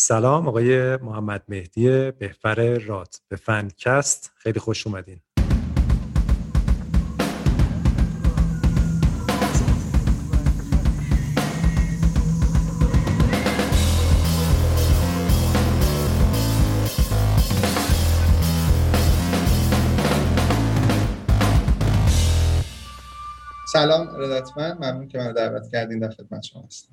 سلام آقای محمد مهدی بهفر رات به فنکست خیلی خوش اومدین. سلام ارادتمند ممنون که من دعوت کردین در خدمت شما هستم.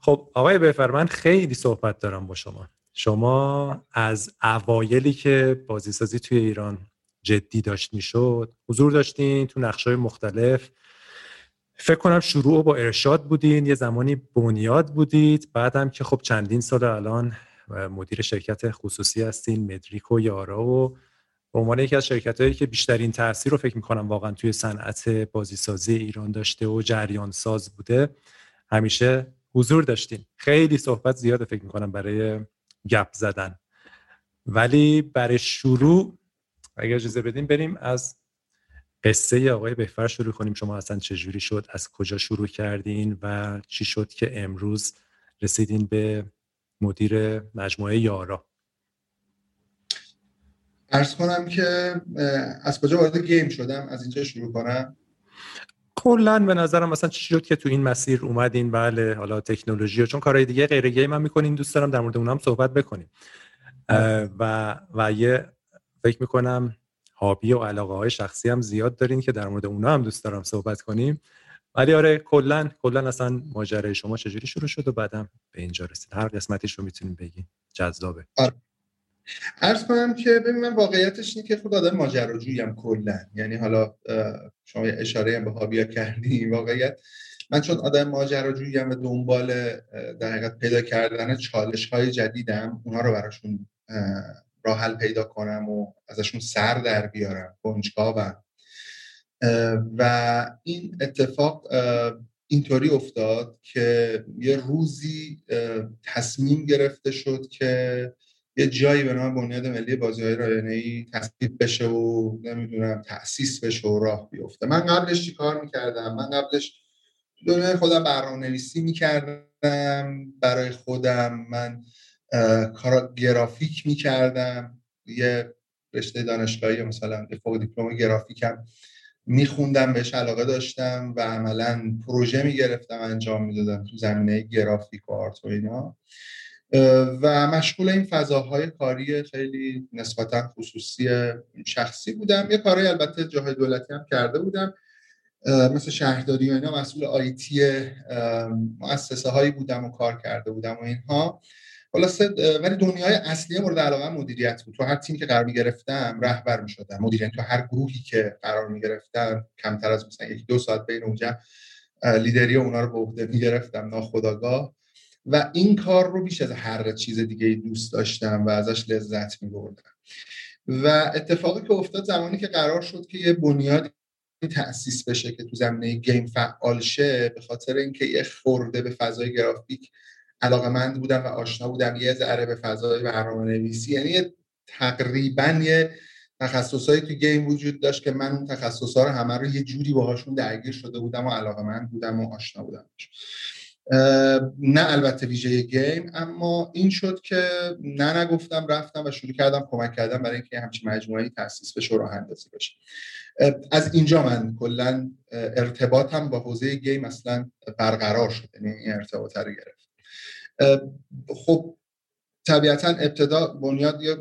خب آقای بفر من خیلی صحبت دارم با شما. شما از اوایلی که بازیسازی توی ایران جدی داشت می‌شد حضور داشتین تو نقشای مختلف. فکر کنم شروع با ارشاد بودین یه زمانی بنیاد بودید. بعدم که خب چندین سال الان مدیر شرکت خصوصی هستین مدریک و یارا و به عنوان یکی از شرکت هایی که بیشترین تاثیر رو فکر می‌کنم واقعا توی صنعت بازیسازی ایران داشته و جریان ساز بوده همیشه حضور داشتیم. خیلی صحبت زیاده فکر می‌کنم برای گپ زدن. ولی برای شروع اگر اجازه بدیم بریم از قصه آقای بهفر شروع کنیم. شما اصلا چجوری شد؟ از کجا شروع کردین و چی شد که امروز رسیدین به مدیر مجموعه یارا؟ ارز کنم که از کجا وارد گیم شدم؟ از اینجا شروع کنم؟ کلا به نظرم مثلا چی شد که تو این مسیر اومدین؟ بله حالا تکنولوژی و چون کارهای دیگه غیر گیم هم می‌کنین دوست دارم در مورد اونم صحبت بکنیم. و و یه فکر می‌کنم هابی و علاقه های شخصی هم زیاد دارین که در مورد اونا هم دوست دارم صحبت کنیم. ولی آره کلا کلا اصلا ماجرای شما چجوری شروع شد و بعدم به اینجا رسید؟ هر قسمتیش رو می‌تونیم بگیم. جذابه. آره. ارز کنم که ببین من واقعیتش اینه که خود آدم ماجراجویم کلا. یعنی حالا شما اشاره به هابیا کردی واقعیت من چون آدم ماجراجویم و دنبال در حقیقت پیدا کردن چالش های جدیدم اونها رو براشون راه حل پیدا کنم و ازشون سر در بیارم کنجکاوم. و این اتفاق اینطوری افتاد که یه روزی تصمیم گرفته شد که یه جایی به نام بنیاد ملی بازی های رایانه ای تصدیب بشه و نمی‌دونم تاسیس بشه و راه بیفته. من قبلش چی کار می‌کردم؟ من قبلش دنیای خودم برنامه نویسی می‌کردم. برای خودم من کار گرافیک می‌کردم. یه رشته دانشگاهی مثلا فوق دیپلم گرافیکم میخوندم بهش علاقه داشتم و عملا پروژه می‌گرفتم انجام می‌دادم تو زمینه گرافیک و آرت و اینا. و مشغول این فضاهای کاری خیلی نسبتا خصوصی شخصی بودم. یه کارهای البته جاهای دولتی هم کرده بودم. مثل شهرداری و اینا مسئول آیتی مؤسسه هایی بودم و کار کرده بودم و اینها. خلاصه ولی دنیای اصلی مورد علاقه مدیریت بود. تو هر تیم که قرار می گرفتم رهبر می شدم مدیر تو هر گروهی که قرار می گرفتم کمتر از مثلا یک دو ساعت بین اونجا لیدری اونا رو به عهده می گرفتم ناخداگاه و این کار رو بیش از هر چیز دیگه دوست داشتم و ازش لذت می بردم و اتفاقی که افتاد زمانی که قرار شد که یه بنیاد تأسیس بشه که تو زمینه گیم فعال شه به خاطر اینکه یه خورده به فضای گرافیک علاقه مند بودم و آشنا بودم یه ذره به فضای برنامه نویسی یعنی تقریبا یه تخصصهایی تو گیم وجود داشت که من اون تخصصها رو همه رو یه جوری باهاشون درگیر شده بودم و علاقه مند بودم و آشنا بودم. نه البته ویژه گیم اما این شد که نه نگفتم رفتم و شروع کردم کمک کردم برای اینکه همچین مجموعه تاسیس بشه و راه اندازی بشه. از اینجا من کلا ارتباطم با حوزه گیم اصلا برقرار شد یعنی این ارتباط رو گرفت. خب طبیعتا ابتدا بنیاد یه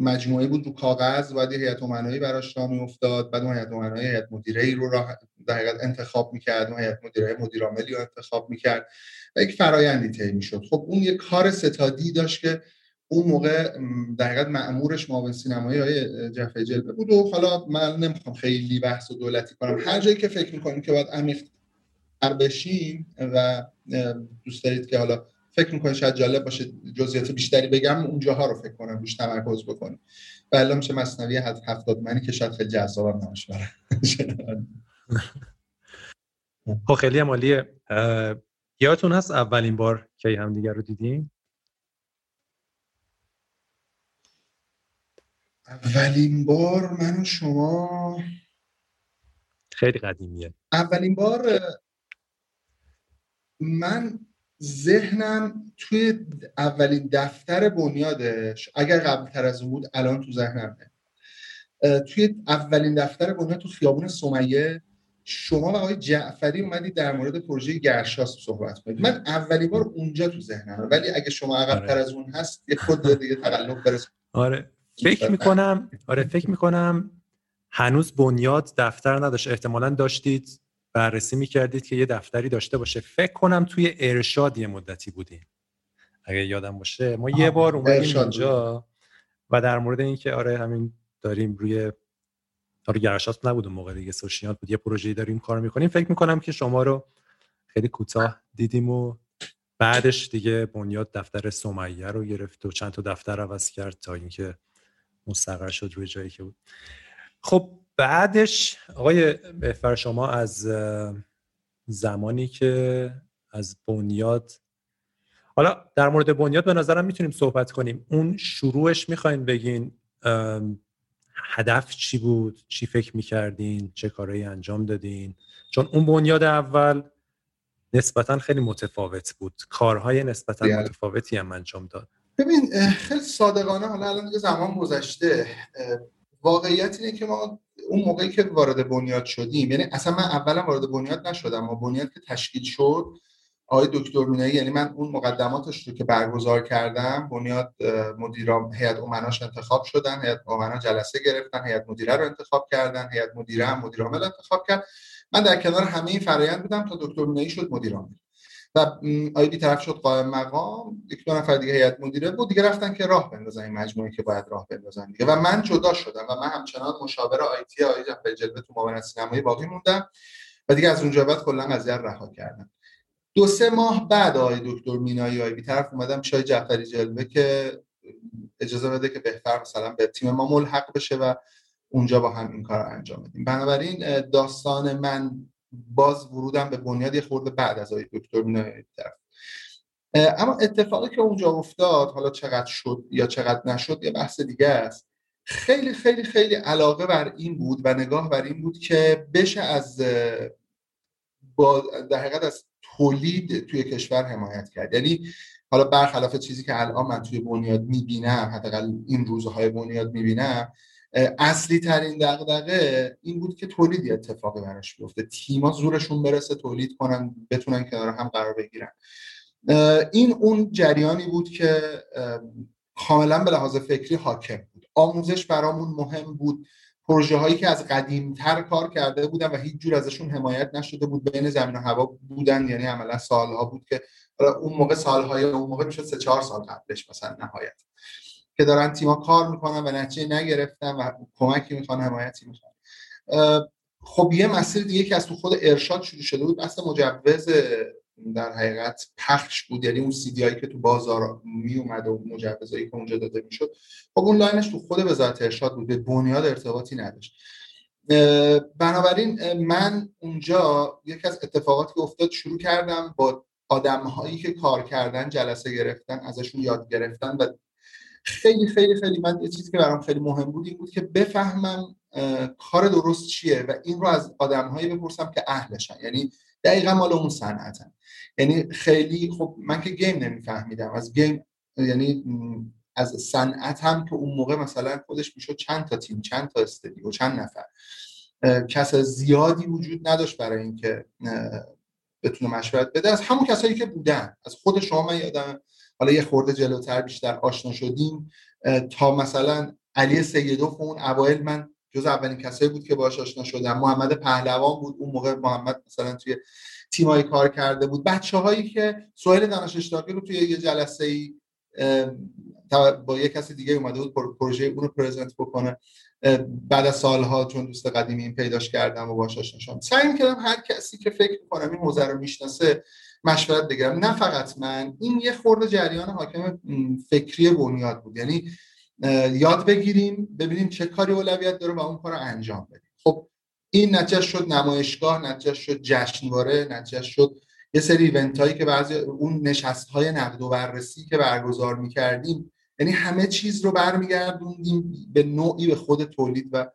مجموعه بود رو کاغذ بعد هیئت امنایی براش راه میافتاد بعد اون هیئت امنایی هیئت مدیره رو راه در حقیقت انتخاب می‌کرد اون هیئت مدیره مدیر عاملی رو انتخاب می‌کرد و یک فرایندی طی می‌شد. خب اون یه کار ستادی داشت که اون موقع در حقیقت مأمورش معاون سینمایی های جلبه بود و حالا من نمی‌خوام خیلی بحث و دولتی کنم. هر جایی که فکر می‌کنیم که باید عمیق بشیم و دوست دارید که حالا فکر می‌کنید شاید جالب باشه جزئیات بیشتری بگم اونجاها رو فکر کنم روش تمرکز بکنیم و الا میشه مصنوی هفتاد. منی که شاید خیلی جذابم نباشه خب خیلی عمالیه یادتون هست اولین بار که هم دیگر رو دیدیم؟ اولین بار من و شما؟ خیلی قدیمیه. اولین بار من ذهنم توی اولین دفتر بنیادش اگر قبل تر از اون بود الان تو ذهنم توی اولین دفتر بنیاد تو خیابون سمیه شما و آقای جعفری اومدید در مورد پروژه گرشاس صحبت کنید. من اولین بار اونجا تو ذهنم ولی اگه شما عقب تر آره. از اون هست یه خود دیگه تقلب برس. آره. فکر می‌کنم آره فکر می‌کنم هنوز بنیاد دفتر نداشت. احتمالا داشتید. بررسی می‌کردید که یه دفتری داشته باشه. فکر کنم توی ارشاد یه مدتی بودیم. اگه یادم باشه. ما یه بار اومدیم اونجا و در مورد اینکه آره همین داریم روی آره گرشات نبود اون موقع دیگه سوشیانت بود یه پروژه‌ای داریم کار می‌کنیم. فکر می‌کنم که شما رو خیلی کوتاه دیدیم و بعدش دیگه بنیاد دفتر سمیه رو گرفت و چند تا دفتر عوض کرد تا اینکه مستقر شد روی جایی که بود. خب بعدش آقای بهفر شما از زمانی که از بنیاد حالا در مورد بنیاد به نظرم می‌تونیم صحبت کنیم. اون شروعش می‌خواین بگین هدف چی بود؟ چی فکر می‌کردین؟ چه کارهایی انجام دادین؟ چون اون بنیاد اول نسبتا خیلی متفاوت بود. کارهای نسبتا بله. متفاوتی هم انجام داد. ببین خیلی صادقانه حالا الان دیگه زمان گذشته واقعیت اینه که ما اون موقعی که وارد بنیاد شدیم یعنی اصلا من اولا وارد بنیاد نشدم ما بنیاد که تشکیل شد آقای دکتر مینایی یعنی من اون مقدماتش رو که برگزار کردم بنیاد مدیران هیئت امناش انتخاب شدن هیئت امنا جلسه گرفتن هیئت مدیره رو انتخاب کردن هیئت مدیره هم مدیر عامل انتخاب کرد. من در کنار همه این فرایند بودم تا دکتر مینایی شد مدیر عامل. و آیدی طرف شد قائم مقام یک دو نفر دیگه هیئت مدیره بود دیگه رفتن که راه بندازن این مجموعه که باید راه بندازن دیگه. و من جدا شدم و من همچنان مشاور آیتی آقای جعفر جلوه تو معاونت سینمایی باقی موندم و دیگه از اونجا بعد کلا قضیه رها کردم. دو سه ماه بعد آقای دکتر مینایی آقای طرف اومدم شای جعفری جلوه که اجازه بده که بهتر مثلا به تیم ما ملحق بشه و اونجا با هم این کار انجام بدیم. بنابراین داستان من باز ورودم به بنیاد یه خورده بعد از آقای دکتر طرف. اما اتفاقی که اونجا افتاد حالا چقدر شد یا چقدر نشد یه بحث دیگه است. خیلی خیلی خیلی علاقه بر این بود و نگاه بر این بود که بشه از با در حقیقت از تولید توی کشور حمایت کرد. یعنی حالا برخلاف چیزی که الان من توی بنیاد می‌بینم حداقل این روزهای بنیاد می‌بینم اصلی ترین دغدغه این بود که تولیدی اتفاقی براش بیفته. تیما زورشون برسه تولید کنن بتونن کنار هم قرار بگیرن. این اون جریانی بود که کاملا به لحاظ فکری حاکم بود. آموزش برامون مهم بود. پروژه هایی که از قدیمتر کار کرده بودن و هیچ جور ازشون حمایت نشده بود. بین زمین و هوا بودن یعنی عملا سالها بود که اون موقع سالهای اون موقع میشه سه چهار سال قبلش مثلا نهایت. که دارن تیما کار می‌کنن و نتیجه نگرفتن و کمکی می‌خوان حمایتی می‌خوان. خب یه مسیر دیگه که از تو خود ارشاد شروع شده بود بحث مجوز در حقیقت پخش بود. یعنی اون هایی که تو بازار می اومد و مجوزایی که اونجا داده می‌شد. خب اون line ش تو خود وزارت ارشاد بود به بنیاد ارتباطی نداشت. بنابراین من اونجا یکی از اتفاقاتی که افتاد شروع کردم با آدم هایی که کار کردن جلسه گرفتن ازشون یاد گرفتن و خیلی خیلی خیلی. من یه چیزی که برام خیلی مهم بود این بود که بفهمم کار درست چیه و این رو از آدم هایی بپرسم که اهلشن. یعنی دقیقا مال اون صنعتن. یعنی خیلی خب من که game نمیفهمیدم. از game یعنی از صنعت هم که اون موقع مثلا خودش می‌شد چند تا تیم چند تا استدیو چند نفر. کس زیادی وجود نداشت برای اینکه بتونه مشورت بده. از همون کسایی که بودن. از خود شما من یادم حالا یه خورده جلوتر بیشتر آشنا شدیم تا مثلا علی سیدوف اون اوایل من جز اولین کسایی بود که باهاش آشنا شدم. محمد پهلوان بود اون موقع محمد مثلا توی تیمایی کار کرده بود. بچه هایی که سوال دانش اشتراکی رو توی یه جلسه ای با یه کسی دیگه اومده بود پروژه اون رو پرزنت بکنه. بعد از سالها چون دوست قدیمی این پیداش کردم و باش آشنا شدم. سعی کردم هر کسی که فکر کنم این حوزه رو می‌شناسه مشورت بگیرم. نه فقط من. این یه خورده جریان حاکم فکری بنیاد بود. یعنی یاد بگیریم ببینیم چه کاری اولویت داره و اون کار رو انجام بدیم. خب این نتیجه شد نمایشگاه نتیجه شد جشنواره نتیجه شد یه سری ایونت هایی که بعضی اون نشست های نقد و بررسی که برگزار می‌کردیم. یعنی همه چیز رو برمیگردوندیم به نوعی به خود تولید و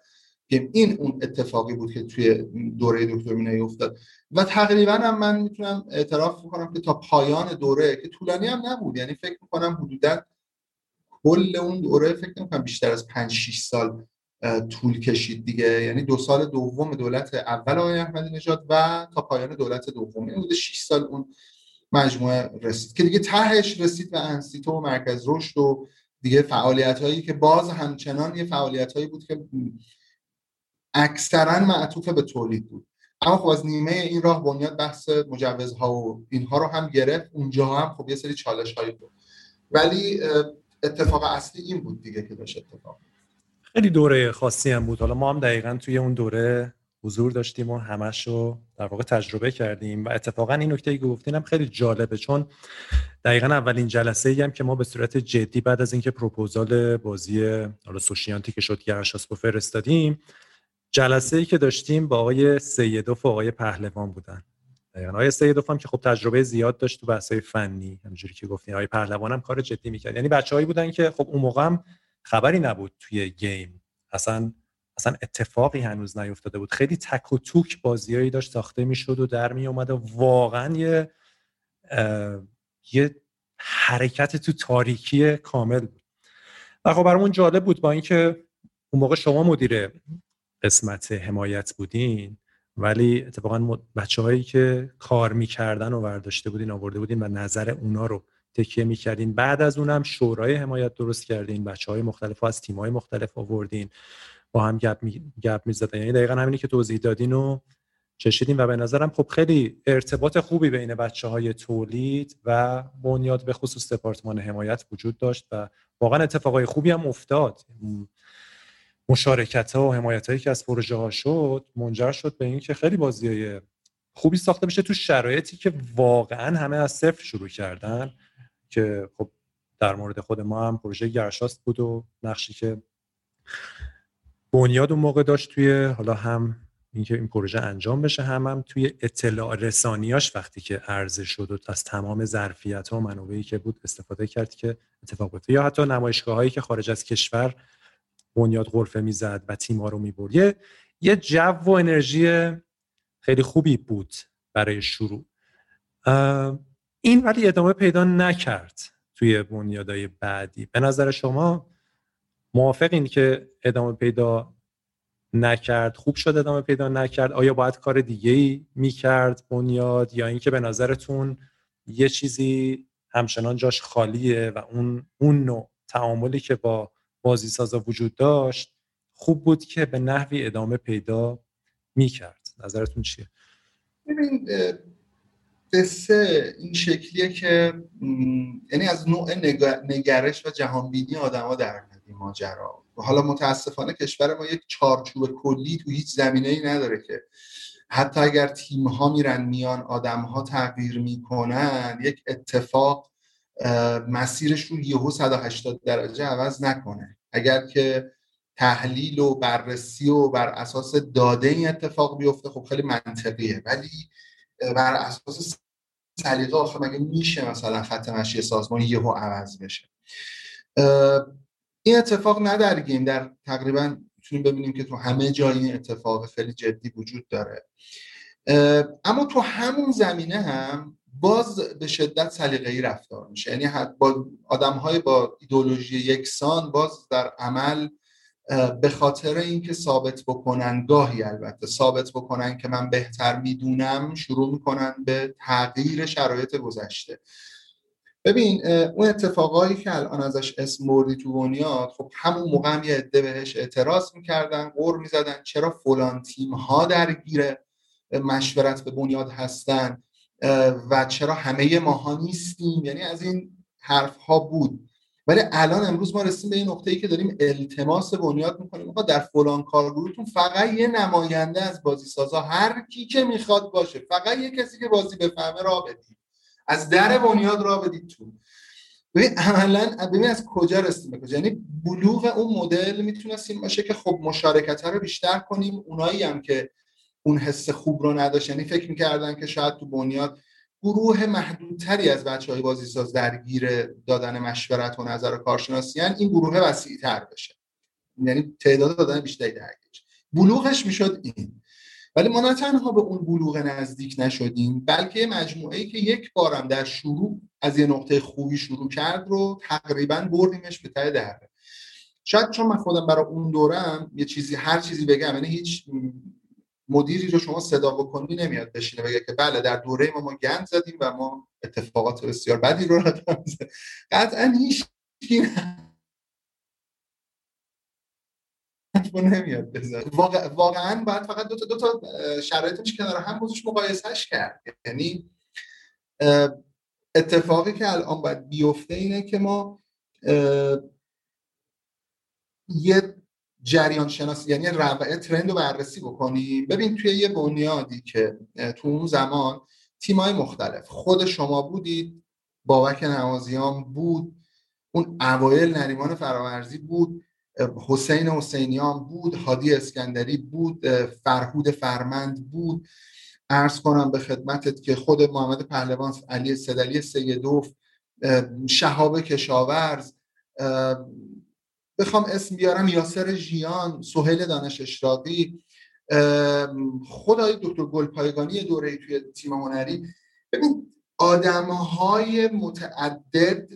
که این اون اتفاقی بود که توی دوره دکتر مینایی افتاد. و تقریبا هم من می‌تونم اعتراف کنم که تا پایان دوره که طولانی هم نبود. یعنی فکر می‌کنم حدودا کل اون دوره فکر نمی‌کنم بیشتر از 5 6 سال طول کشید دیگه. یعنی دو سال دوم دولت اول آقای احمدی نژاد و تا پایان دولت دوم. این 6 سال اون مجموعه رسید. که دیگه تهش رسید به انسیتو و مرکز رشد و دیگه فعالیت هایی که باز همچنان یه فعالیت هایی بود که اکثرا معطوف به تولید بود. اما خب از نیمه این راه بنیاد بحث مجوزها و اینها رو هم گرفت. اونجا هم خب یه سری چالش هایی بود. ولی اتفاق اصلی این بود دیگه که داشت اتفاق خیلی دوره خاصی هم بود. حالا ما هم دقیقا توی اون دوره حضور داشتیم و همش رو در واقع تجربه کردیم. و اتفاقا این نکته که گفتین خیلی جالبه. چون دقیقا اولین جلسه ای هم که ما به صورت جدی بعد از اینکه پروپوزال بازی حالا سوشیانتی که شد گرشاسپو فرستادیم جلسه ای که داشتیم با آقای سیدوف و آقای پهلوان بودن. آقای سیدوف هم که خب تجربه زیاد داشت تو بحث‌های فنی همونجوری که گفتین. آقای پهلوان هم کار جدی می‌کرد. یعنی بچه‌هایی بودن که خب اون موقع هم خبری نبود توی گیم. اصلا اصلا اتفاقی هنوز نیفتاده بود. خیلی تک و توک بازیایی داشت ساخته می‌شد و در می اومد و واقعا یه یه حرکت تو تاریکی کامل بود. و خب برامون جالب بود با اینکه اون موقع شما مدیر قسمت حمایت بودین ولی اتفاقا بچه هایی که کار می‌کردن و ورداشته بودین آورده بودین و نظر اونا رو تکیه می‌کردین. بعد از اونم شورای حمایت درست کردین بچه های مختلف از تیم های مختلف آوردین با هم گپ می گپ می‌زدن. یعنی دقیقا همینی که توضیح دادین و چشیدیم و به نظرم خب خیلی ارتباط خوبی بین بچه های تولید و بنیاد به خصوص دپارتمان حمایت وجود داشت و واقعا اتفاقای خوبی هم افتاد. مشارکت ها و حمایت هایی که از پروژه ها شد منجر شد به اینکه خیلی بازی های خوبی ساخته بشه تو شرایطی که واقعا همه از صفر شروع کردن که خب در مورد خود ما هم پروژه گرشاست بود و نقشی که بنیاد اون موقع داشت توی حالا هم اینکه این پروژه انجام بشه هم هم توی اطلاع رسانیاش وقتی که عرضه شد و از تمام ظرفیت ها و منابعی که بود استفاده کرد که اتفاق بیفته یا حتی نمایشگاه هایی که خارج از کشور بنیاد غرفه می‌زد و تیما رو می‌برد. یه جو و انرژی خیلی خوبی بود برای شروع. این ولی ادامه پیدا نکرد توی بنیادهای بعدی. به نظر شما موافقین که ادامه پیدا نکرد؟ خوب شد ادامه پیدا نکرد؟ آیا باید کار دیگه ای می‌کرد بنیاد یا اینکه به نظرتون یه چیزی همچنان جاش خالیه و اون اون نوع تعاملی که با بازی سازا وجود داشت خوب بود که به نحوی ادامه پیدا می‌کرد. نظرتون چیه؟ ببین قصه این شکلیه که یعنی از نوع نگرش و جهانبینی آدما در این ماجرا. حالا متاسفانه کشور ما یک چارچوب کلی تو هیچ زمینه ای نداره که حتی اگر تیم ها میرن میان آدم ها تغییر می‌کنن یک اتفاق مسیرش رو یهو 180 درجه عوض نکنه. اگر که تحلیل و بررسی و بر اساس داده این اتفاق بیفته خب خیلی منطقیه. ولی بر اساس سلیقه آخه مگه میشه مثلا خط مشی سازمان یهو عوض بشه؟ این اتفاق نه در گیم در تقریبا می‌تونیم ببینیم که تو همه جای این اتفاق خیلی جدی وجود داره. اما تو همون زمینه هم باز به شدت سلیقه‌ای رفتار میشه. یعنی با آدم های با ایدولوژی یکسان باز در عمل به خاطر اینکه ثابت بکنن گاهی البته ثابت بکنن که من بهتر می‌دونم شروع می‌کنن به تغییر شرایط گذشته. ببین اون اتفاقایی که الان ازش اسم بردی تو بنیاد خب همون موقع هم یه عده بهش اعتراض می‌کردن قور می‌زدن چرا فلان تیم ها درگیر مشورت به بنیاد هستن. و چرا همه ماها نیستیم؟ یعنی از این حرف ها بود. ولی الان امروز ما رسیم به این نقطه ای که داریم التماس بنیاد می‌کنیم. در فلان کارگروهتون فقط یه نماینده از بازی سازا هر کی که می‌خواد باشه. فقط یه کسی که بازی بفهمه را بدید. از در بنیاد را بدید تو. ببین عملا ببین از کجا رسیم به کجا. یعنی بلوغ اون مدل می‌تونست این باشه که خب مشارکت رو بیشتر کنیم. اونایی هم که اون حس خوب رو نداشت. یعنی فکر می‌کردن که شاید تو بنیاد گروه محدودتری از بچه های بازی ساز درگیر دادن مشورت و نظر کارشناسی این گروه وسیع تر بشه. یعنی تعداد دادن بیشتری درگیر بلوغش می‌شد این. ولی ما نه تنها به اون بلوغ نزدیک نشدیم بلکه مجموعه ای که یک بارم در شروع از یه نقطه خوبی شروع کرد رو تقریبا بردیمش به ته دره. شاید چون من خودم برای اون دورم یه چیزی هر چیزی بگم یعنی هیچ مدیری رو شما صدا بکنی نمیاد بشینه بگه که بله در دوره ما ما گند زدیم و ما اتفاقات بسیار بدی رو رقم قطعا هیچ نمیاد بزن واقعا باید فقط دو تا دو تا شرایطش کنار هم بزش مقایسهش کرد. یعنی اتفاقی که الان باید بیفته اینه که ما یه جریان شناسی یعنی روعه ترند رو بررسی بکنیم ببین توی یه بنیادی که تو اون زمان تیمای مختلف خود شما بودید بابک نوازیان بود اون اوایل نریمان فرامرزی بود حسین حسینیان بود هادی اسکندری بود فرهود فرمند بود. ارز کنم به خدمتت که خود محمد پهلوان علی سدلی سیدوف شهاب کشاورز بخوام اسم بیارم یاسر ژیان سهیل دانش اشراقی. خدای دکتر گلپایگانی دوره توی تیم هنری. ببین آدم های متعدد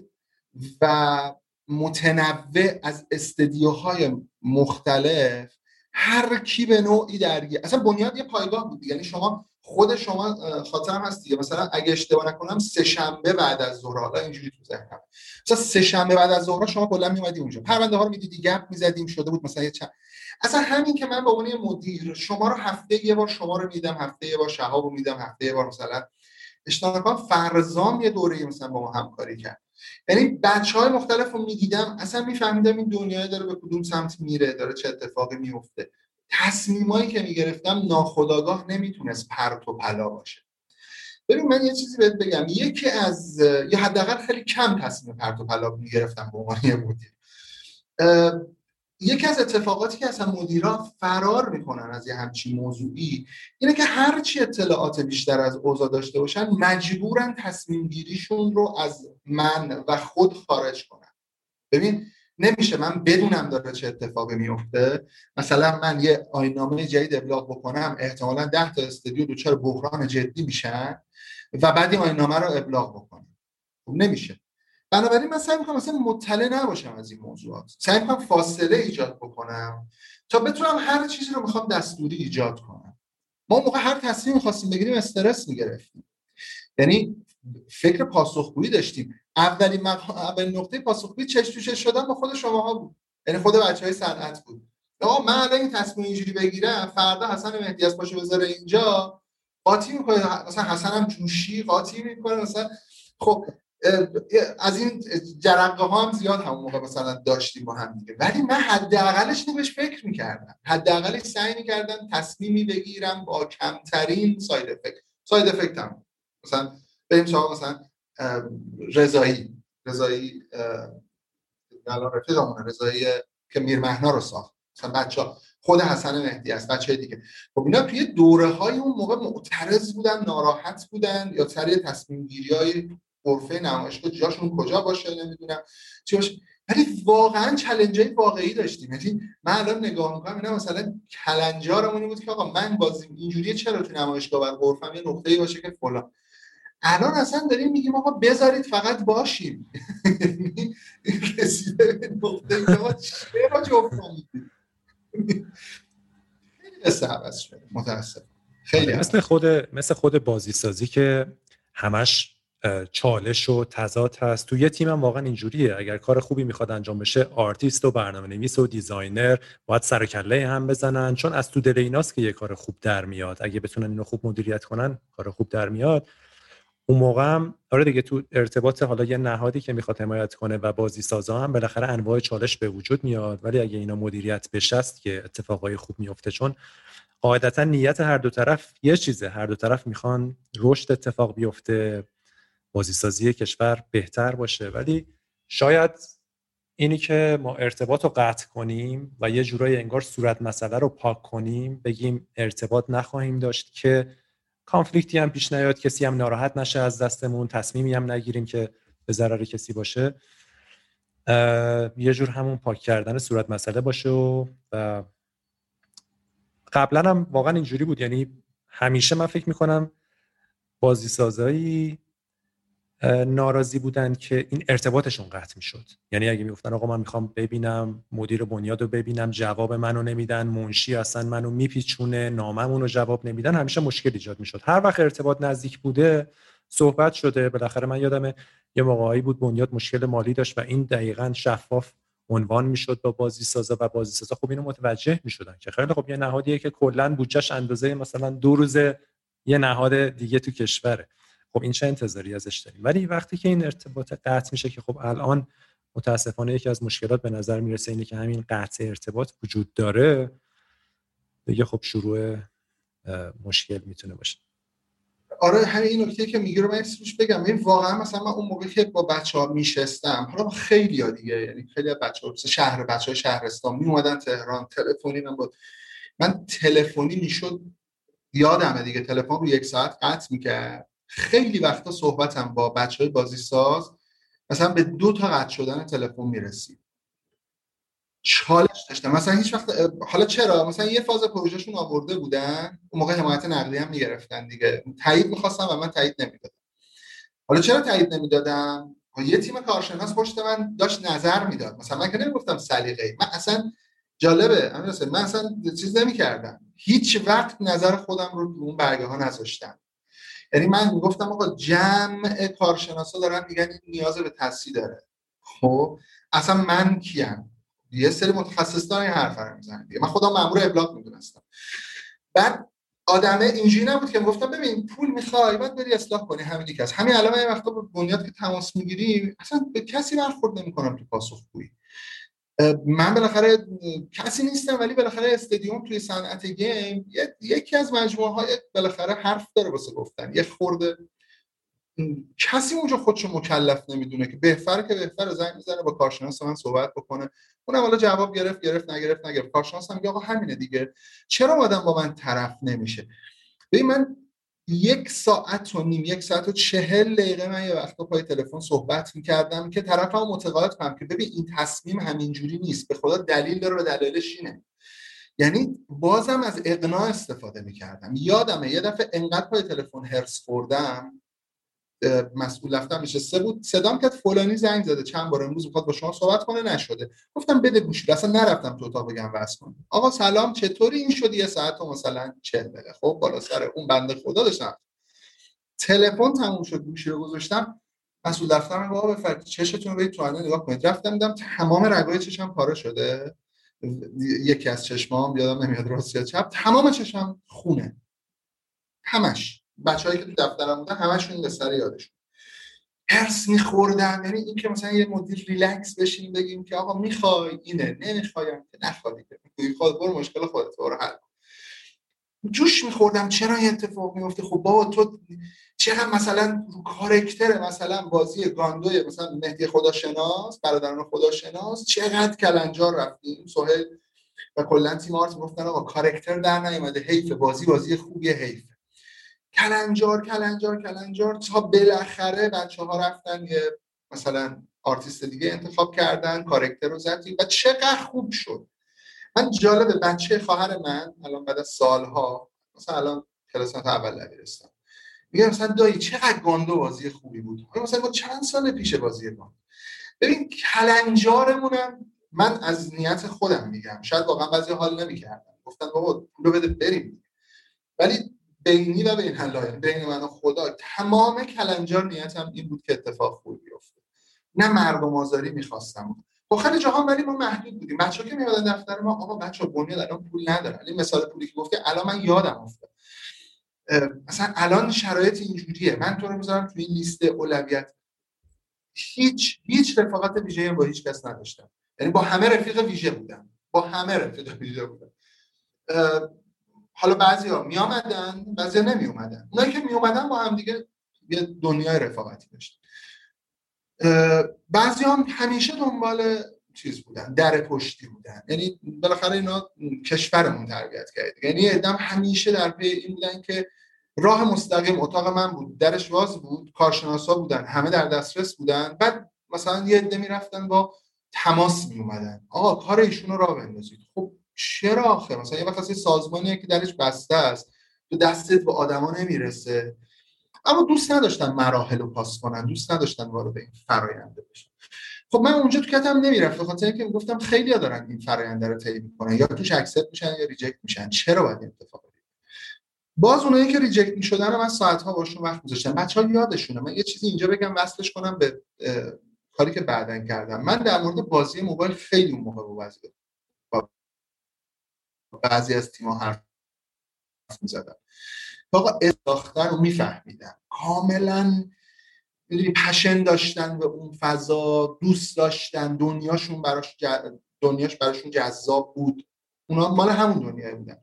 و متنوع از استدیوهای مختلف هر کی به نوعی درگیر اصلا بنیاد یه پایگاه بود. یعنی شما خود شما خاطرم هست دیگه. مثلا اگه اشتباه نکنم سه شنبه بعد از ظهر حالا اینجوری تو ذهنم. مثلا سه شنبه بعد از ظهر شما کلا میومدی اونجا. پرونده ها رو می‌دیدی گپ می‌زدیم شده بود مثلا یه چند اصلا همین که من به عنوان مدیر شما رو هفته یه بار شما رو میدم هفته یه بار شهاب رو میدم هفته یه بار مثلا اشتباه فرزام یه دوره مثلا با ما همکاری کرد. یعنی بچه های مختلف رو می‌دیدم اصلا میفهمیدم این دنیای داره به کدوم سمت میره داره چه اتفاقی میفته تصمیمایی که می‌گرفتم ناخداگاه نمی‌تونست پرت و پلا باشه. ببین من یه چیزی بهت بگم. یکی از یا حداقل خیلی کم تصمیم پرت و پلا می‌گرفتم به عنوان مدیر. یکی از اتفاقاتی که اصلا مدیران فرار می‌کنن از یه همچین موضوعی اینه که هرچی اطلاعات بیشتر از اوضاع داشته باشن مجبورن تصمیم گیریشون رو از من و خود خارج کنن. ببین نمیشه من بدونم داره چه اتفاقی میفته. مثلا من یه آینامه جدید ابلاغ بکنم احتمالا ده تا استودیو دچار بحران جدی میشن و بعد این آینامه رو ابلاغ بکنم. خب نمیشه. بنابراین من سعی می‌کنم مثلا مطلع نباشم از این موضوعات. سعی می‌کنم فاصله ایجاد بکنم تا بتونم هر چیزی رو می‌خوام دستوری ایجاد کنم. ما موقع هر تصمیم می‌خواستیم بگیریم استرس می‌گرفتیم. یعنی فکر پاسخگویی داشتیم. اولین مق... اولین نقطه پاسخگویی چش تو چش شدن با خود شماها بود. یعنی خود بچه های صنعت بود. آقا من الان این تصمیم اینجوری بگیرم فردا حسن مهدی از پاشو بذاره اینجا قاطی می‌کنه مثلا حسن هم جوشی قاطی می‌کنه مثلا خب از این جرقه ها هم زیاد همون موقع مثلا داشتیم با هم دیگه. ولی من حداقلش بهش فکر می‌کردم. حداقلش سعی می‌کردم تصمیمی بگیرم با کمترین ساید افکت. ساید افکت هم مثلا بریم سراغ مثلا رضایی رضایی الان رفیقمونه رضایی که میر مهنا رو ساخت. مثلا بچه خود حسن مهدی است بچه دیگه. خب اینا توی دوره های اون موقع معترض بودن ناراحت بودن یا سر تصمیم گیری های غرفه نمایشگاه جاشون کجا باشه نمی‌دونم چی باشه. ولی واقعا چلنج های واقعی داشتیم. یعنی من الان نگاه می‌کنم اینا مثلا کلنجارمونی بود که آقا من بازیم اینجوریه چرا تو نمایشگاه بر غرفم یه نقطه‌ای باشه که فلان. الان اصلا داریم میگیم آقا بذارید فقط باشیم. رسیده به نقطه که ما چرا جفت خیلی متاسف خیلی مثل خود مثل خود بازی سازی که همش چالش و تضاد هست. تو یه تیم هم واقعا اینجوریه. اگر کار خوبی می‌خواد انجام بشه آرتیست و برنامه نویس و designer باید سر کله هم بزنن. چون از تو دل ایناست که یه کار خوب در میاد. اگه بتونن اینو خوب مدیریت کنن کار خوب در میاد. اون موقع هم آره دیگه تو ارتباط حالا یه نهادی که می‌خواد حمایت کنه و بازی سازا هم بالاخره انواع چالش به وجود میاد. ولی اگه اینا مدیریت بشه که اتفاقای خوب میفته چون قاعدتا نیت هر دو طرف یه چیزه. هر دو طرف می‌خوان رشد اتفاق بیفته بازیسازی کشور بهتر باشه. ولی شاید اینی که ما ارتباط رو قطع کنیم و یه جورایی انگار صورت مسئله رو پاک کنیم بگیم ارتباط نخواهیم داشت که کانفلیکتی هم پیش نیاد کسی هم ناراحت نشه از دستمون تصمیمی هم نگیریم که به ضرر کسی باشه. یه جور همون پاک کردن صورت مسئله باشه و قبلا هم واقعا اینجوری بود. یعنی همیشه من فکر می‌کنم بازی سازایی ناراضی بودن که این ارتباطشون قطع می‌شد. یعنی اگه می‌گفتن آقا من می‌خوام ببینم مدیر بنیاد رو ببینم جواب منو نمیدن منشی اصلا منو میپیچونه ناممون رو جواب نمیدن همیشه مشکل ایجاد می‌شد. هر وقت ارتباط نزدیک بوده صحبت شده. بالاخره من یادم یه موقعی بود بنیاد مشکل مالی داشت و این دقیقا شفاف عنوان می‌شد با بازی سازا و بازی سازا خب اینو متوجه می‌شدن که خیلی خب یه نهادیه که کلا بودجهش اندازه مثلا دو روز یه نهاد دیگه تو کشوره. خب این چه انتظاری ازش داریم؟ ولی وقتی که این ارتباط قطع میشه که خب الان متاسفانه یکی از مشکلات به نظر می‌رسه اینه که همین قطع ارتباط وجود داره دیگه خب شروع مشکل می‌تونه باشه. آره همین نکته که میگی رو من روش بگم. این واقعا مثلا من اون موقع که با بچه ها میشستم حالا خیلی ها دیگه یعنی خیلی بچه ها شهر بچه های شهرستان می اومدن تهران تلفنی من بود. من تلفنی می‌شد یادمه دیگه تلفن رو یک ساعت قطع می‌کرد. خیلی وقتا صحبتم با بچه های بازی ساز مثلا به دو تا قطع شدن تلفن می‌رسید. چالش داشتم. مثلا هیچ وقت حالا چرا؟ مثلا یه فاز پروژهشون آورده بودن اون موقع حمایت نقدی هم می‌گرفتن دیگه. تایید می‌خواستم و من تایید نمی‌دادم. حالا چرا تایید نمی‌دادم؟ یه تیم کارشناس پشت من داشت نظر می‌داد. مثلا من که نمی‌گفتم سلیقه من اصلا جالبه من اصلا چیز نمی‌کردم. هیچ وقت نظر خودم رو اون برگه ها نذاشتم. یعنی من می‌گفتم آقا جمع کارشناسا دارن میگن این نیاز به تصحیح داره. خب اصلا من کیم؟ یه سری متخصص دارن این حرف رو می‌زنن من خودم مامور ابلاغ می‌دونستم. بعد آدمه اینجوری نبود که گفتم ببین پول می‌خوای بعد بری اصلاح کنی. همین که همین الان من وقتا به بنیاد که تماس می‌گیری اصلا به کسی برخورد نمی‌کنم تو پاسخگویی. من بالاخره کسی نیستم ولی بالاخره استادیوم توی صنعت گیم یکی از مجموعه های بالاخره حرف داره واسه گفتن. یه خورده کسی اونجا خودشو مکلف نمی‌دونه که بهتره که بهتره زنگ می‌زنه با کارشناس من صحبت بکنه. اونم حالا جواب گرفت گرفت نگرفت نگرفت. کارشناس هم میگه آقا همینه دیگه. چرا آدم با من طرف نمیشه؟ ببین من یک ساعت و نیم یک ساعت و چهل دقیقه من یه وقتا پای تلفن صحبت می‌کردم که طرف هم متقاعد کنم که ببین این تصمیم همینجوری نیست به خدا دلیل داره و دلیلش اینه. یعنی بازم از اقناع استفاده می‌کردم. یادمه یه دفعه انقدر پای تلفن هرس خوردم مسئول رفتم سه بود. صدام کرد فلانی زنگ زده. چند بار امروز می‌خواد با شما صحبت کنه؟ نشده. گفتم بده گوش اصلا نرفتم تو اتاق بگم واسه کن آقا سلام چطوری؟ این شد یه ساعت و مثلا 40 دقیقه. خب بالا سر اون بنده خدا داشتم. تلفن تموم شد گوشی رو گذاشتم. مسئول دفترم بابا بفرمایید چشتون رو تو آینه نگاه کنید. رفتم دیدم تمام رگای چشم پاره شده. یکی از چشمام یادم نمیاد راست یا چپ. تمام چشم خونه. همش. بچه‌ای که تو دفترم بودن همشون این سر یادشون. هرس میخوردم یعنی این که مثلا یه مدیر ریلکس بشیم بگیم که آقا می‌خوای اینه نمی‌خوایم که نخوای خود برو مشکل خودت برو حل جوش میخوردم چرا این اتفاق میفته خب بابا تو چقدر مثلا رو کارکتر مثلا بازی گاندوی مثلا مهدی خداشناس برادران خداشناس چقدر کلنجار رفتیم. سهیل و کلا تیم art گفتن آقا کارکتر در نیومده حیف بازی بازی خوبیه حیف. کلنجار کلنجار کلنجار تا بالاخره بچه ها رفتن یه مثلا آرتیست دیگه انتخاب کردن کارکتر رو زدیم و چقدر خوب شد. من جالبه بچه خواهر من الان بعد از سالها مثلا الان کلاس اول دبیرستان میگه مثلا دایی چقدر گاندو بازی خوبی بود. مثلا ما چند سال پیش بازی گاندو ببین کلنجارمونم من از نیت خودم میگم. شاید واقعا بعضی حال نمی‌کردم گفتن بابا پولو بده بریم. ولی بینی و بین حلایل بین من و خدا. تمام کلنجار نیتم این بود که اتفاق خوبی بیفته. نه مردم آزاری می‌خواستم. با خیلی جاها ولی ما محدود بودیم. بچه که میادن دفتر ما آقا بچه بنیاد الان پول ندارن. این مثال پولی که گفته الان من یادم افتاد. مثلا الان شرایط اینجوریه. من تو رو می‌ذارم تو این لیست اولویت. هیچ هیچ رفاقت ویژه با هیچ کس نداشتم. یعنی با همه رفیق ویژه بودم. با همه رفیق ویژه بودم. حالا بعضی ها می آمدن بعضی ها نمی اومدن اونایی که می اومدن با هم دیگه یه دنیای رفاقتی داشتن. بعضی هم همیشه دنبال چیز بودن در پشتی بودن. یعنی بالاخره اینا کشورمون تربیت کرد. یعنی ادم همیشه در پی این بودن که راه مستقیم اتاق من بود درش باز بود کارشناسا بودن همه در دسترس بودن. بعد مثلا یه عده می‌رفتن با تماس می اومدن آقا کار ایشون رو راه بندازید. خب چرا آخه؟ مثلا یه وقت سازمانیه که درش بسته است. تو دستت به آدما نمی‌رسه. اما دوست نداشتن مراحل رو پاس کنن. دوست نداشتن وارد این فراینده بشن. خب من اونجا تو کتم نمی‌رفت خاطر اینکه گفتم خیلی دارن این فراینده رو طی می‌کنن. یا توش accept میشن یا reject میشن. چرا باید اتفاق باز اونایی که ریجکت می‌شدن من ساعت ها باشون وقت گذاشتم بچه ها یادشونه. من یه چیزی اینجا بگم وصلش کنم به کاری که بعدا کردم. من در مورد بازی موبایل خیلی اون موقع بعضی از تیم‌ها حرف می‌زدم آقا انداختن رو میفهمیدن کاملا پشن داشتن به اون فضا دوست داشتن دنیاشون براش دنیاش براشون جذاب بود. اونا مال همون دنیا بودن.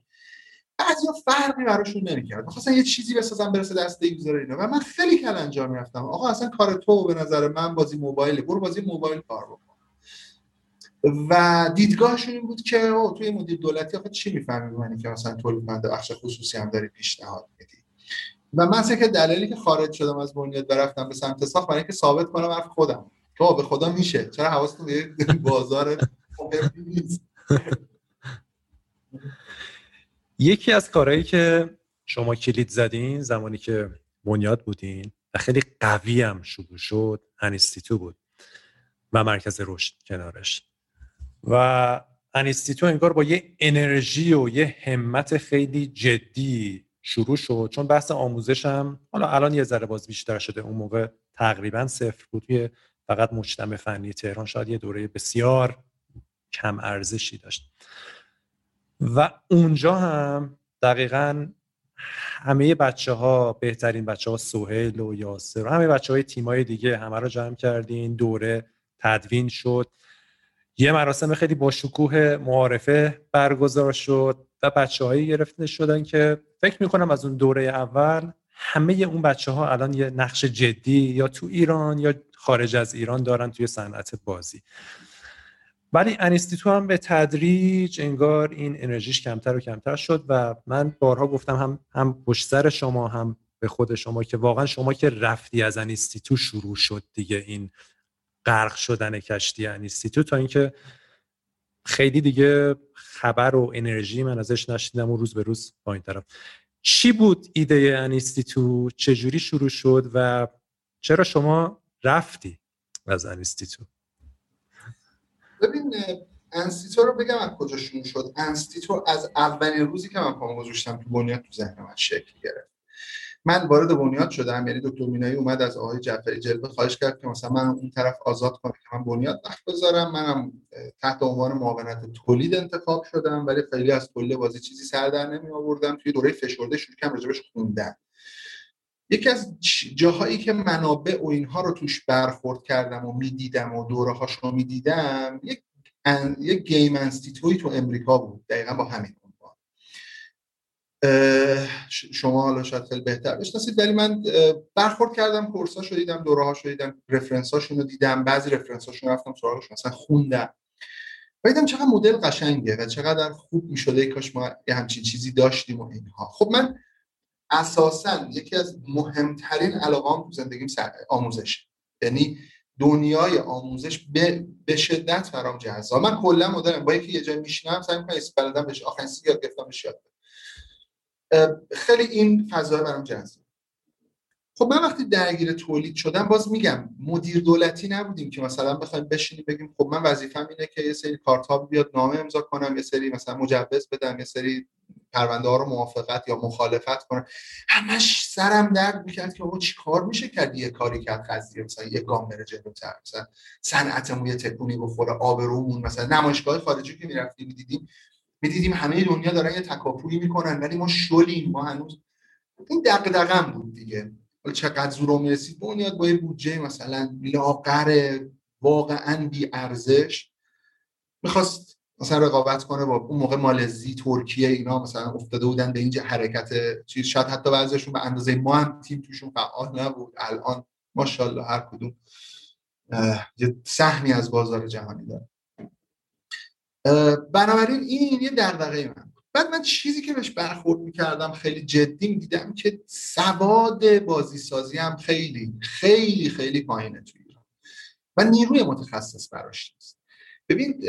بعضیا فرقی براشون نمی‌کرد. می‌خواستن یه چیزی بسازن برسه دست یوزر اینا. و من خیلی کلنجار می‌رفتم. آقا اصلا کار تو به نظر من بازی موبایل برو بازی موبایل کار بکن. و دیدگاهشون این بود که او توی مدیر دولتی آخه چی می‌فهمی منی که مثلا تولید کننده بخش خصوصی هم داری پیشنهاد میدی؟ و من که دلیلی که خارج شدم از بنیاد برفتم به سمت ساخت برای اینکه ثابت کنم حرف خودم. تو به خدا میشه. چرا حواستون به بازار نیست؟ یکی از کارهایی که شما کلید زدین زمانی که بنیاد بودین و خیلی قوی هم شروع شد انیستیتو بود و مرکز رشد کنارش. و انیستیتو انگار با یه انرژی و یه همت خیلی جدی شروع شد. چون بحث آموزش هم حالا الان یه ذره باز بیشتر شده. اون موقع تقریبا صفر بود. یه فقط مجتمع فنی تهران شاید یه دوره بسیار کم ارزشی داشت. و اونجا هم دقیقا همه بچه ها بهترین بچه ها سوهل و یاسر و همه بچه های تیمای دیگه همه رو جمع کردین. دوره تدوین شد. یه مراسم خیلی با شکوه معارفه برگزار شد و بچه هایی گرفته شدن که فکر می‌کنم از اون دوره اول همه اون بچه ها الان یه نقش جدی یا تو ایران یا خارج از ایران دارن توی صنعت بازی. ولی انیستیتو هم به تدریج انگار این انرژیش کمتر و کمتر شد و من بارها گفتم هم هم پشت سر شما هم به خود شما که واقعا شما که رفتی از انیستیتو شروع شد دیگه این غرق شدن کشتی انیستیتو تا اینکه خیلی دیگه خبر و انرژی من ازش نشیدم و روز به روز با این طرف. چی بود ایده انیستیتو چجوری شروع شد و چرا شما رفتی از انیستیتو ببین انستیتو رو بگم از کجا شروع شد. انستیتو از اولین روزی که من پامو گذاشتم تو بنیاد تو ذهن من شکل گرفت. من وارد بنیاد شدم یعنی دکتر مینایی اومد از آقای جعفری جلبه خواهش کرد که مثلا من اون طرف آزاد کنم که من بنیاد وقت بذارم. منم تحت عنوان معاونت تولید انتخاب شدم ولی خیلی از تولید بازی چیزی سر در نمی آوردم. توی دوره فشرده شروع کردم راجبش خوندن. یکی از جاهایی که منابع و اینها رو توش برخورد کردم و می‌دیدم و دوره هاش رو می‌دیدم یک یک گیم انستیتوی تو امریکا بود. دقیقا با همین شما حالا شاید خیلی بهتر بشناسید ولی من برخورد کردم کورسا رو دیدم دوره ها رو دیدم رفرنس رو دیدم بعضی رفرنس هاشون رفتم سراغش مثلا خوندم. و دیدم چقدر مدل قشنگه و چقدر خوب می‌شده کاش ما یه همچین چیزی داشتیم و اینها. خب من اساسا یکی از مهمترین علاقام تو زندگیم آموزش. یعنی دنیای آموزش به, به شدت برام جذاب. من کلا مدرم با یکی یه جای میشینم سعی می‌کنم استفاده بشه آخرین یاد گرفتم یاد خیلی این فضا برام جذاب. خب من وقتی درگیر تولید شدم باز میگم مدیر دولتی نبودیم که مثلا بخوایم بشینیم بگیم خب من وظیفم اینه که یه سری کارتاب بیاد نامه امضا کنم یه سری مثلا مجوز بدم یه سری پرونده ها رو موافقت یا مخالفت کنن همش سرم درد می‌کرد که آقا چی کار میشه کرد؟ یه کاری کرد قضیه مثلا یه گام بره جلوتر مثلا صنعتمون یه تکونی بخوره آبرومون مثلا نمایشگاه خارجی که می‌رفتیم می‌دیدیم می‌دیدیم همه دنیا دارن یه تکاپویی می‌کنن ولی ما شلیم ما هنوز این دغدغه‌ام بود دیگه. چقدر زور می‌رسید؟ بنیاد با یه بودجه مثلا لاغر واقعا بی ارزش می‌خواست مثلا رقابت کنه با اون موقع مالزی ترکیه اینا مثلا افتاده بودن به اینجا حرکت چیز. شاید حتی بعضیشون به اندازه ما هم تیم توشون فعال نبود. الان ماشاءالله هر کدوم یه سهمی از بازار جهانی داره. بنابراین این یه دغدغه من بعد من چیزی که بهش برخورد می‌کردم خیلی جدی دیدم که سواد بازی سازی هم خیلی خیلی خیلی پایینه توی ایران و نیروی متخصص براش نیست. ببین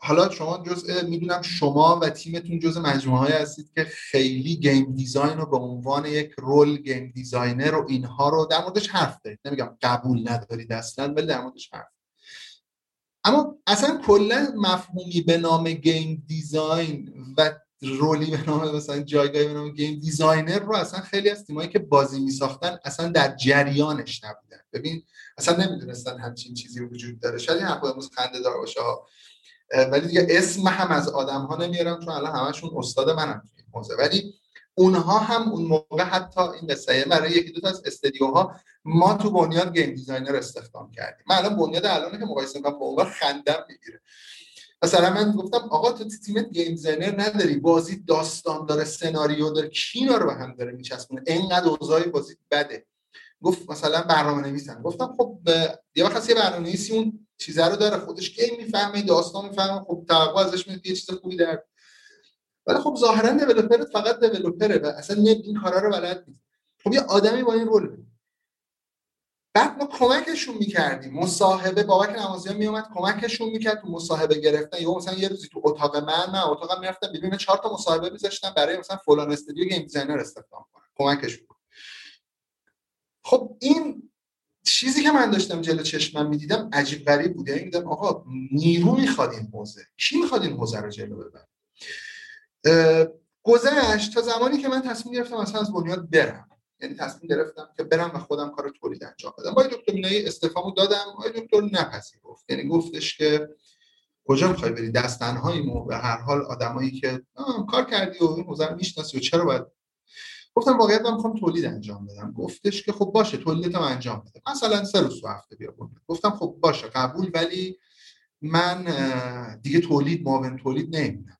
حالا شما جزء می‌دونم شما و تیمتون جزء مجموعه هستید که خیلی game design رو به عنوان یک role game designer و اینها رو در موردش حرف دارید. نمیگم قبول ندارید اصلا ولی در موردش حرف اما اصلا کلا مفهومی به نام game design و role ی به نام مثلا جایگاهی به نام game designer رو اصلا خیلی از تیمایی که بازی می ساختن اصلا در جریانش نبودن. ببین اصلا نمی‌دونستن همچین چیزی وجود داره. شاید این امروز خنده دار باشه ولی دیگه اسم هم از آدم ها نمیارم چون الان همشون استاد منم موزه ولی اونها هم اون موقع حتی این قصه برای یکی دو تا از استدیوها ما تو بنیاد game designer استخدام کردیم. من الان بنیاد الان که مقایسه می‌کنم با خندم می‌گیره. مثلا من گفتم آقا تو تیمت game designer نداری بازی داستان داره سناریو داره کی اینا رو به هم داره میچسبونه. اینقدر اوضاع بازی بده. گفت مثلا برنامه نویسن گفتم خب یه وقت یه برنامه نویسی اون چیزه رو داره خودش game می‌فهمه داستان می‌فهمه خب توقع ازش میاد یه چیز خوبی در ولی خب ظاهرا developer فقط developer ه و اصلا این کارا رو بلد نیست. خب یه آدمی با این role بعد ما کمکشون می‌کردیم. مصاحبه بابک نمازیان میومد کمکشون می‌کرد تو مصاحبه گرفتن. یا مثلا یه روزی تو اتاق من من اتاقم می‌رفتم بیرون چهار تا مصاحبه میذاشتم برای مثلا فلان استودیو game designer استخدام کنم کمکشون خب این چیزی که من داشتم جلو چشمم می‌دیدم عجیب غریب بوده یعنی میدم آقا نیرو می‌خواد این حوزه. کی می‌خواد این حوزه رو جلو ببره؟ گذشت تا زمانی که من تصمیم گرفتم اصلا از بنیاد برم. یعنی تصمیم گرفتم که برم و خودم کار تولید انجام بدم. با دکتر مینایی استفامو دادم آقای دکتر نپذیرفت. یعنی گفتش که کجا می‌خوای بری؟ مو به هر حال آدمایی که کار کردی و این حوزه می‌شناسی و چرا باید؟ گفتم واقعیت من می‌خوام تولید انجام بدم. گفتش که خب باشه تولیدتم انجام بده. مثلا سه روز تو هفته بیا گفتم خب باشه قبول ولی من دیگه تولید معاون تولید نمی‌دونم گفت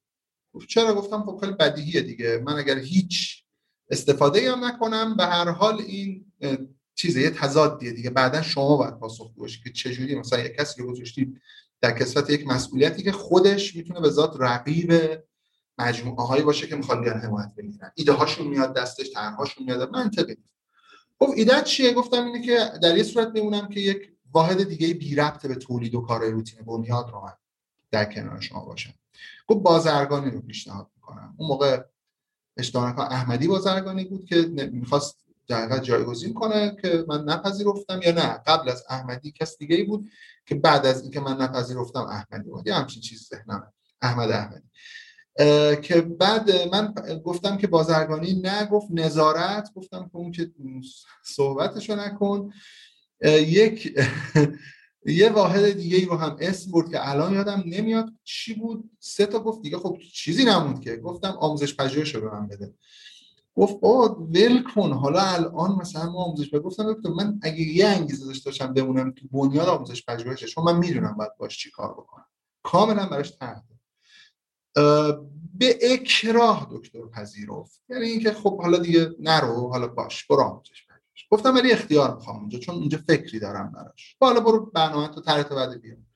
چرا گفتم خب خیلی بدیهیه دیگه. من اگر هیچ استفاده هم نکنم به هر حال این چیزه یه تضادیه دیگه. بعدا شما باید پاسخ باشید که چجوری مثلا یک کسی رو گذاشتید در کسفت یک مسئولیتی که خودش می‌تونه به ذات رقیب مجموعه هایی باشه که می‌خوان بیان حمایت بگیرن. ایده هاشون میاد دستش طرحهاشون میاد. منطقی خب ایده چیه؟ گفتم اینه که در یه صورت میمونم که یک واحد دیگه بی ربط به تولید و کار روتین بنیاد رو من در کنار شما باشم. خب بازرگانی رو پیشنهاد می‌کنم. اون موقع اشتباه احمدی بازرگانی بود که می‌خواست در جایگزین کنه که من نپذیرفتم یا نه. قبل از احمدی کس دیگه ای بود که بعد از اینکه من نپذیرفتم احمدی بود. یه همچین چیز ذهنم احمد احمدی. که بعد من گفتم که بازرگانی نه گفت نظارت. گفتم که اون که صحبتشو نکن. یک یه واحد دیگه ای رو هم اسم برد که الان یادم نمیاد چی بود. سه تا گفت دیگه خب چیزی نموند که. گفتم آموزش پژوهش رو به من بده. گفت آ ول کن. حالا الان مثلا ما آموزش پژوهش گفتم دکتر من اگه یه انگیزه داشته باشم بمونم تو بنیاد آموزش پژوهش چون من می‌دونم باید باش چی کار بکنم. کاملا براش طرح به اکراه دکتر پذیرفت. یعنی اینکه خب حالا دیگه نرو حالا باش برو آموزش گفتم ولی اختیار می‌خوام اونجا چون اونجا فکری دارم براش. حالا برو برنامه تو طرح بعد بیام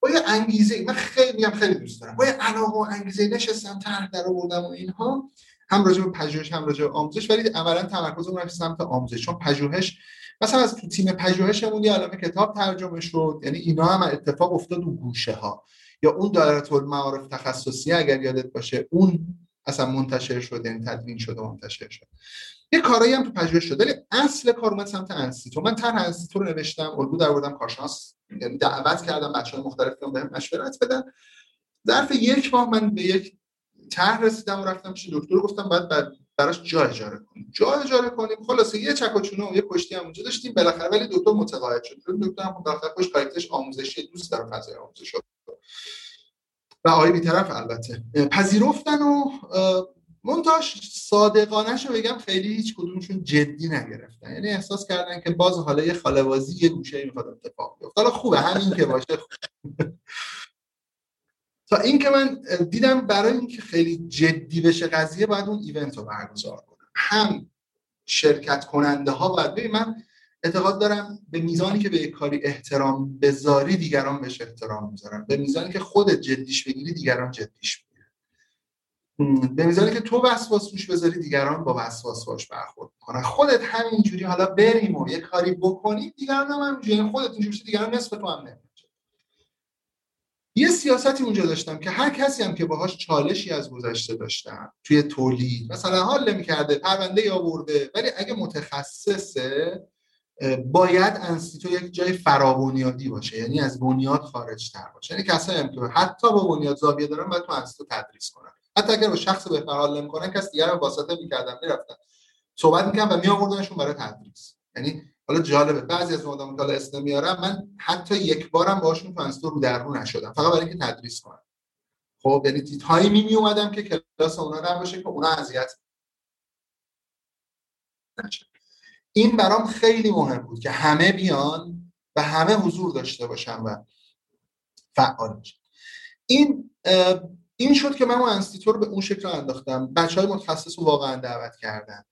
با یه انگیزه من خیلی میگم خیلی دوست دارم. با یه علاقه و انگیزه نشستم طرح در آوردم و اینها. هم راجع به پژوهش هم راجع به آموزش. ولی عملا تمرکز اون سمت آموزش. چون پژوهش مثلا از تو تیم پژوهشمون یه علامه کتاب ترجمه شد. یعنی اینا هم اتفاق افتاد اون گوشه ها یا اون دایره المعارف تخصصی اگر یادت باشه اون اصلا منتشر شد یعنی تدوین شده منتشر شد. یه کارایی هم تو پژوهش شده ولی اصل کار اومد سمت انسیتو من طرح انسیتو رو نوشتم الگو در آوردم کارشناس یعنی دعوت کردم بچه‌های مختلف که بهم مشورت بدن. ظرف یک ماه من به یک طرح رسیدم و رفتم پیش دکتر گفتم بعد براش جا اجاره کنیم. جا اجاره کنیم. خلاصه یه چک و یه کشتی هم اونجا داشتیم. بالاخره ولی دکتر متقاعد شد. دکتر هم بالاخره خوش کاریتش آموزشی دوست داره فضای آموزش و آقای بیطرف البته. پذیرفتن و منتاش صادقانه رو بگم خیلی هیچ کدومشون جدی نگرفتن. یعنی احساس کردن که باز حالا یه خالبازی یه گوشه می‌خواد اتفاق بیفته. حالا خوبه همین که باشه تا اینکه من دیدم برای اینکه خیلی جدی بشه قضیه باید اون ایونت رو برگزار کنم. هم شرکت کننده ها باید ببین من اعتقاد دارم به میزانی که به یک کاری احترام بذاری دیگران بهش احترام می‌ذارن. به میزانی که خودت جدیش بگیری دیگران جدیش به میزانی که تو وسواس روش بذاری دیگران با وسواس باش برخورد کنن خودت همینجوری حالا بریم و یه کاری بکنیم دیگران هم همینجوری. یعنی خودت اینجوری دیگران نصف تو هم نمیشه یه سیاستی اونجا داشتم که هر کسی هم که باهاش چالشی از گذشته داشتم توی تولید مثلا حال نمی‌کرده پرونده آورده ولی اگه متخصصه باید انستیتو یک جای فرابنیادی باشه. یعنی از بنیاد خارج تر باشه. یعنی کسایی هم که حتی با بنیاد زاویه دارن باید تو انستیتو تدریس کنن. حتی اگر با شخص به حال نمی‌کنن کس دیگر رو واسطه می‌کردن می‌رفتن. صحبت می‌کنن و میآوردنشون برای تدریس. یعنی حالا جالبه بعضی از آدم که اسم میارم من حتی یک بارم تو انستیتو وارد نشدم فقط برای اینکه تدریس کنم. خب یعنی time ی می اومدم که کلاس اونا نباشه که اونا اذیت این برام خیلی مهم بود که همه بیان و همه حضور داشته باشن و فعال باشن. این این شد که من اون انستیتو رو به اون شکل انداختم. بچه های متخصص رو واقعا دعوت کردن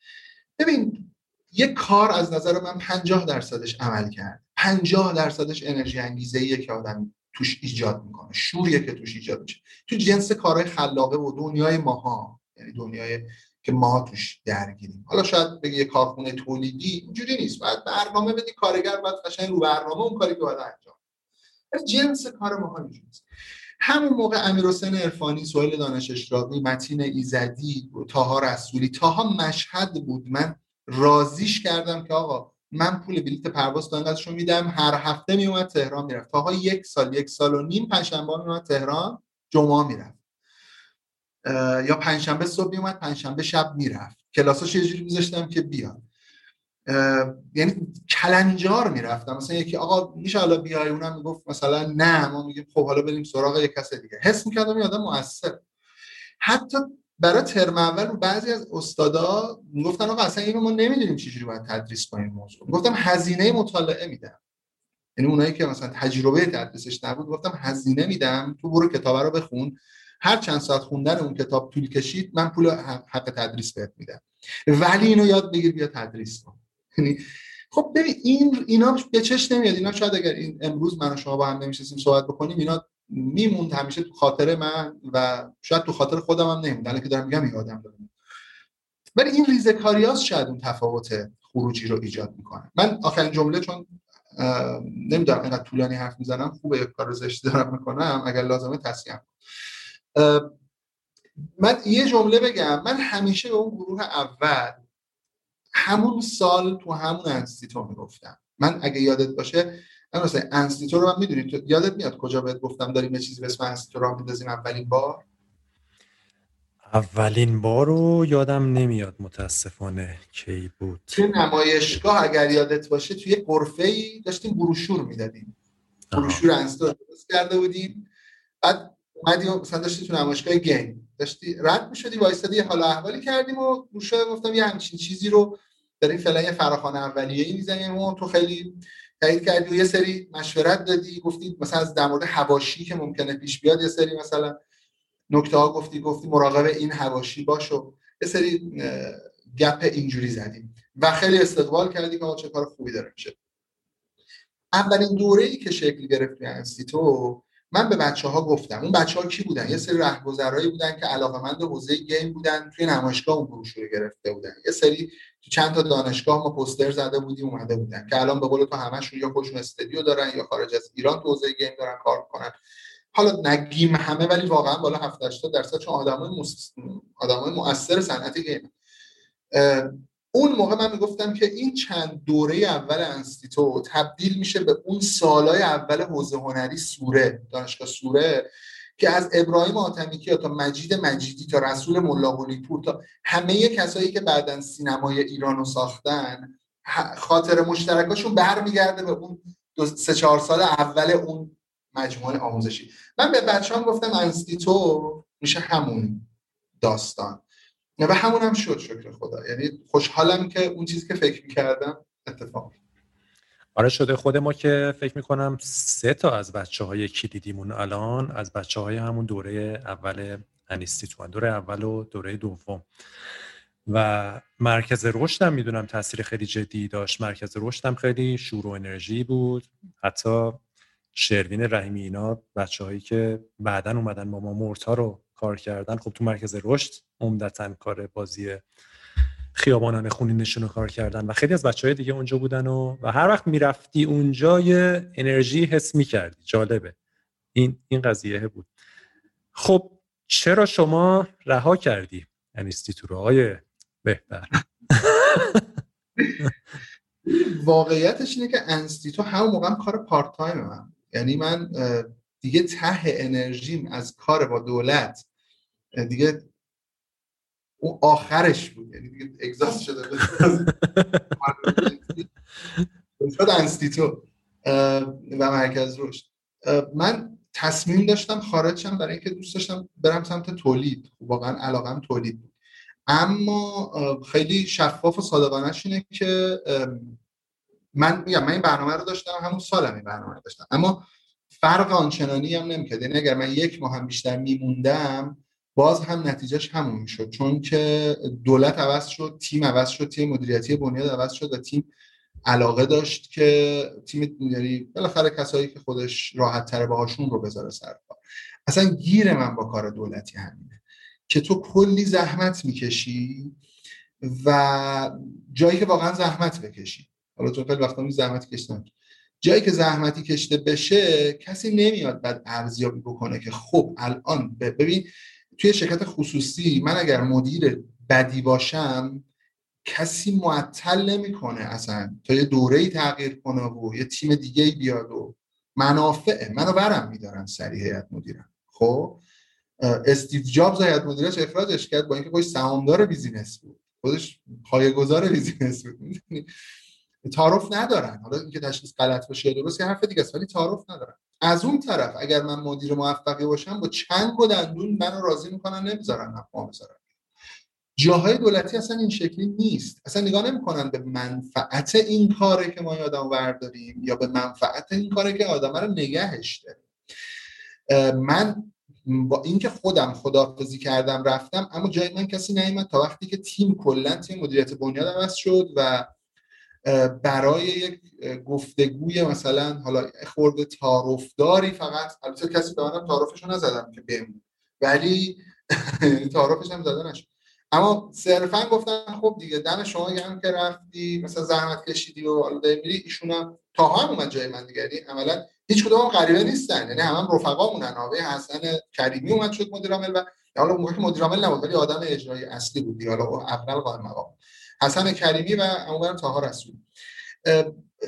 ببین یک کار از نظر من 50 درصدش عمل کرد. 50 درصدش انرژی انگیزه که آدم توش ایجاد می‌کنه. شوریه که توش ایجاد میشه. تو جنس کارهای خلاقه و دنیای ماها یعنی دنیای که ما توش درگیریم. حالا شاید بگی یه کارخونه تولیدی اینجوری نیست. باید برنامه بدی کارگر باید قشنگ رو برنامه اون کاری که باید انجام جنس کار ماها اینجوری همون موقع امیر حسین عرفانی سوال دانش اشراقی متین ایزدی تاها رسولی تاها مشهد بود. من رازیش کردم که آقا من پول بلیت پرواز تا میدم. هر هفته میومد تهران می‌رفت. تاها یک سال یک سال و نیم پنجشنبه میومد تهران جمعه می‌رفت. یا پنجشنبه صبح میومد پنجشنبه شب می‌رفت. کلاساش یه جوری میذاشتم که بیاد. یعنی کلنجار می‌رفتم. مثلا یکی آقا میشه حالا بیای؟ اونم می‌گفت مثلا نه. ما میگیم خب حالا بریم سراغ یک کس دیگه. حس می‌کردم یادم موثر حتی برای ترم اول بعضی از استادا می‌گفتن آقا اصلا اینو ما نمی‌دونیم چجوری باید تدریس کنیم موضوع. گفتم هزینه مطالعه میدم. یعنی اونایی که مثلا تجربه تدریسش نبود گفتم هزینه میدم. تو برو کتاب رو بخون. هر چند ساعت خوندن اون کتاب طول کشید من پول حق تدریس بهت میدم. ولی اینو یاد بگیر بیا تدریس کن. خب ببین این اینا به چش نمیاد. اینا شاید اگر این امروز من و شما با هم نمیشستیم صحبت بکنیم اینا میموند همیشه تو خاطر من و شاید تو خاطر خودم هم نمیموند. الان که دارم میگم یادم دارم. ولی این ریزکاریاس شاید اون تفاوت خروجی رو ایجاد می‌کنه. من آخرین جمله چون نمی‌دونم اینقدر طولانی حرف می‌زنم خوبه کار زشتی دارم می‌کنم اگر لازمه تصمیم من یه جمله بگم. من همیشه به اون گروه اول همون سال تو همون انستیتو می‌گفتم. من اگه یادت باشه من مثلا انستیتو رو من می‌دونی؟ تو یادت میاد کجا بهت گفتم داریم یه چیزی به اسم انستیتو راه میندازیم؟ اولین بار؟ اولین بار رو یادم نمیاد متاسفانه. کی بود؟ توی نمایشگاه اگر یادت باشه توی غرفه ای داشتیم بروشور می‌دادیم. بروشور انستیتو درست کرده بودیم. بعد اومدی مثلا داشتی تو نمایشگاه game. داشتی رد می‌شدی وایسادی حال احوالی کردیم و گوشه گفتم یه همچین چیزی رو داریم فعلا یه فراخوان اولیه‌ای می‌زنیم و تو خیلی تایید کردی و یه سری مشورت دادی گفتی مثلا از در مورد حواشی که ممکنه پیش بیاد یه سری مثلا نکته ها گفتی گفتی مراقب این حواشی باش و یه سری گپ اینجوری زدیم و خیلی استقبال کردی که چه کار خوبی داره میشه. اولین دوره ای که شکل گرفت توی انستیتو من به بچه ها گفتم اون بچه ها کی بودن؟ یه سری رهگذرایی بودن که علاقمند حوزه game بودن توی نمایشگاه اون بروشور گرفته بودن. یه سری تو چند تا دانشگاه ما پوستر زده بودیم اومده بودن که الان به قول تو همشون یا خودشون استودیو دارن یا خارج از ایران تو حوزه game دارن کار کنن حالا نگیم همه ولی واقعا بالا 70 80 درصد چون آدمای. آدمای مؤثر صنعت گیم. اون موقع من می‌گفتم که این چند دوره اول انستیتو تبدیل میشه به اون سالای اول حوزه هنری سوره دانشگاه سوره که از ابراهیم آتمیکی تا مجید مجیدی تا رسول ملاقلی پور تا همه کسایی که بعدا سینمای ایران رو ساختن خاطر مشترکاشون برمیگرده به اون دو سه چهار سال اول اون مجموعه آموزشی. من به بچه هم گفتم انستیتو میشه همون داستان. و همون هم شد شکر خدا. یعنی خوشحالم که اون چیزی که فکر می‌کردم اتفاق آره شده خود ما که فکر می‌کنم سه تا از بچه های کلیدیمون الان از بچه های همون دوره اول انیستیتوان دوره اول و دوره دوم. و مرکز رشد هم می‌دونم تاثیر خیلی جدی داشت. مرکز رشد هم خیلی شور و انرژی بود. حتی شروین رحیمی اینا بچه هایی که بعدا اومدن با ما رو کار کردن خب تو مرکز رشد عمدتا کار بازی خیابانان خونینشون رو کار کردن و خیلی از بچه های دیگه اونجا بودن و, و هر وقت می‌رفتی اونجا یه انرژی حس می‌کردی. جالبه. این این قضیه بود. خب چرا شما رها کردی انستیتو رو؟ بهتر واقعیتش اینه که انستیتو همون موقع کار part time من. یعنی من دیگه ته انرژیم از کار با دولت دیگه اون آخرش بود. یعنی دیگه exhaust شده شد انستیتو و مرکز رشد. من تصمیم داشتم خارج شم برای اینکه دوست داشتم برم سمت تولید. واقعا علاقم تولید بود. اما خیلی شفاف و صادقانش اینه که من میگم من این برنامه رو داشتم همون سالم این برنامه رو داشتم. اما فرق آنچنانی هم نمی‌کرد. یعنی اگر من یک ماه هم بیشتر میموندم باز هم نتیجهش همون می‌شد. چون که دولت عوض شد تیم عوض شد تیم مدیریتی بنیاد عوض شد و تیم علاقه داشت که تیم یعنی بالاخره کسایی که خودش راحت تره باهاشون رو بذاره سر کار. اصلا گیر من با کار دولتی همینه که تو کلی زحمت می‌کشی و جایی که واقعا زحمت بکشی. حالا تو خیلی وقتا زحمت کشتم جایی که زحمتی کشته بشه کسی نمیاد بعد ارزیابی بکنه که خب الان ببین توی شرکت خصوصی من اگر مدیر بدی باشم کسی معطل نمی‌کنه اصلا. تا یه دوره ای تغییر کنه و یه تیم دیگه بیاد و منافعه. منو برم میدارن سری هیئت مدیرم. خب؟ استیو جابز هیئت مدیرش اخراجش کرد با اینکه خودش سهامدار بیزینس بود. خودش پایه‌گذار بیزینس بود. تعارف ندارن. حالا اینکه تشخیص غلط باشه درست یه حرف دیگه است ولی تعارف ندارن. از اون طرف اگر من مدیر موفقی باشم با چنگ و دندون منو راضی می‌کنن نمی‌ذارن نمی‌ذارن جاهای دولتی اصلا این شکلی نیست. اصلا نگاه نمی‌کنن به منفعت این کاره که ما آدم برداریم یا به منفعت این کاره که آدم رو نگهش داریم من با اینکه خودم خدافزی کردم رفتم اما جای من کسی نیومد. تا وقتی که تیم کلا تیم مدیریت بنیاد عوض شد و برای یک گفتگوی مثلا حالا خورده تعارفداری فقط البته کسی به منم تعارفشو نزدم که بهم ولی تعارفش هم زده نشد اما صرفا گفتن خب دیگه دم شما هم که رفتی مثلا زحمت کشیدی و حالا میری ایشون هم تا هم اومد جای من دیگه. یعنی عملا هیچ کدوم غریبه نیستن یعنی هم, هم رفقامونن. آقای حسن کریمی اومد شد مدیر عامل و حالا موقع مدیر عامل نبود ولی آدم اجرایی اصلی بود حالا اول قائم مقام. حسن کریمی و عمر تاها رسول.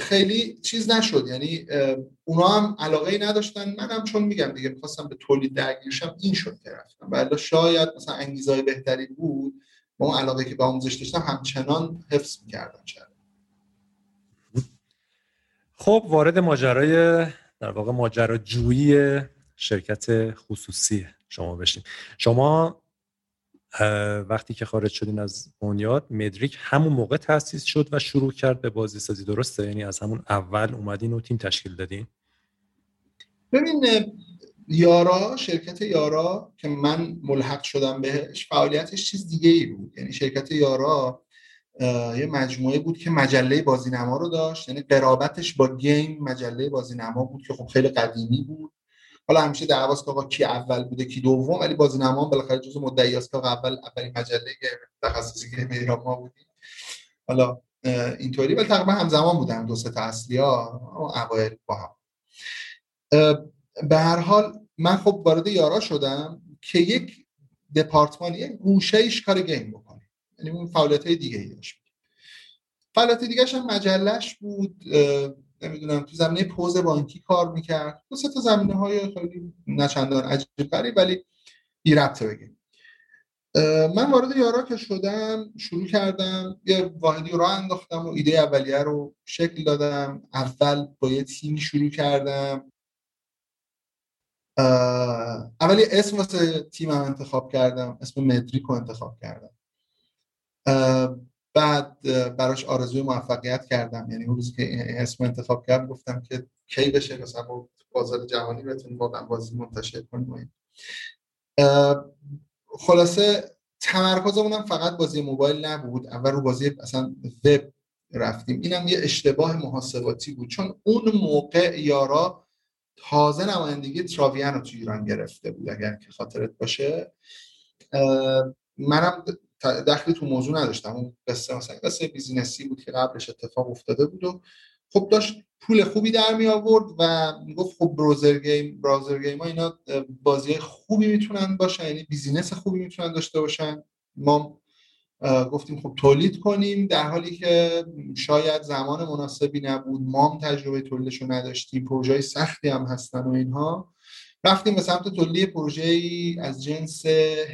خیلی چیز نشد. یعنی اونا هم علاقه ای نداشتن. من هم چون میگم دیگه می‌خواستم به تولید درگیرشم این شد که رفتم. ولی شاید مثلا انگیزهای بهتری بود. با اون علاقه که به آموزش داشتم همچنان حفظ می‌کردم شاید. خب وارد ماجرای در واقع ماجراجویی شرکت خصوصی شما بشیم. شما وقتی که خارج شدین از بنیاد مدریک همون موقع تاسیس شد و شروع کرد به بازی سازی درسته؟ یعنی از همون اول اومدین و تیم تشکیل دادین؟ ببین یارا شرکت یارا که من ملحق شدم بهش فعالیتش چیز دیگه ای بود. یعنی شرکت یارا یه مجموعه بود که مجله بازینما رو داشت. یعنی قرابتش با گیم مجله بازینما بود که خب خیلی قدیمی بود. حالا همیشه دعواست که آقا کی اول بوده کی دوم ولی بازینما هم بالاخره جزو مدعی است که اول اولین مجله تخصصی گیم ایران ما بودیم. حالا اینطوری. ولی تقریبا همزمان بودن دو سه تا اصلی ها اوایل با هم. به هر حال من خب وارد یارا شدم که یک دپارتمان یک گوشه ایش کار گیم بکنه. یعنی اون فعالیت های دیگه ای داشت. فعالیت دیگه هم مجلش بود. نمی‌دونم تو زمینه پوز بانکی کار می‌کرد. دو سه تا زمینه های خیلی نچندان عجیب ولی بی ربطه بگیم. من وارد یارا که شدم شروع کردم یه واحدی رو انداختم و ایده اولیه رو شکل دادم. اول با یه تیمی شروع کردم. اولی اسم واسه تیمم انتخاب کردم اسم مدریک رو انتخاب کردم. بعد براش آرزوی موفقیت کردم. یعنی اون روزی که اسم انتخاب کردم گفتم که کی بشه مثلا با بازار جهانی بتونیم واقعا بازی منتشر کنیم خلاصه تمرکزمون فقط بازی موبایل نبود. اول رو بازی اصلا وب رفتیم. اینم یه اشتباه محاسباتی بود. چون اون موقع یارا تازه نمایندگی تراویان رو تو ایران گرفته بود اگر که خاطرت باشه. منم دخلی تو موضوع نداشتم. اون قصه مثلا قصه بیزینسی بود که قبلش اتفاق افتاده بود و خب داشت پول خوبی در می آورد و می‌گفت خب browser game browser game ها اینا بازی خوبی می‌تونن باشن یعنی بیزینس خوبی می‌تونن داشته باشن. ما گفتیم خب تولید کنیم در حالی که شاید زمان مناسبی نبود. ما هم تجربه تولیدش رو نداشتیم. پروژه سختی هم هستن و اینها. رفتیم به سمت تولید پروژه از جنس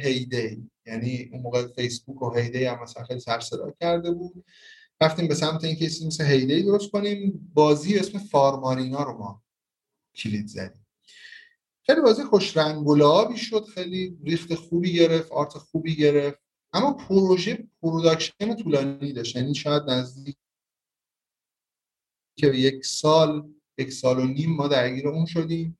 هیدی یعنی اون موقع فیسبوک و هیدی هم مثلا خیلی سر کرده بود. رفتیم به سمت اینکه چیزی مثل هیدی درست کنیم. بازی اسم فارمارینا رو ما کلید زدیم. خیلی بازی خوش رنگ و شد. خیلی ریخت خوبی گرفت art خوبی گرفت. اما پروژه production طولانی داشت. یعنی شاید نزدیک که یک سال یک سال و نیم ما درگیر اون شدیم.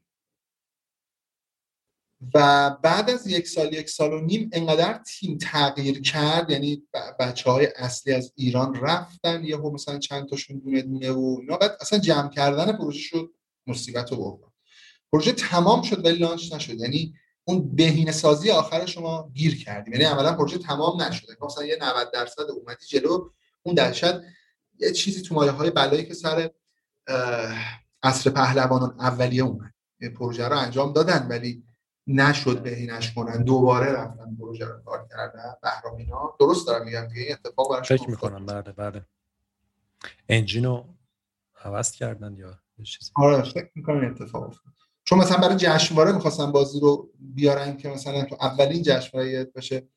و بعد از یک سال یک سال و نیم انقدر تیم تغییر کرد یعنی بچه های اصلی از ایران رفتن یه مثلا چند تاشون دونه دونه و اینا بعد اصلا جمع کردن پروژه شد مصیبت رو پروژه تمام شد ولی لانچ نشد. یعنی اون بهینه سازی آخر شما گیر کردیم. یعنی اولا پروژه تمام نشده مثلا یه 90 درصد اومدی جلو اون درصد یه چیزی تو مایه های بلایی که سر عصر پهلوانان اولیه اومد. پروژه رو انجام دادن ولی نشد بهینش کنن. دوباره رفتن پروژه رو کار کردن. بهرام اینا. درست دارم میگم که این اتفاق براش فکر می‌کنم. بله بله. انجینو عوض کردن یا چیزی؟ آره فکر می‌کنم اتفاق افتاد. چون مثلا برای جشنواره می‌خواستن بازی رو بیارن که مثلا تو اولین جشنواره باشه.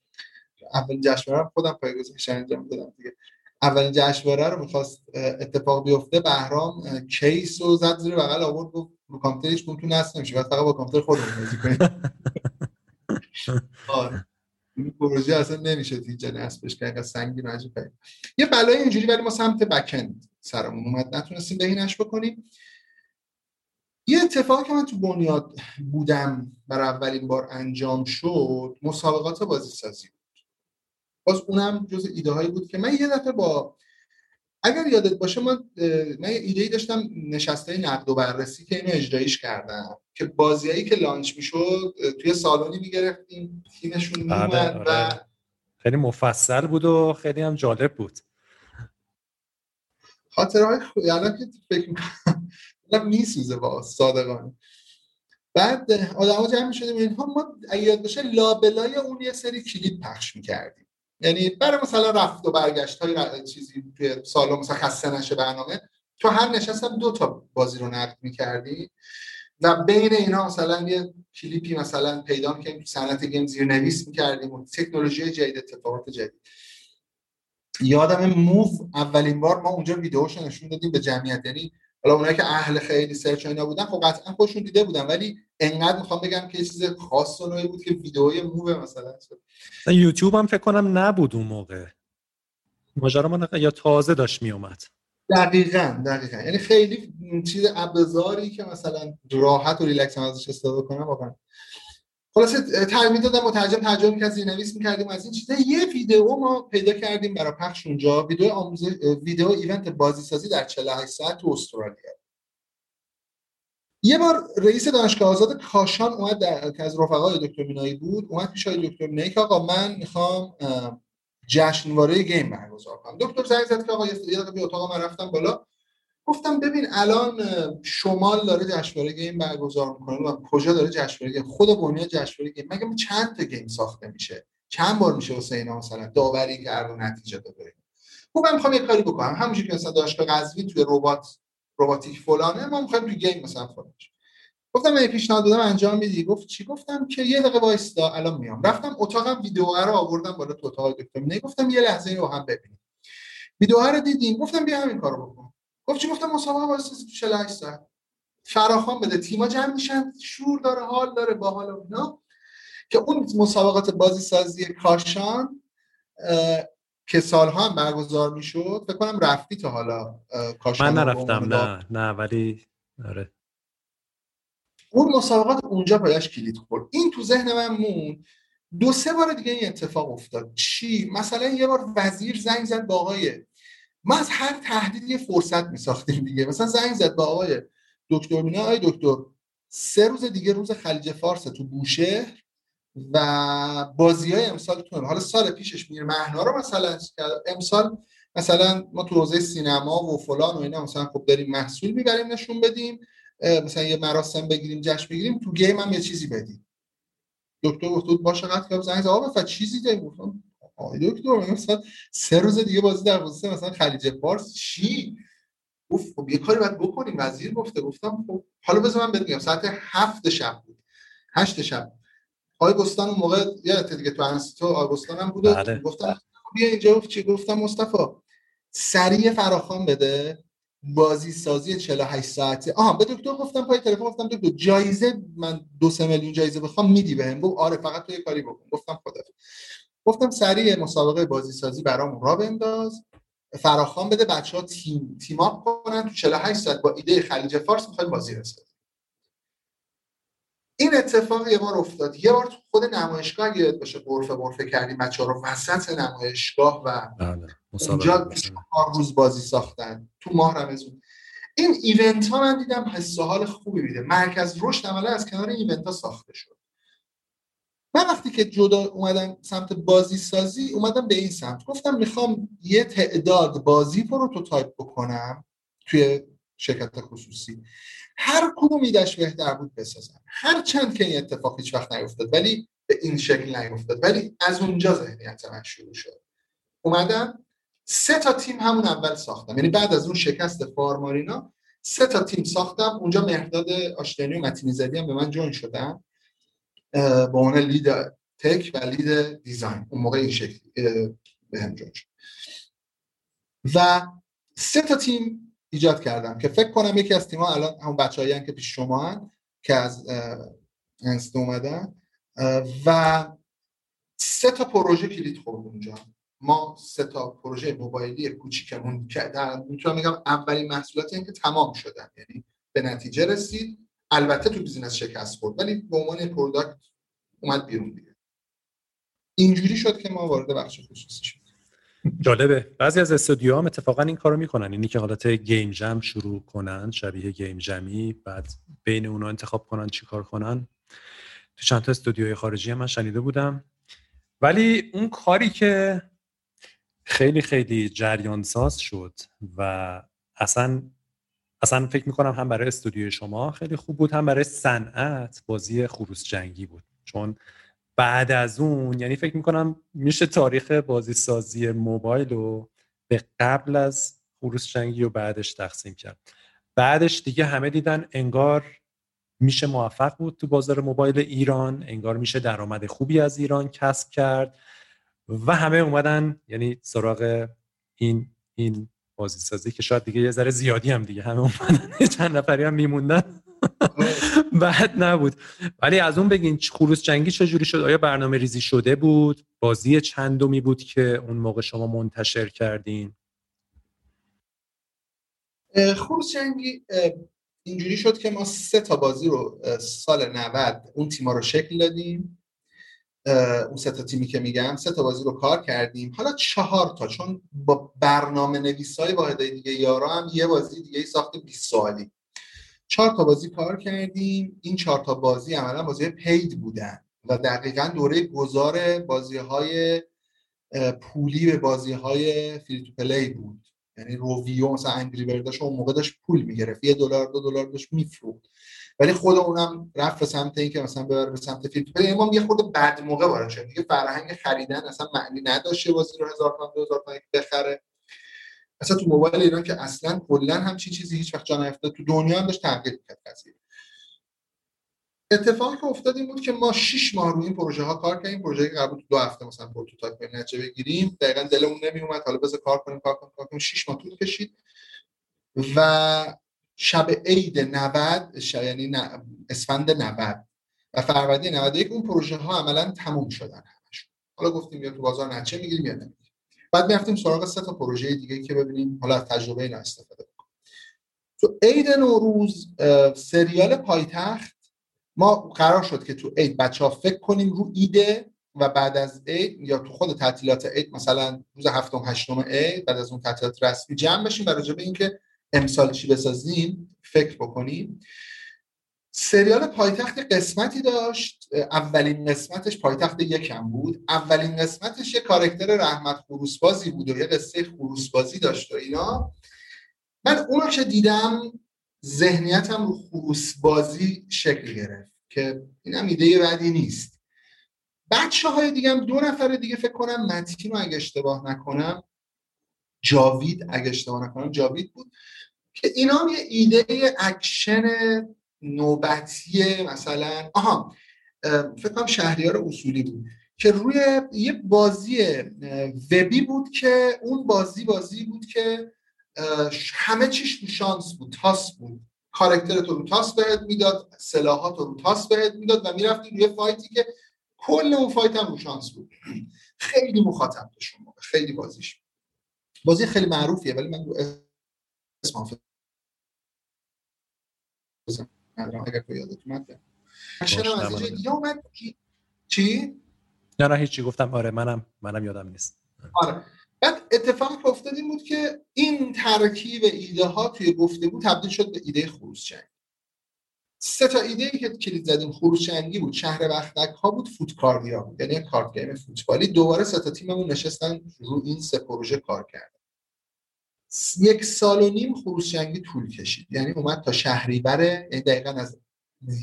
اولین جشنواره خودم پایگذاریش انجام دادم دیگه. اولین جشنواره رو می‌خواست اتفاق بیفته بهرام کیس رو زد زیر بغل آورد گفت رو کامپیوتر هیچ تو نصب نمیشه فقط با کامپیوتر خودمون بازی کنیم. آره. این پروژه اصلا نمیشه اینجا نصبش کرد سنگین عجیب یه بلای اینجوری ولی ما سمت بکند سرمون اومد. نتونستیم بهینش بکنیم. یه اتفاقی که من تو بنیاد بودم بر اولین بار انجام شد مسابقات بازی سازی بود. باز اونم جز ایده هایی بود که من یه دفعه با اگر یادت باشه من من ایده ای داشتم نشسته نقد و بررسی که اینو اجرایش کردم که بازیایی که لانچ می‌شد توی سالونی می‌گرفتیم تیمشون آره، میومد و آره. خیلی مفصل بود و خیلی هم جالب بود. خاطرهای الان که فکر می‌کنم میسوزه با صادقانه بعد آدما جمع می‌شدیم اینها. ما اگه یاد باشه لابلای اون یه سری کلید پخش می‌کردیم. یعنی برای مثلا رفت و برگشت های چیزی توی سالن مثلا خسته نشه برنامه تو هر نشستم دو تا بازی رو نقد می‌کردی و بین اینا مثلا یه کلیپی مثلا پیدا می‌کنیم تو صنعت گیم زیر نویس می‌کردیم و تکنولوژی جدید اتفاقات جدید. یادم Move اولین بار ما اونجا ویدیوش نشون دادیم به جمعیت. یعنی حالا اونایی که اهل خیلی سرچ اینا بودن خب قطعا خودشون دیده بودن ولی انقدر می‌خوام بگم که چیز خاص و نوعی بود که ویدئوی Move مثلا. یوتیوب هم فکر کنم نبود اون موقع. ماجرا ما یا تازه داشت میومد دقیقا دقیقا. یعنی خیلی چیز ابزاری که مثلا راحت و ریلکس ازش استفاده کنم واقعا. خلاصه تعمید دادم مترجم ترجمه می‌کرد زیرنویس می‌کردیم از این چیزا. یه ویدیو ما پیدا کردیم برای پخش اونجا. ویدیو آموزش ویدیو event بازی سازی در 48 ساعت تو استرالیا. یه بار رئیس دانشگاه آزاد کاشان اومد در... که از رفقای دکتر مینایی بود اومد پیش دکتر مینایی که آقا من می‌خوام جشنواره game برگزار کنم. دکتر زنگ زد که آقا یه دقیقه اتاق من رفتم بالا. گفتم ببین الان شمال داره جشنواره game برگزار می‌کنه. و کجا داره جشنواره game؟ خود بنیاد جشنواره game. مگه چند تا game ساخته میشه؟ چند بار میشه اینا مثلا داوری کرد و نتیجه داده؟ خب من می‌خوام یه کاری بکنم. همونجوری که مثلا دانشگاه قزوین توی ربات رباتیک فلانه ما می‌خوایم تو گیم مثلا فلان گفتم من پیشنهاد دادم انجام میدی؟ گفت چی؟ گفتم که یه دقیقه وایستا الان میام. رفتم اتاقم ویدیو رو آوردم بالا تو اتاق دکتر گفتم یه لحظه رو هم ببینیم. ویدیو رو دیدیم. گفتم بیا همین کارو بکن. گفت چی؟ گفتم مسابقه واسه 48 ساعت فراخوان بده. تیما جمع میشن. شور داره حال داره باحال و اینا که اون مسابقات بازی سازی کاشان که سالها هم برگزار می‌شد فکر کنم رفتی تا حالا کاشان من نرفتم نه نه ولی آره. اون مسابقات اونجا پایش کلید خورد. این تو ذهن من مون دو سه بار دیگه این اتفاق افتاد. چی؟ مثلا یه بار وزیر زنگ زد با آقای ما از هر تهدید یه فرصت می ساختیم دیگه. مثلا زنگ زد با آقای دکتر مینا آقای دکتر سه روز دیگه روز خلیج فارس تو بوشهر و بازی های امسال تو حالا سال پیشش میر مهنا رو مثلا امسال مثلا ما تو حوزه سینما و فلان و اینا مثلا خب داریم محصول می‌بریم نشون بدیم مثلا یه مراسم بگیریم جشن بگیریم تو گیم هم یه چیزی بدیم. دکتر گفت باشه قد که زنگ زد چیزی داریم؟ گفتم دکتر مثلا سه روز دیگه بازی در حوزه مثلا خلیج فارس چی؟ گفت خب یه کاری باید بکنیم وزیر گفته گفتم خب حالا بذار من بگم ساعت هفت شب بود هشت شب. آقای گستان اون موقع یادت دیگه تو آقای گستان هم بود بله. گفتم بیا اینجا چی؟ گفتم مصطفی سریع فراخوان بده بازی سازی 48 ساعته. آها به دکتر گفتم پای تلفن گفتم دکتر جایزه من دو سه میلیون جایزه بخوام میدی بهم؟ گفت آره فقط تو یه کاری بکن. گفتم خدا گفتم سریع مسابقه بازی سازی برامون را بنداز. فراخوان بده بچه ها تیم تیم اپ کنن. تو 48 ساعت با ایده خلیج فارس می‌خوایم بازی رسد این اتفاق یه بار افتاد. یه بار تو خود نمایشگاه یاد باشه غرفه غرفه کردیم بچه ها رو وسط نمایشگاه و بله، اونجا چهار روز بازی ساختن تو ماه رمزون این event ها من دیدم حس حال خوبی میده. مرکز رشد عملا از کنار event ها ساخته شد. من وقتی که جدا اومدم سمت بازی سازی اومدم به این سمت. گفتم می‌خوام یه تعداد بازی prototype بکنم توی شرکت خصوصی. هر کدوم ایدش بهتر بود بسازم. هر چند که این اتفاق هیچ وقت نیفتاد ولی به این شکل نیفتاد. ولی از اونجا ذهنیت من شروع شد. اومدم سه تا تیم همون اول ساختم. یعنی بعد از اون شکست فارمارینا سه تا تیم ساختم. اونجا مهداد آشتینی و متینی زدی هم به من جوین شدن. به عنوان لید تک و لید دیزاین اون موقع این شکل به هم join شد. و سه تا تیم ایجاد کردم که فکر کنم یکی از تیم‌ها الان همون بچه‌ای که پیش شما هن که از انست اومدن. و سه تا پروژه کلید خورد اونجا. ما سه تا پروژه موبایلی کوچیکمون که می‌تونم بگم اولین محصولاتی که تمام شدن. یعنی به نتیجه رسید. البته تو بیزینس شکست خورد ولی به عنوان product اومد بیرون دیگه. اینجوری شد که ما وارد بخش خصوصی شد جالبه. بعضی از استودیوها هم اتفاقا این کارو می‌کنن. اینی که حالت گیم جم شروع کنن شبیه گیم جمی بعد بین اونا انتخاب کنن چیکار کنن. تو چند تا استودیوهای خارجی هم من شنیده بودم. ولی اون کاری که خیلی خیلی جریان ساز شد و اصلا اصلا فکر می‌کنم هم برای استودیوی شما خیلی خوب بود هم برای صنعت بازی خروس جنگی بود. چون بعد از اون یعنی فکر می‌کنم میشه تاریخ بازی سازی موبایل رو به قبل از خروس جنگی و بعدش تقسیم کرد. بعدش دیگه همه دیدن انگار میشه موفق بود تو بازار موبایل ایران انگار میشه درآمد خوبی از ایران کسب کرد و همه اومدن یعنی سراغ این این بازی سازی که شاید دیگه یه ذره زیادی هم دیگه همه اومدن. چند نفری هم میموندن. بعد نبود. ولی از اون بگین خروس جنگی چجوری شد؟ آیا برنامه ریزی شده بود؟ بازی چندمی بود که اون موقع شما منتشر کردین؟ خروس جنگی اینجوری شد که ما سه تا بازی رو سال 90 اون تیما رو شکل دادیم. اون سه تا تیمی که میگم سه تا بازی رو کار کردیم. حالا چهار تا چون با برنامه نویسای واحدهای دیگه یارا هم یه بازی دیگه ساخت 20 سالی چهار تا بازی کار کردیم. این چهار تا بازی عملا بازی paid بودن و دقیقا دوره گذار بازی های پولی به بازی های free to play بود. یعنی Rovio مثلا Angry Birds اون موقع داشت پول می‌گرفت. یه دلار دو دلار داشت میفروخت. ولی خود اونم رفت به سمت اینکه مثلا ببره به سمت free to play ما یه خورده بعد موقع وارد شد. دیگه فرهنگ خریدن اصلا معنی نداشت بازی رو هزار تومان 2000 تومان بخره. اصلا تو موبایل ایران که اصلا کلا هم چی چیزی هیچ وقت جا نیفتاد. تو دنیا هم داشت تغییر می‌کرد قضیه. اتفاقی که افتاد این بود که ما 6 ماه روی این پروژه ها کار کردیم. پروژه که قبول دو هفته مثلا prototype نتیجه بگیریم. دقیقا دلمون نمی اومد حالا بذار کار کنیم کار کنیم کار کنیم. 6 ماه طول کشید. و شب عید 90 یعنی اسفند 90 و فروردین 91 اون پروژه ها عملا تموم شدن همشون. حالا گفتیم یا تو بازار نچه می‌گیریم یا نمی‌گیریم. بعد می‌رفتیم سراغ سه تا پروژه دیگه که ببینیم حالا از تجربه اینا استفاده کنیم تو عید نوروز سریال پایتخت ما قرار شد که تو عید بچه ها فکر کنیم رو ایده و بعد از عید یا تو خود تعطیلات عید مثلا روز هفتم هشتم عید بعد از اون تعطیلات رسمی جمع بشیم و راجع به اینکه امسال چی بسازیم؟ فکر بکنیم. سریال پایتخت قسمتی داشت. اولین قسمتش پایتخت یکم بود. اولین قسمتش یه کارکتر رحمت خروسبازی بود و یه قصه خروسبازی داشت و اینا. من اونو که دیدم ذهنیتم رو خروسبازی شکل گرفت که اینم ایده بعدی نیست. بچه های دیگه هم دو نفر دیگه فکر کنم متین رو اگه اشتباه نکنم جاوید اگه اشتباه نکنم جاوید بود. که اینا هم یه ایده اکشن نوبتی مثلا آها فکر کنم شهریار اصولی بود که روی یه بازی وبی بود که اون بازی بازی بود که همه چیش رو شانس بود تاس بود. کارکتر تو رو تاس بهت می‌داد سلاحات رو تاس بهت می‌داد و می‌رفتی روی فایتی که کل اون فایت هم رو شانس بود. خیلی مخاطب داشت خیلی بازیش. بازی خیلی معروفیه ولی من رو اسم اگر تو یادت اومد اومد. چی؟ نه نه هیچی. گفتم آره منم منم یادم نیست. آره. بعد اتفاقی که افتاد این بود که این ترکیب ایده ها توی گفتگو تبدیل شد به ایده خروس جنگ سه تا ایده ای که کلید زدیم خروس جنگی بود. شهر وقتک ها بود فوتکاردیا بود. یعنی کارت گیم فوتبالی. دوباره سه تا تیممون نشستن رو این سه پروژه کار کرد یک سال و نیم خروس جنگی طول کشید. یعنی اومد تا شهریور یعنی دقیقا از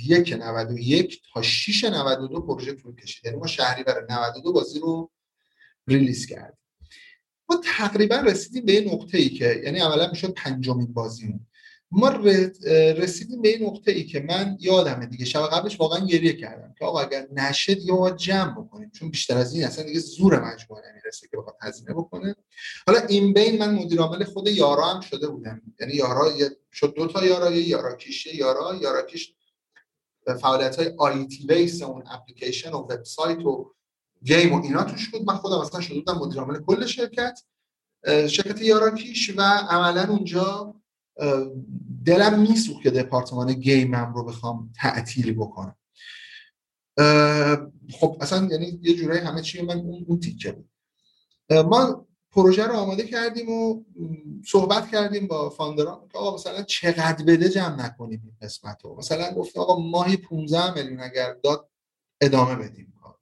یک 91 تا 6 92 پروژه طول کشید. یعنی ما شهریور 92 بازی رو ریلیز کردیم. ما تقریبا رسیدیم به یه نقطه ای که یعنی عملا می‌شد پنجمین بازی ما رسیدیم به این نقطه ای که من یادمه دیگه. شب قبلش واقعا گریه کردم که آقا اگر نشه دیگه ما جمع بکنیم. چون بیشتر از این اصلا دیگه زور مجموعه نمی‌رسه که بخواد هزینه بکنه. حالا این بین من مدیر عامل خود یارا هم شده بودم. یعنی یارا شد دو تا یارا یه یارا کیش یارا یارا کیش فعالیت های آیتی بیس اون اپلیکیشن و وبسایت و گیم و اینا توش بود. من خودم اصلا شده بودم مدیر عامل کل شرکت. شرکت یاراکیش و عملا اونجا دلم میسوخت که دپارتمان گیمم رو بخوام تعطیل بکنم. خب اصلا یعنی یه جورایی همه چی من اون, تیکه بود. ما پروژه رو آماده کردیم و صحبت کردیم با فاندران که آقا مثلا چقدر بده جمع نکنیم این قسمت رو. مثلا گفتم آقا ماهی 15 میلیون اگر داد ادامه بدیم کار.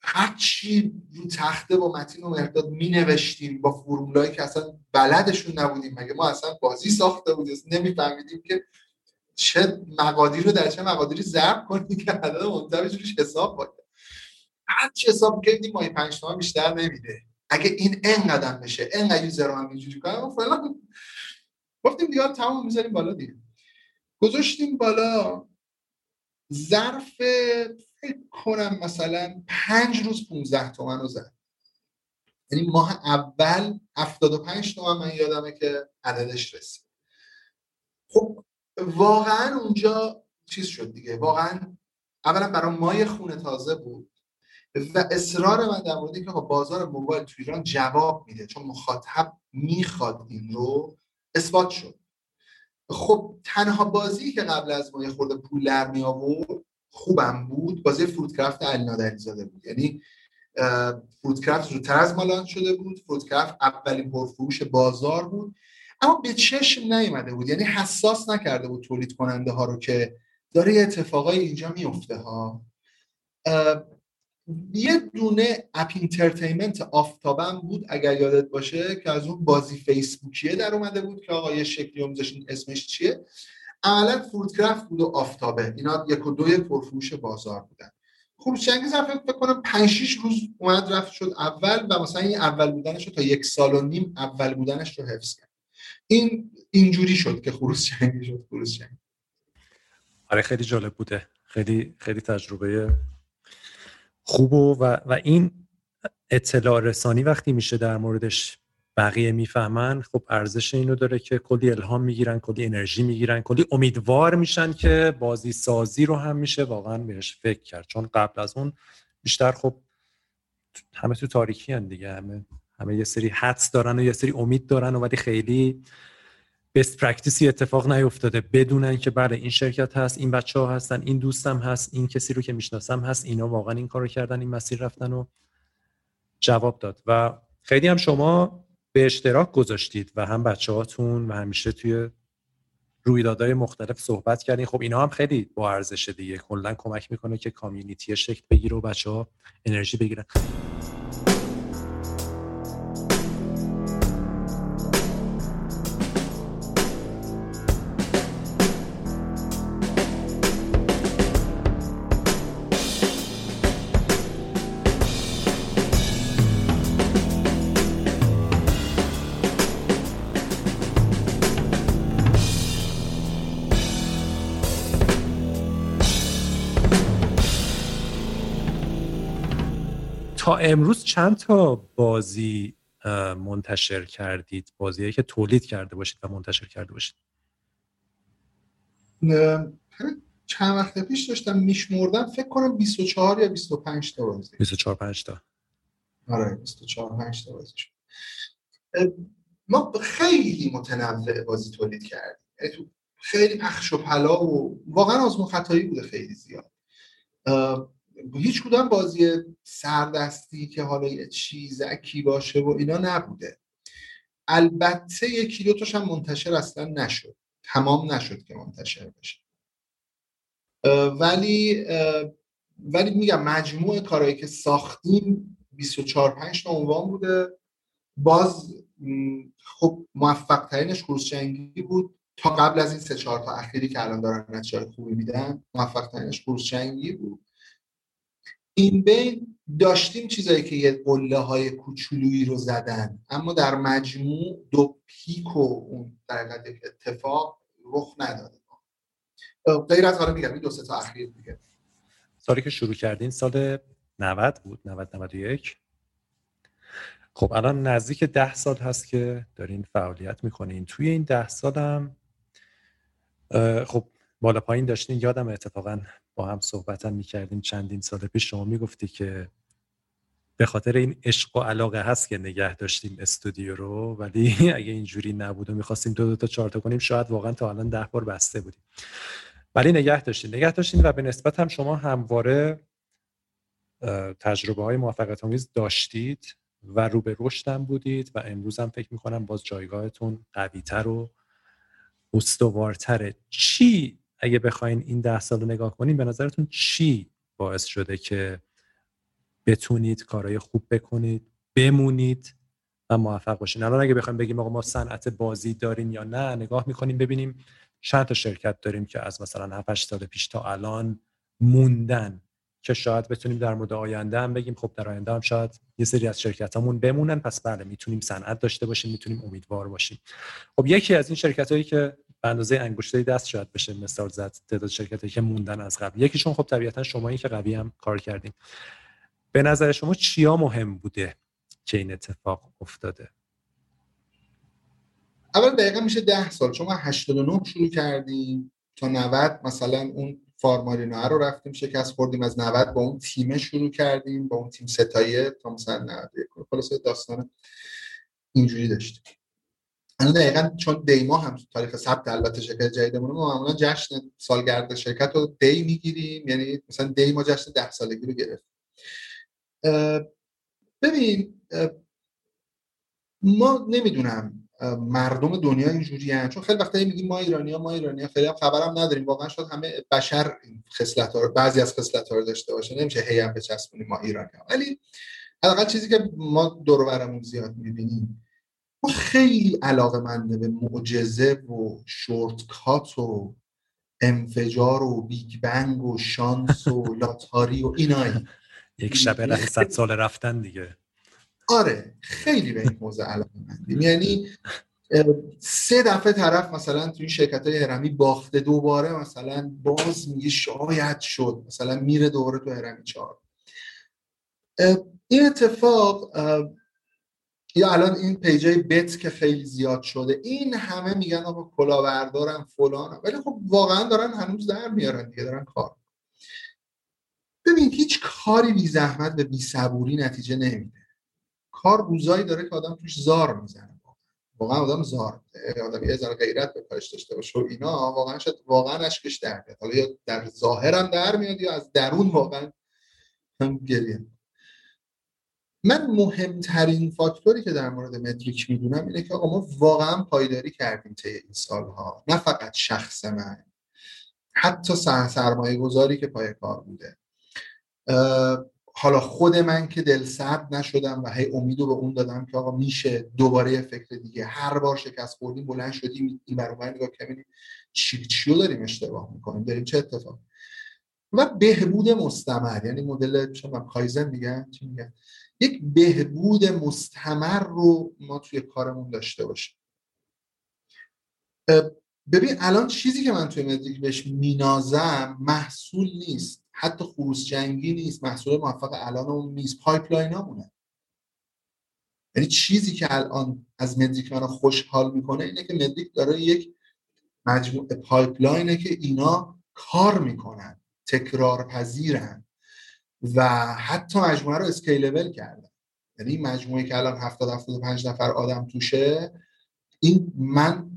هر چی رو تخته با متین و مرداد می نوشتیم با فرمولایی که اصلا بلدشون نبودیم مگه؟ ما اصلا بازی ساخته بودیم. نمیفهمیدیم که چه مقادیر رو در چه مقادیری ضرب کنیم که عدد منتبش روش حساب باید هر چی حساب کردیم ماهی پنج تومن بیشتر نمیده. اگه این انقدر بشه انقدر یوزر هم اینجوری کنم فعلا گفتیم دیگه تمام می‌ذاریم بالا دیگه. گذاشتیم بالا ظرف فکر کنم مثلا پنج روز 15 تومن رو زد. یعنی ماه اول 75 تومن من یادمه که عددش رسید. خب واقعا اونجا چیز شد دیگه. واقعا اولا برای مای خونه تازه بود و اصرار من در موردی که بازار موبایل تو ایران جواب میده چون مخاطب می‌خواد این رو اثبات شد. خب تنها بازی که قبل از ما یه خورده پول در می آورد خوبم بود. بازی فروتکرافت علی نادری زاده بود. یعنی فروتکرافت زودتر از ما شده بود. فروتکرافت اولین پرفروش بازار بود. اما به چشم نیومده بود. یعنی حساس نکرده بود تولید کننده ها رو که داره یه اتفاقای اینجا میفته ها. یه دونه اپ اینترتینمنت آفتابم بود اگر یادت باشه که از اون بازی فیسبوکیه در اومده بود که آقا یه شکلی هم اسمش چیه؟ عملا فروتکرافت بود و آفتابه. اینا یک و دوی پرفروش بازار بودن. خب جنگ ظرف فکر کنم 5 6 روز اومد رفت شد اول و مثلا این اول بودنش رو تا یک سال و نیم اول بودنش رو حفظ کرد. این اینجوری شد که خروس جنگی شد خروس جنگی آره خیلی جالب بوده. خیلی خیلی تجربه خوب و, و این اطلاع رسانی وقتی میشه در موردش بقیه می‌فهمن. خب ارزش اینو داره که کلی الهام می‌گیرن کلی انرژی می‌گیرن کلی امیدوار میشن که بازی سازی رو هم میشه. واقعا بهش فکر کرد. چون قبل از اون بیشتر خب همه تو تاریکی هن دیگه. همه همه یه سری حدس دارن و یه سری امید دارن و ولی خیلی best practice ی اتفاق نیفتاده. بدونن که بله این شرکت هست این بچه ها هستن این دوستم هست این کسی رو که می‌شناسم هست. اینا واقعا این کارو کردن این مسیر رفتن و جواب داد. و خیلی هم شما به اشتراک گذاشتید و هم بچه هاتون و همیشه توی رویدادهای مختلف صحبت کردین. خب اینا هم خیلی با ارزش دیگه. کلا کمک می‌کنه که community شکل بگیره و بچه ها انرژی بگیرن. تا امروز چند تا بازی منتشر کردید؟ بازیهایی که تولید کرده باشید و منتشر کرده باشید. چند وقت پیش داشتم میشمردم فکر کنم 24 یا 25 تا بازی. 24 5 تا. آره 24 5 تا بازی شد. ما خیلی متنوع بازی تولید کردیم. یعنی خیلی پخش و پلا و واقعا آزمون خطایی بوده خیلی زیاد. هیچ کدام بازی سردستی که حالا یه چیزکی باشه و اینا نبوده. البته یکی دو تاش هم منتشر اصلا نشد. تمام نشد که منتشر بشه. ولی ولی میگم مجموع کارهایی که ساختیم 24 5 تا عنوان بوده. باز خب موفق ترینش جنگی بود. تا قبل از این سه چهار تا اخیری که الان دارن نتیجه خوبی میدن موفق ترینش جنگی بود. این بین داشتیم چیزایی که یه قله های کوچولویی رو زدن. اما در مجموع دو پیک و اون در اتفاق رخ نداده. غیر از حالا میگم دو سه تا اخیر دیگه. سالی که شروع کردین سال 90 بود 90 91 خب الان نزدیک ده سال هست که دارین فعالیت می‌کنین. توی این ده سال هم خب بالا پایین داشتین یادم اتفاقا با هم صحبت هم می‌کردیم چندین سال پیش. شما می‌گفتی که به خاطر این عشق و علاقه هست که نگه داشتیم استودیو رو ولی اگه اینجوری نبود و می‌خواستیم دو دو تا چهار کنیم شاید واقعا تا الان ده بار بسته بودیم. ولی نگه داشتیم نگه داشتیم و به نسبت هم شما همواره تجربه های موفقیت آمیز داشتید و رو به رشد بودید و امروز هم فکر می‌کنم باز جایگاهتون قویتر و استوارتره چی اگه بخواین این ده سال رو نگاه کنین به نظرتون چی باعث شده که بتونید کارهای خوب بکنید بمونید و موفق باشین؟ الان اگه بخوایم بگیم آقا ما صنعت بازی داریم یا نه نگاه می‌کنیم ببینیم چند تا شرکت داریم که از مثلا 7 سال پیش تا الان موندن. که شاید بتونیم در مورد آینده هم بگیم خب در آینده هم شاید یه سری از شرکت همون بمونن پس بله می‌تونیم صنعت داشته باشیم می‌تونیم امیدوار باشیم. خب یکی از این شرکت هایی که به اندازه انگشتری دست شاید بشه مثال زد تعداد شرکتی که موندن از قبل. یکیشون خب طبیعتا شمایی که قوی هم کار کردیم. به نظر شما چیا مهم بوده که این اتفاق افتاده؟ اول دقیقا میشه ده سال. چون ما 89 شروع کردیم تا 90 مثلا اون فارمارینا رو رفتیم شکست خوردیم از 90 با اون تیم شروع کردیم با اون تیم ستایه تا مثلا 91 خلاصه داستان اینجوری داشتیم. الان دقیقا چون دیما هم تاریخ ثبت البته شرکت جدیدمون ما معمولا جشن سالگرد شرکت رو دی می‌گیریم یعنی مثلا دی ما جشن ده سالگی رو گرفت. ببین ما نمی‌دونم مردم دنیا اینجوری هم. چون خیلی وقتا میگیم ما ایرانی ها ما ایرانی ها خیلی هم خبرم نداریم. واقعا شاید همه بشر خصلت ها بعضی از خصلت رو داشته باشه. نمیشه هی هم بچسبونیم ما ایرانی ها ولی حداقل چیزی که ما دور زیاد می‌بینیم ما خیلی علاقه منده به معجزه و shortcut و انفجار و big bang و شانس و لاتاری و اینایی. یک شبه صد سال رفتن دیگه. آره خیلی به این موضوع علاقه مندیم. یعنی سه دفعه طرف مثلا توی شرکت های هرمی باخته دوباره مثلا باز میگه شاید شد مثلا میره دوباره تو هرمی چهار. این اتفاق یا الان این پیجای بت که خیلی زیاد شده این همه میگن آقا کلاوردارن فلان ولی خب واقعا دارن هنوز در میارن دیگه دارن کار ببین هیچ کاری بی زحمت به بی صبوری نتیجه نمیده. کار روزایی داره که آدم توش زار می‌زنه. واقعا آدم زار آدم یه ذره غیرت به کارش داشته باشه و اینا واقعا شد واقعا اشکش در میاد. حالا یا در ظاهرم در میاد یا از درون واقعا هم گریه من مهمترین فاکتوری که در مورد مدریک می‌دونم اینه که آقا ما واقعا پایداری کردیم طی این سالها. نه فقط شخص من حتی سرمایه گذاری که پای کار بوده. حالا خود من که دل سرد نشدم و هی امید رو به اون دادم که آقا میشه دوباره فکر دیگه. هر بار شکست خوردیم بلند شدیم این برابر نگاه کنیم چی چی داریم اشتباه می‌کنیم داریم چه اتفاق. و بهبود مستمر یعنی مدل شما کایزن میگن چی میگن؟ یک بهبود مستمر رو ما توی کارمون داشته باشیم. ببین الان چیزی که من توی مدریک بهش مینازم محصول نیست. حتی خروس جنگی نیست محصول موفق الان اون نیست. pipeline همونه یعنی چیزی که الان از مدریک منو خوشحال می‌کنه اینه که مدریک داره یک مجموعه pipeline ه که اینا کار می‌کنن تکرار پذیرن و حتی مجموعه رو scalable کردن. یعنی مجموعه که الان 70 75 نفر آدم توشه این من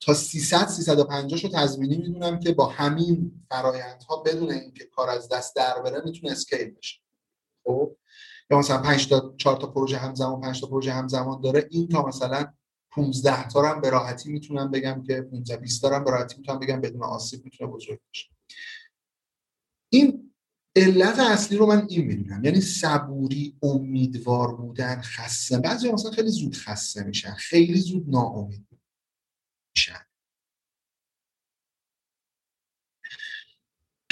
تا 300 350 رو تضمینی می‌دونم که با همین فرایندها بدون اینکه کار از دست در بره می‌تونه scale بشه. خب؟ یا مثلا 5 تا 4 تا پروژه همزمان 5 تا پروژه همزمان داره این تا مثلا 15 تا هم به راحتی می‌تونم بگم که 15 20 تا هم به راحتی می‌تونم بگم بدون آسیب می‌تونه بزرگ بشه. این علت اصلی رو من این می‌دونم یعنی صبوری امیدوار بودن خسته. بعضی مثلا خیلی زود خسته میشن خیلی زود ناامید میشن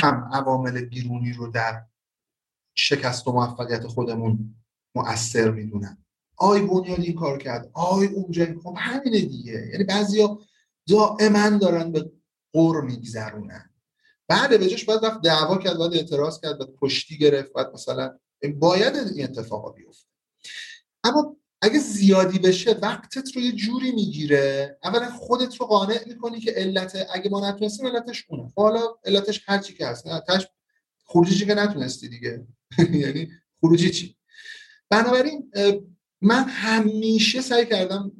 هم عوامل بیرونی رو در شکست و موفقیت خودمون مؤثر می‌دونن. آی بنیاد این کار کرد آی اونجا خب همینه دیگه. یعنی بعضیا دائما دارن به قر میگذرونن. بعد به جاش باید رفت دعوا کرد باید اعتراض کرد باید پشتی گرفت باید مثلا باید این اتفاقا بیفته. اما اگه زیادی بشه وقتت رو یه جوری می‌گیره. اولا خودت رو قانع می‌کنی که علت اگه ما نتونستیم علتش اونه. خب حالا علتش هر چی که هست. تش خروجی که نتونستی دیگه. یعنی خروجی چی؟ بنابراین من همیشه سعی کردم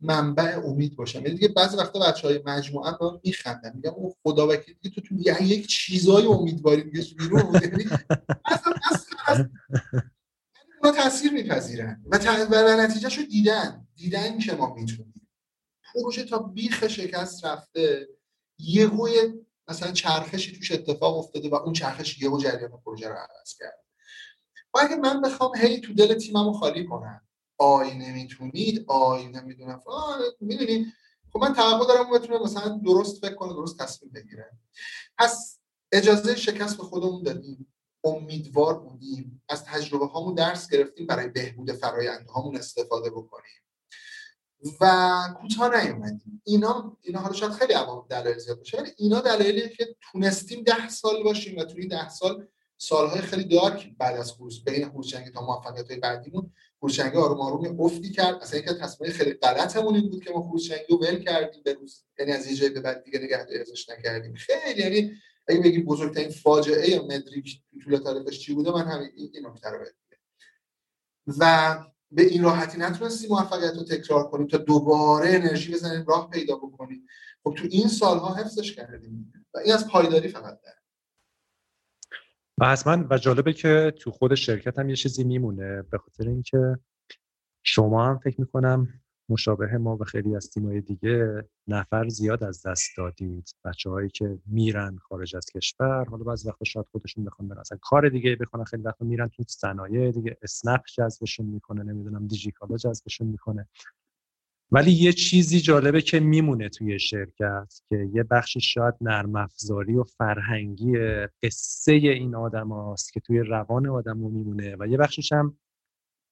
منبع امید باشم. یعنی دیگه بعضی وقتا بچه های مجموعه به میخندن. میگم او خدا وکیلی تو تو یک چیزای امیدواری میگه بیرون یعنی اصلا اصلا تاثیر میپذیرن و, و نتیجه شو دیدن. دیدن که ما می‌تونیم. پروژه تا بیخ شکست رفته. یهو مثلا چرخشی توش اتفاق افتاده و اون چرخش یهو جریان پروژه رو عوض کرد. و اگه من بخوام هی تو دل تیممو خالی کنم. آی نمی‌تونید. آی نمی‌دونم. می‌دونید خب من توقع دارم بتونه مثلا درست فکر کنه درست تصمیم بگیره. پس اجازه شکست به خودمون دادیم. امیدوار بودیم. از تجربه هامون درس گرفتیم برای بهبود فرایند هامون استفاده بکنیم. و کوتاه نیومدیم. اینا اینا حالا شاید خیلی عوام دلایل زیاد باشه ولی اینا دلایلیه که تونستیم ده سال باشیم و توی این ده سال سالهای خیلی دارک بعد از خروج بین خروج تا موفقیت های بعدیمون خروج آروم آروم افتی کرد. اصلا یک تصمیم خیلی غلطمون این بود که ما خروج رو ول کردیم به روز یعنی از یه جایی به بعد دیگه نگهداری نکردیم. خیلی یعنی اگه بگیم بزرگترین فاجعه مدریک طول تاریخش چی بوده من همین این نکته رو و به این راحتی نتونستیم موفقیت رو تکرار کنیم تا دوباره انرژی بزنیم راه پیدا بکنیم خب تو این سالها حفظش کردیم. و این از پایداری فقط داره حتما و جالبه که تو خود شرکت هم یه چیزی میمونه به خاطر اینکه شما هم فکر می‌کنم مشابه ما و خیلی از تیمای دیگه نفر زیاد از دست دادید. بچه هایی که میرن خارج از کشور حالا بعضی وقتا شاید خودشون بخوان برن اصلا کار دیگه بخوان خیلی وقتا میرن تو صنایع دیگه اسنپ جذبشون می‌کنه نمی‌دونم دیجیکالا جذبشون می‌کنه. ولی یه چیزی جالبه که میمونه توی شرکت که یه بخشی شاید نرم افزاری و فرهنگی قصه این آدم که توی روان آدم میمونه و یه بخشش هم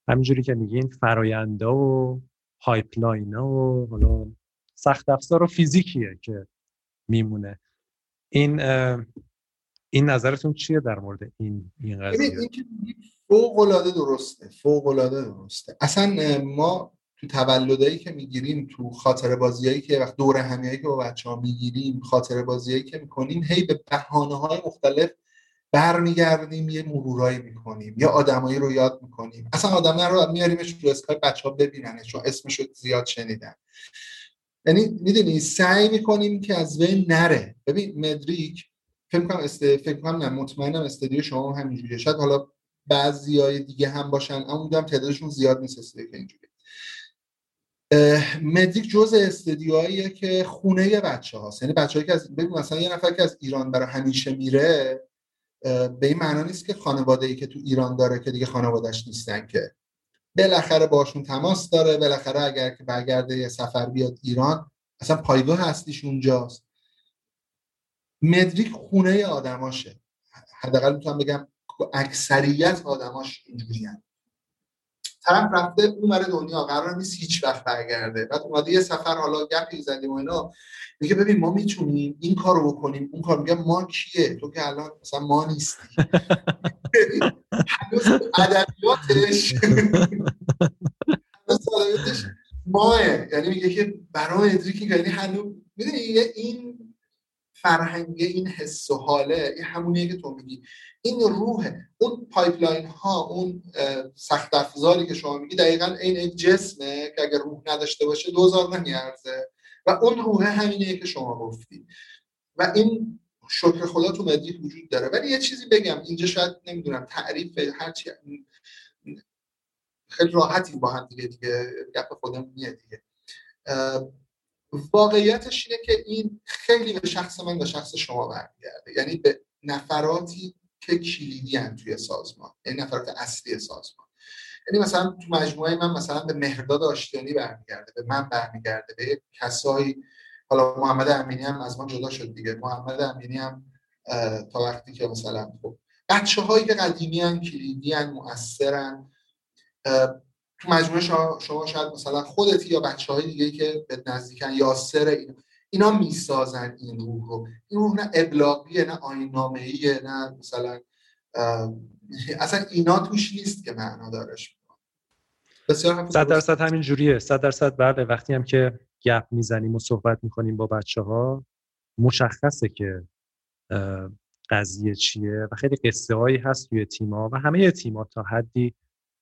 همینجوری که میگین فرایندا و pipeline و حالا سخت افزار و فیزیکیه که میمونه. این این نظرتون چیه در مورد این این قضیه؟ فوق العاده درسته فوق العاده درسته اصلا ما تو تولدایی که می‌گیریم تو خاطر بازیایی که وقت دور همیایی که با بچه ها می‌گیریم خاطر بازیایی که می‌کنیم هی به بهانه های مختلف برمیگردیم یه مرورایی می‌کنیم یا آدمایی رو یاد می‌کنیم. اصلا آدم رو میاریمش تو اسکایپ بچه ها ببیننش چون اسمش رو زیاد شنیدن. یعنی می‌دونی سعی می‌کنیم که از وی نره. ببین مدریک فکر کنم است فکر کنم نه مطمئنم استودیو شما هم همینجوریه. شاید حالا بعضی های دیگه هم باشن اما هم تعدادشون زیاد نیست که اینجوری مدیک جز استدیوهاییه که خونه بچه هاست یعنی بچه که از ببین مثلا یه نفر که از ایران برای همیشه میره به این معنا نیست که خانواده ای که تو ایران داره که دیگه خانوادهش نیستن که. بالاخره باشون تماس داره بالاخره اگر که برگرده یه سفر بیاد ایران اصلا پایگاه هستیش اونجاست. مدریک خونه آدماشه. حداقل می‌تونم بگم اکثریت آدماش اینجوری طرف رفته اون دنیا قرار نیست هیچ وقت برگرده. بعد اومده یه سفر حالا گپی زدیم و اینا. میگه ببین ما می‌تونیم این کار رو بکنیم. اون کار میگه ما کیه؟ تو که الان مثلا ما نیستی. هنوز ادبیاتش. ماه. یعنی میگه که برای مدریکی یعنی هنوز می‌دونی این فرهنگ این حس و حاله این همونیه که تو میگی. این روحه اون pipeline ها اون سخت افزاری که شما میگی دقیقا این این جسمه که اگر روح نداشته باشه دوزار نمیارزه. و اون روحه همینه که شما گفتی. و این شکر خدا تو مدریک وجود داره. ولی یه چیزی بگم اینجا شاید نمی‌دونم تعریف هرچی خیلی راحتی با هم دیگه دیگه گپ خودم میاد دیگه. واقعیتش اینه که این خیلی به شخص من و شخص شما برمیگرده. یعنی به نفراتی که کلیدی توی سازمان یعنی نفرات اصلی سازمان. یعنی مثلا تو مجموعه من مثلا به مهرداد آشتیانی برمیگرده به من برمیگرده به کسایی حالا محمد امینی هم از ما جدا شد دیگه محمد امینی هم تا وقتی که مثلا خب بچه هایی که قدیمی هن کلیدی هن مؤثرن تو مجموعه شما, شاید مثلا خودتی یا بچه های دیگه که به نزدیکن یاسر اینا اینا می‌سازن این روح رو. این روح نه ابلاغیه نه آینامهیه نه مثلا اصلا اینا توش نیست که معنا دارش بسیار صد درصد همین جوریه. صد درصد بله وقتی هم که گپ می‌زنیم و صحبت می‌کنیم با بچه ها مشخصه که قضیه چیه و خیلی قصه هایی هست توی تیما و همه تیما تا حدی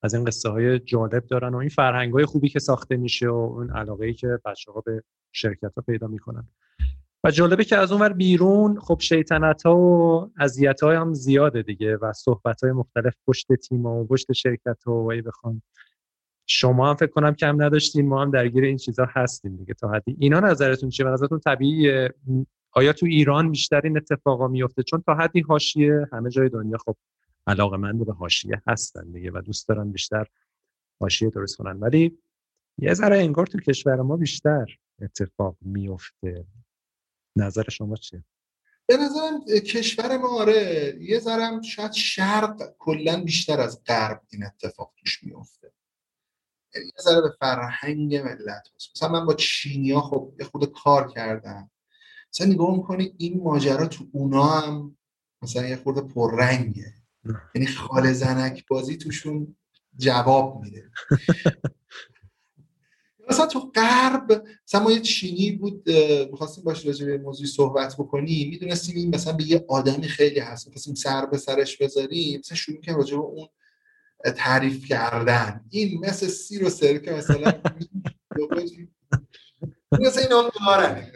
از این قصه های جالب دارن و این فرهنگ های خوبی که ساخته میشه و اون علاقه ای که بچه ها به شرکت ها پیدا می‌کنن. و جالبه که از اونور بیرون خب شیطنت ها و اذیت های هم زیاده دیگه و صحبت های مختلف پشت تیم و پشت شرکت ها و بخوان. شما هم فکر کنم کم نداشتین ما هم درگیر این چیزها هستیم دیگه تا حدی. اینا نظرتون چیه؟ نظرتون طبیعیه؟ آیا تو ایران بیشتر این اتفاقا میفته چون تا حدی حاشیه همه جای دنیا خب علاقمند به حاشیه هستن دیگه و دوست دارن بیشتر حاشیه درست کنن. ولی یه ذره انگار تو کشور ما بیشتر. اتفاق میفته. نظر شما چیه؟ به نظرم کشور ما آره یه ذرم شاید شرق کلا بیشتر از غرب این اتفاق توش میفته. یعنی یه ذره به فرهنگ ملت هست. مثلا من با چینیا خب یه خود کار کردم. مثلا نگاه می‌کنی این ماجرا تو اونا هم مثلا یه خورده پررنگه. یعنی خال زنک بازی توشون جواب میده. مثلا تو غرب مثلا ما یه چینی بود می‌خواستیم باش راجع به موضوع صحبت بکنیم. می‌دونستیم این مثلا به یه آدمی خیلی هست. می‌خواستیم سر به سرش بذاریم. مثلا شروع کنیم راجع به اون تعریف کردن. این مثل سیر و سرکه مثلا مثلا این هم دارن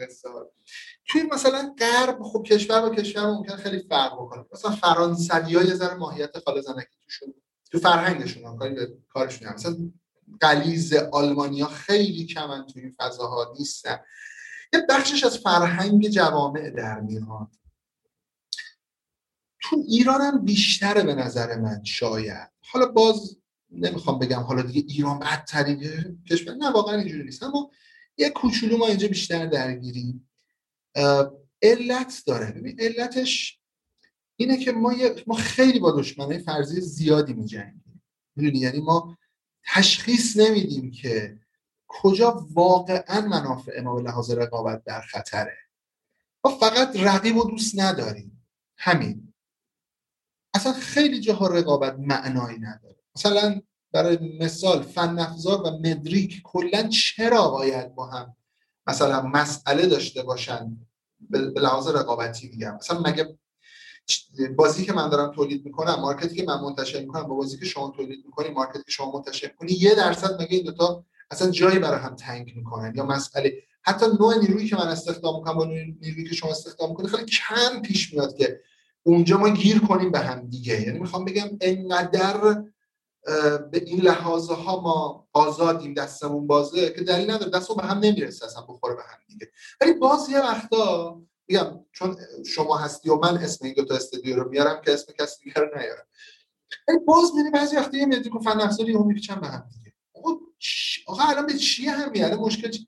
توی مثلا غرب خب کشور با کشور ممکن خیلی فرق بکنه. مثلا فرانسوی ها یه ذره ماهیت خاله زنکی توشون. تو فرهنگشون هم کاری کارشون هم. مثلا قلیز آلمانیا خیلی کمن توی این فضاها نیستن. یه بخشش از فرهنگ جوامع در میاد. تو ایران هم بیشتره به نظر من شاید. حالا باز نمی‌خوام بگم حالا دیگه ایران بدترین کشور نه واقعا اینجوری نیست. اما یه کوچولو ما اینجا بیشتر درگیریم. علت داره. ببین علتش اینه که ما, ما خیلی با دشمنای فرضی زیادی میجنگیم. می‌دونی؟ یعنی ما تشخیص نمیدیم که کجا واقعا منافع ما به لحاظ رقابت در خطره. ما فقط رقیب و دوست نداریم. همین. اصلا خیلی جاها رقابت معنایی نداره. مثلا برای مثال فن افزار و مدریک کلا چرا باید با هم مثلا مسئله داشته باشن؟ به لحاظ رقابتی میگم. مثلا مگه بازی که من دارم تولید می‌کنم مارکتی که من منتشر می‌کنم با بازی که شما تولید می‌کنی مارکتی که شما منتشر می‌کنی یه درصد مگه این دوتا اصلا جایی برای هم تنگ می‌کنن یا مسئله؟ حتی نوع نیرویی که من استخدام می‌کنم با نیرویی که شما استخدام می‌کنی خیلی کم پیش میاد که اونجا ما گیر کنیم به هم دیگه. یعنی می‌خوام بگم انقدر به این لحاظه ها ما آزادیم دستمون بازه که دلیل نداره دستمون به هم نمی‌رسه اصلا بخوره به هم دیگه. ولی باز یه وقتا میگم چون شما هستی و من اسم این دو تا استودیو رو میارم که اسم کسی دیگه رو نیارم. باز بعضی وقتا یه مدیک و فن افزاری هم میپیچن به هم دیگه. آقا الان به چیه هم میاره مشکل چی؟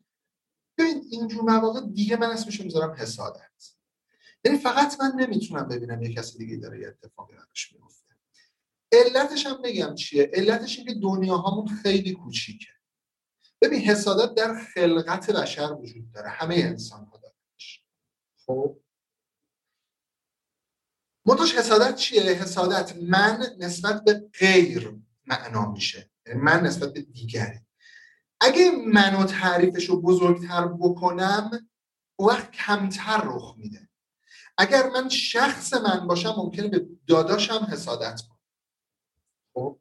ببین اینجور مواقع دیگه من اسمشو می‌ذارم حسادت. یعنی فقط من نمی‌تونم ببینم یه کسی دیگه داره یه اتفاقی براش میفته علتش هم بگم چیه؟ علتش این که دنیا هامون خیلی کوچیکه. ببین حسادت در خلقت بشر وجود داره. همه انسان ها خب. منتش حسادت چیه؟ حسادت من نسبت به غیر معنا میشه. یعنی من نسبت به دیگری اگه منو تعریفش رو بزرگتر بکنم وقت کمتر رخ میده. اگر من شخص من باشم ممکنه به داداشم حسادت کنم. خب.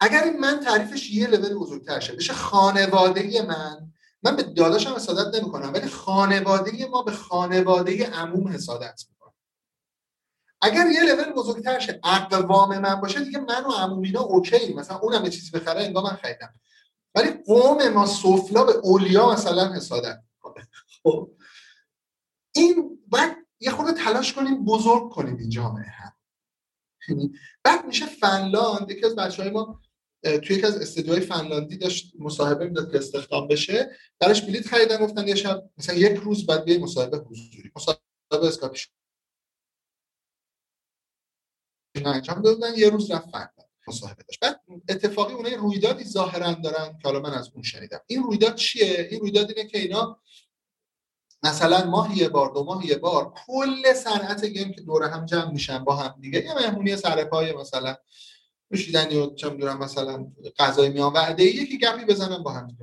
اگر من تعریفش یه لول بزرگتر شه بشه خانواده من من به داداشم حسادت نمی کنم ولی خانواده ما به خانواده عموم حسادت می‌کنم اگر یه لول بزرگتر شه اقوام من باشه دیگه من و عمومینا اوکی مثلا اونم یه چیزی بخره انگار من خریدم. ولی قوم ما سفلا به اولیا مثلا حسادت می‌کنه. خب. این باید یه خود تلاش کنیم بزرگ کنیم این جامعه هم. یعنی بعد میشه فنلاند یکی از بچه های ما توی یکی از استدیوهای فنلاندی داشت مصاحبه می‌داد که استخدام بشه. درش بلیت خریدن گفتن یه شب مثلا یک روز بعد بیای مصاحبه حضوری. مصاحبه اسکاپیش انجام دادن یه روز رفت فنلاند مصاحبه داشت. بعد اتفاقی اونها رویدادی ظاهرا دارن که حالا من از اون شنیدم. این رویداد چیه؟ این رویداد اینه که اینا مثلا ماه یه بار دو ماه یه بار کل صنعت گیم که دور هم جمع میشن با هم دیگه یه مهمونی سر پای مثلا نوشیدنی و چه می‌دونم مثلا غذای میان وعده یکی گپی بزنن با هم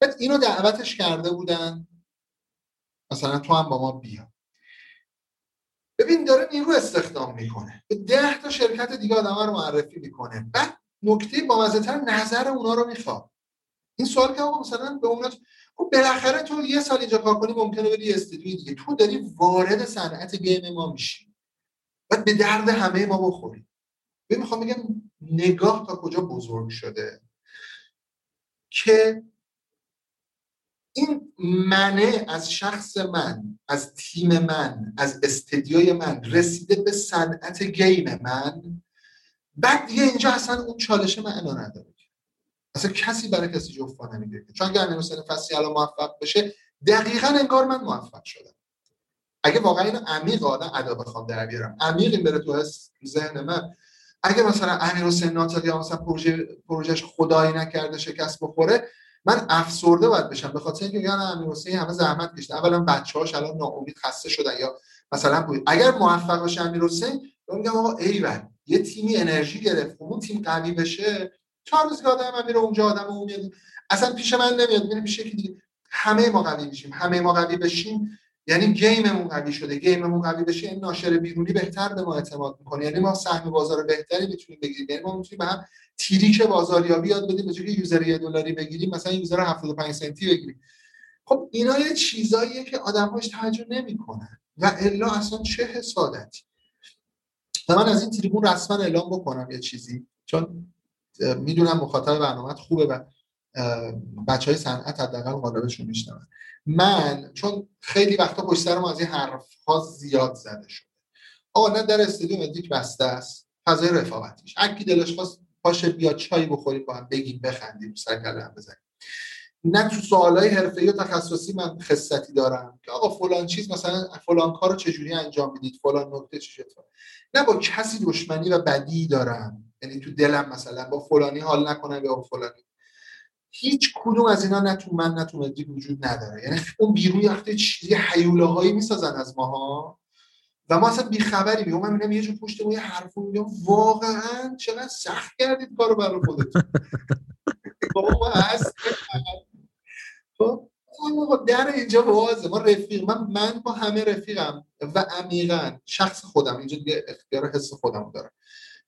بعد اینو دعوتش کرده بودن مثلا تو هم با ما بیا. ببین داره نیرو استخدام می‌کنه. به ده تا شرکت دیگه آدم رو معرفی می‌کنه. بعد نکته با تر نظر اونا رو می‌خواد. این سوال که آقا مثلا به اونا خب بالاخره تو یه سال اینجا کار کنی ممکنه بری استودیوی دیگه. تو داری وارد صنعت گیم ما میشی. بعد به درد همه ما بخوری. ببین می‌خوام بگم نگاه تا کجا بزرگ شده که این منه از شخص من از تیم من از استدیوی من رسیده به صنعت گیم من بعد دیگه اینجا اصلا اون چالش معنا نداره اصلا کسی برای کسی جفا نمیده چون اگر امیر فصلی الان موفق بشه دقیقا انگار من موفق شدم. اگه واقعا اینو عمیق آدم ادا بخوام در بیارم. عمیق این بره تو ذهن من. اگه مثلا امیر حسین ناطقی مثلا پروژه پروژهش خدایی نکرده شکست بخوره من افسرده باید بشم. به خاطر اینکه یعنی امیر حسین همه زحمت کشیده اولا بچه‌هاش الان ناامید خسته شدن یا مثلا بود اگر موفق باشه امیر حسین میگم آقا ایول یه تیمی انرژی گرفت اون تیم قوی بشه. چهار روز که آدم میره اونجا آدم اون میاد. اصلا پیش من نمیاد. میره که دیگه. همه ما قوی میشیم. همه ما قوی بشیم. یعنی game مون قوی شده. game مون قوی بشه این ناشر بیرونی بهتر به ما اعتماد می‌کنه. یعنی ما سهم بازار بهتری می‌تونیم بگیریم. یعنی ما می‌تونیم به هم تیریک بازاریابی یاد بدیم به که یوزر یه دلاری بگیریم مثلا یوزر 75 سنتی بگیریم. خب اینا یه چیزاییه که آدم‌هاش توجه نمی‌کنن. و الا اصلا چه حسادتی. و من از این تریبون رسما اعلام بکنم یه چیزی. چون می‌دونم مخاطب برنامه خوبه و بچه های صنعت حداقل مقالبشون میشنون. من چون خیلی وقتا پشت سر ما از این حرف ها زیاد زده شده. آقا نه در استودیو مدیک بسته است فضای رفاقتیش. هر دلش خواست باشه بیا چای بخوریم با هم بگیم بخندیم سر کله هم بزنیم. نه تو سوالای حرفه‌ای و تخصصی من خصتی دارم که آقا فلان چیز مثلا فلان کار رو چجوری انجام می‌دید فلان نکته چی نه با کسی دشمنی و بدی دارم. یعنی تو دلم مثلا با فلانی حال نکنم یا با فلانی. هیچ کدوم از اینا نه تو من نه تو مدی وجود نداره. یعنی اون بیرون یخته چیزی حیوله هایی می‌سازن از ماها. و ما اصلا بیخبری بیام من میگم یه جو پشت یه حرفو میگم واقعا چقدر سخت کردید کارو برای خودتون. بابا هست خب در اینجا بازه ما رفیق من من با همه رفیقم و عمیقا. شخص خودم. اینجا دیگه اختیار حس خودم دارم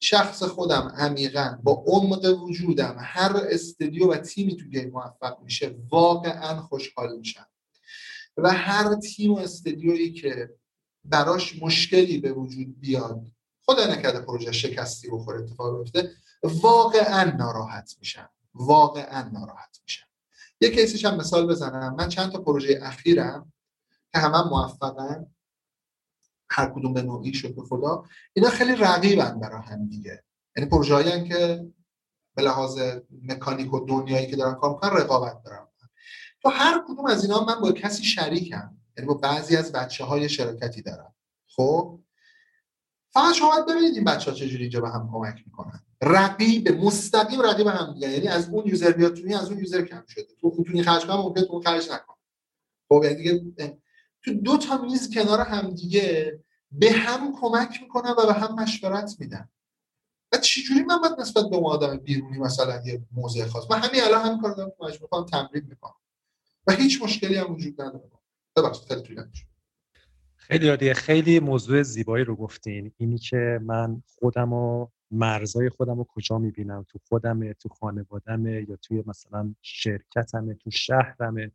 شخص خودم عمیقا با عمق وجودم هر استدیو و تیمی تو گیم موفق میشه واقعا خوشحال میشم. و هر تیم و استدیویی که براش مشکلی به وجود بیاد خدا نکرده پروژه شکستی بخوره اتفاق بیفته واقعا ناراحت میشم. واقعا ناراحت میشم. یه کیسش هم مثال بزنم. من چند تا پروژه اخیرم که همه موفقن. هر کدوم به نوعی شکر خدا. اینا خیلی رقیبن برای هم دیگه. یعنی پروژه که به لحاظ مکانیک و دنیایی که دارن کار می‌کنن رقابت دارن. تو هر کدوم از اینا من با کسی شریکم. یعنی با بعضی از بچه های شرکتی دارم. خب؟ فقط شما ببینید این بچه ها چجوری اینجا به هم کمک می‌کنن. رقیب مستقیم رقیب هم دیگه. یعنی از اون یوزر بیاد از اون یوزر کم شده. تو می‌تونی خرج کنم ممکن تو خرج نکن خب یعنی دیگه تو دو تا میز کنار هم دیگه به هم کمک می‌کنن و به هم مشورت میدن. و چجوری من باید نسبت به اون آدم بیرونی مثلا یه موضع خاص؟ من همین الان همین کار دارم مجبور تمرین می‌کنم. و هیچ مشکلی هم وجود نداره. ببخشید خیلی طولانی خیلی عالیه. خیلی موضوع زیبایی رو گفتین. اینی که من خودم و مرزای خودم رو کجا می‌بینم؟ تو خودمه تو خانوادمه یا توی مثلا شرکتمه تو شهرمه؟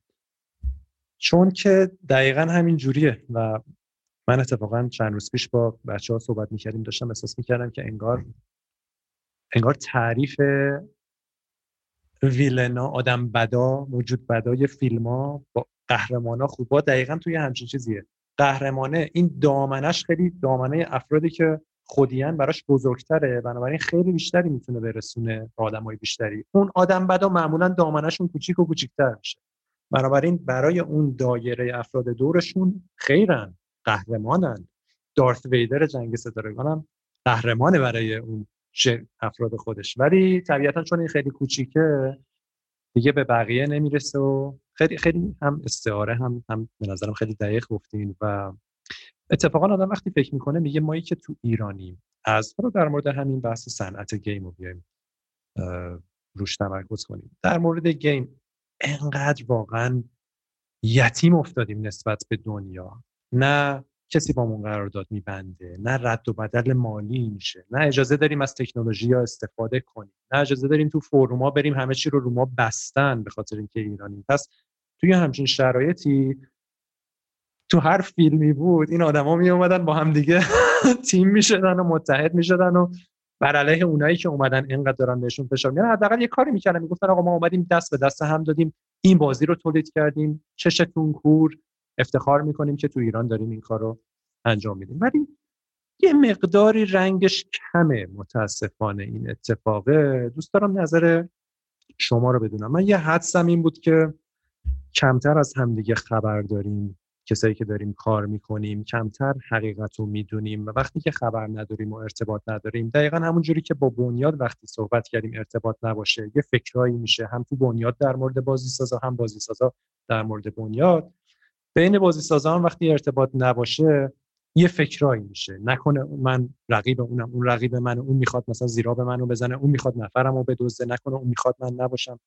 چون که دقیقا همین جوریه و من اتفاقا چند روز پیش با بچه ها صحبت می‌کردیم داشتم احساس می‌کردم که انگار انگار تعریف ویلنا آدم بدا موجود بدای فیلم ها با قهرمان ها خوبا دقیقا توی همچین چیزیه. قهرمانه این دامنش خیلی دامنه افرادی که خودیان براش بزرگتره بنابراین خیلی بیشتری می‌تونه برسونه به آدمای بیشتری. اون آدم بدا معمولا دامنشون کوچیک و کوچیکتر میشه. بنابراین برای اون دایره افراد دورشون خیرن قهرمانن. دارت ویدر جنگ ستارگان هم قهرمانه برای اون افراد خودش. ولی طبیعتا چون این خیلی کوچیکه دیگه به بقیه نمی‌رسه و خیلی خیلی هم استعاره هم هم به نظرم خیلی دقیق گفتین و اتفاقا آدم وقتی فکر می‌کنه میگه مایی که تو ایرانیم. از رو در مورد همین بحث صنعت گیم رو بیایم روش تمرکز کنیم. در مورد گیم انقدر واقعا یتیم افتادیم نسبت به دنیا. نه کسی با من قرارداد میبنده نه رد و بدل مالی میشه نه اجازه داریم از تکنولوژی ها استفاده کنیم نه اجازه داریم تو فروما بریم همه چی رو ما بستن به خاطر اینکه ایرانیم. پس توی همچین شرایطی تو هر فیلمی بود این آدما می اومدن با هم دیگه تیم می‌شدن و متحد می‌شدن و بر علیه اونایی که اومدن اینقدر دارن بهشون فشار میارن. حداقل یه کاری می‌کردن می‌گفتن آقا ما اومدیم دست به دست هم دادیم. این بازی رو تولید کردیم. چشتون کور افتخار می‌کنیم که تو ایران داریم این کار رو انجام میدیم. ولی یه مقداری رنگش کمه متاسفانه این اتفاقه. دوست دارم نظر شما رو بدونم. من یه حدسم این بود که کمتر از همدیگه خبر داریم. کسایی که داریم کار می‌کنیم کمتر حقیقت رو می‌دونیم و وقتی که خبر نداریم و ارتباط نداریم دقیقا همون جوری که با بنیاد وقتی صحبت کردیم ارتباط نباشه. یه فکرایی میشه هم تو بنیاد در مورد بازی سازا هم بازی سازا در مورد بنیاد. بین بازی سازا هم وقتی ارتباط نباشه یه فکرایی میشه. نکنه من رقیب اونم اون رقیب من اون می‌خواد مثلا زیرا به منو بزنه اون می‌خواد نفرمو بدزده نکنه اون می‌خواد من نباشم.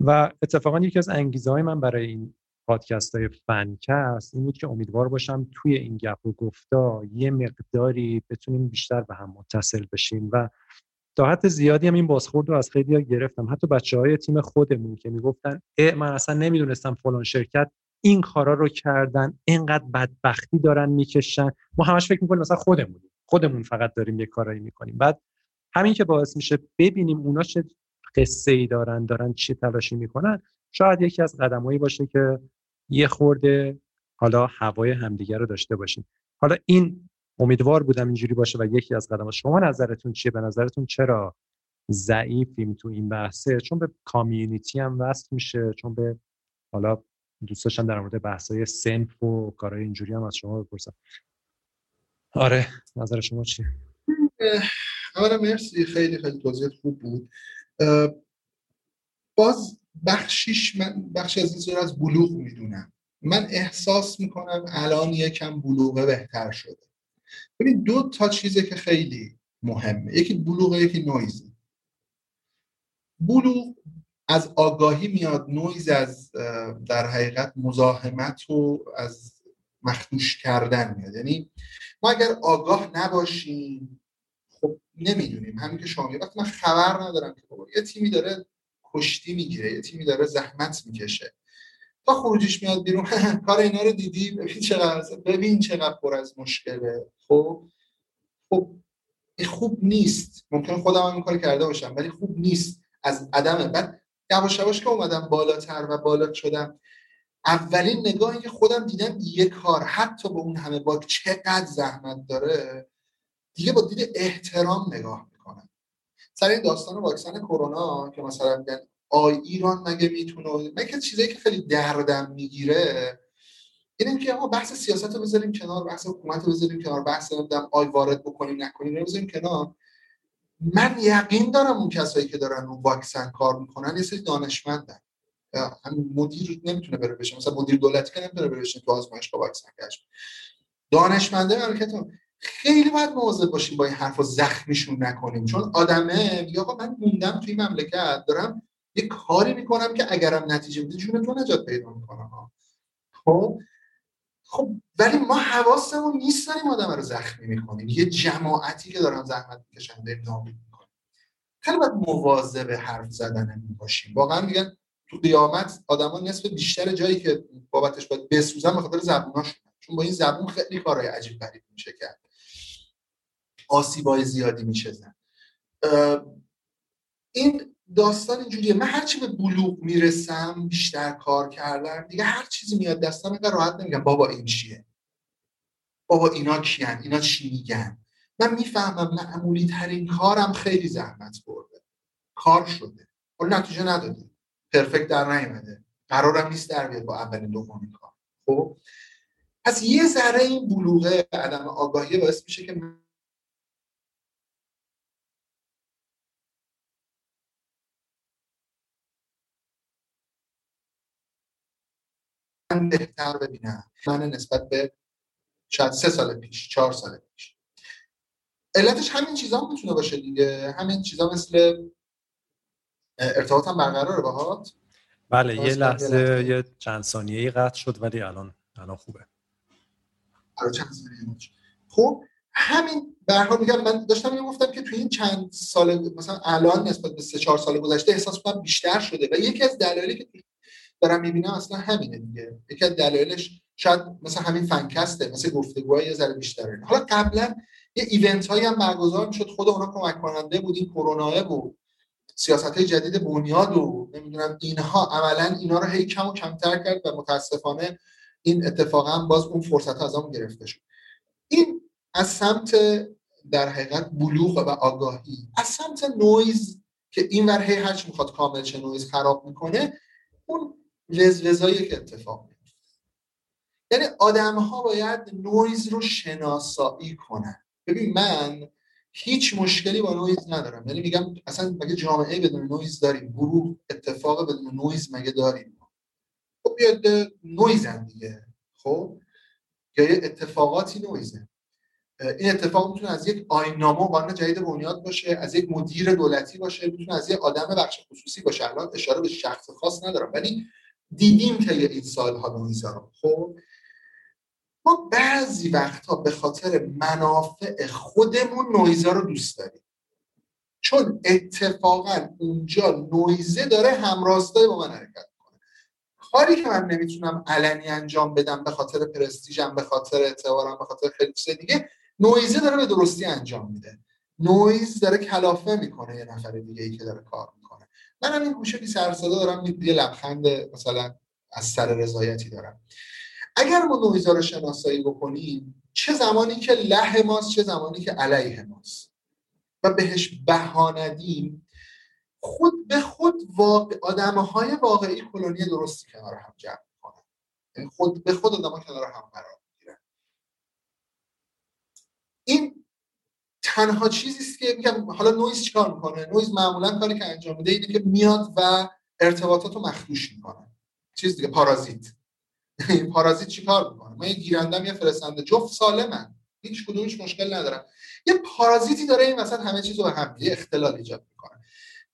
و اتفاقا یکی از انگیزه های من برای این پادکست های فنکست این بود که امیدوار باشم توی این گپ و گفتا یه مقداری بتونیم بیشتر به هم متصل بشیم و تا حد زیادی هم این بازخورد رو از خیلی ها گرفتم. حتی بچه های تیم خودمون که می‌گفتن من اصلا نمی‌دونستم فلان شرکت این کارا رو کردن اینقدر بدبختی دارن می‌کشن. ما همش فکر می‌کنیم مثلا خودمونیم خودمون فقط داریم یه کارایی می‌کنیم. بعد همین که باعث میشه ببینیم اونا چه قصه ای دارن دارن چی تلاشی می‌کنن شاید یکی از قدمایی باشه که یه خورده حالا هوای همدیگه رو داشته باشیم حالا این امیدوار بودم اینجوری باشه و یکی از قدمات شما نظرتون چیه؟ به نظرتون چرا ضعیفیم تو این بحثه؟ چون به کامیونیتی هم وصل میشه چون به حالا دوست در مورد بحثای سنف و کارهای اینجوری هم از شما بپرسم. آره نظر شما چیه؟ اولا مرسی خیلی خیلی توضیح خوب بود. باز بخشیش من بخشی از این از بلوغ می‌دونم. من احساس می‌کنم الان یکم بلوغه بهتر شده. ببین دو تا چیزه که خیلی مهمه. یکی بلوغه یکی نویزی بلوغ از آگاهی میاد نویز از در حقیقت مزاحمت و از مخدوش کردن میاد. یعنی ما اگر آگاه نباشیم خب نمی‌دونیم. همین که شما وقتی من خبر ندارم که یه تیمی داره کشتی می‌گیره یه تیمی داره زحمت می‌کشه. تا خروجیش میاد بیرون کار اینا رو دیدی؟ ببین چقدر ببین چقدر پر از مشکله. خب خب خوب نیست. ممکن خودم هم این کار کرده باشم ولی خوب نیست. از عدم بعد یواش یواش که اومدم بالاتر و بالا شدم اولین نگاهی که خودم دیدم یه کار حتی با اون همه باگ چقدر زحمت داره دیگه با دید احترام نگاه سر این داستان واکسن کرونا که مثلا میگن آی ایران مگه می‌تونه مگه چیزایی که خیلی دردم می‌گیره اینه که آقا بحث سیاست رو بذاریم کنار بحث حکومت رو بذاریم کنار بحث نمی‌دونم آی وارد بکنیم نکنیم رو بذاریم کنار. من یقین دارم اون کسایی که دارن اون واکسن کار می‌کنن یه سری دانشمندن. همین مدیر نمی‌تونه بره بشه. مثلا مدیر دولتی که نمی‌تونه بره بشه تو آزمایشگاه واکسن کشف. دانشمنده مملکت خیلی باید مواظب باشیم با این حرفا زخمیشون نکنیم. چون آدمه میگه آقا من موندم توی مملکت دارم یه کاری می‌کنم که اگرم نتیجه بده جون تو نجات پیدا می‌کنه. خب؟ خب ولی ما حواسمون نیست داریم آدم رو زخمی می‌کنیم. یه جماعتی که دارن زحمت می‌کشن داریم نابود می‌کنیم. خیلی باید مواظب حرف زدن باشیم. واقعا میگن تو قیامت آدما نصف بیشتر جایی که بابتش باید بسوزن به خاطر زبوناشون. چون با این زبون خیلی کارهای عجیب غریب میشه کرد. آسیبای زیادی میشه این داستان اینجوریه. من هرچی به بلوغ می‌رسم بیشتر کار کردم دیگه هر چیزی میاد دستم اینقدر راحت نمیگم. بابا این چیه؟ بابا اینا کیان؟ اینا چی میگن؟ من می‌فهمم معمولی ترین کارم خیلی زحمت برده. کار شده. حالا نتیجه نداده پرفکت در نیومده. قرارم نیست در بیاد با اولین دومین کار. خب؟ پس یه ذره این بلوغه عدم آگاهی باعث میشه که من بهتر ببینم. من نسبت به شاید سه سال پیش چهار سال پیش. علتش همین چیزا می‌تونه باشه دیگه. همین چیزا مثل ارتباط هم برقراره باهات. بله یه لحظه یه چند ثانیه قطع شد ولی الان الان خوبه. آره چند خب همین به میگم من داشتم می‌گفتم که توی این چند سال مثلا الان نسبت به سه چهار سال گذشته احساس کنم بیشتر شده. و یکی از دلایلی که دارم می‌بینم اصلا همینه دیگه. یکی از دلایلش شاید مثلا همین فنکسته مثل گفتگوهای یه ذره بیشتره حالا قبلا یه ایونت هایی هم برگزار می‌شد خود اونا کمک کننده بود این کرونا بود سیاست های جدید بنیاد و نمی‌دونم اینها. عملا اینا رو هی کم و کمتر کرد و متاسفانه این اتفاقا باز اون فرصت از همون گرفته شد. این از سمت در حقیقت بلوغ و آگاهی از سمت نویز که این ور هی هرچی می‌خواد کامل چه نویز خراب می‌کنه اون وزوزایی که اتفاق میفته یعنی آدم ها باید نویز رو شناسایی کنن. ببین من هیچ مشکلی با نویز ندارم. یعنی میگم اصلا مگه جامعه بدون نویز داریم؟ گروه اتفاق بدون نویز مگه داریم؟ خب بیاد نویزن دیگه. خب؟ یا اتفاقاتی نویزه. این اتفاق می‌تونه از یک آینامه قانون جدید بنیاد باشه از یک مدیر دولتی باشه می‌تونه از یک آدم بخش خصوصی باشه. الان اشاره به شخص خاص ندارم. ولی دیدیم که این سالها نویزا رو خب ما بعضی وقتها به خاطر منافع خودمون نویزا رو دوست داریم. چون اتفاقا اونجا نویزه داره همراسته با من حرکت کنه کاری که من نمی‌تونم علنی انجام بدم به خاطر پرستیژم به خاطر اعتبارم به خاطر خیلی چیز دیگه نویزه داره به درستی انجام میده. نویز داره کلافه می‌کنه یه نفر دیگه ای که داره کار می‌کنه. من این گوشه بی سر دارم یه لبخند مثلا از سر رضایتی دارم. اگر ما نویزا رو شناسایی بکنیم چه زمانی که له ماست چه زمانی که علیه ماست. و بهش بها ندیم خود به خود واقع آدم های واقعی کلونی درستی کنار هم جمع می‌کنن. یعنی خود به خود آدم کنار هم قرار می‌گیرن. این تنها چیزی است که میگم حالا نویز چیکار می‌کنه؟ نویز معمولا کاری که انجام میده اینه که میاد و ارتباطات رو مخدوش می‌کنه. چیز دیگه پارازیت. این پارازیت چیکار می‌کنه؟ من یه گیرندم یه فرستنده. جفت سالمن. هیچ کدومش مشکل ندارم. یه پارازیتی داره این مثلا همه چیز رو به هم اختلال ایجاد می‌کنه.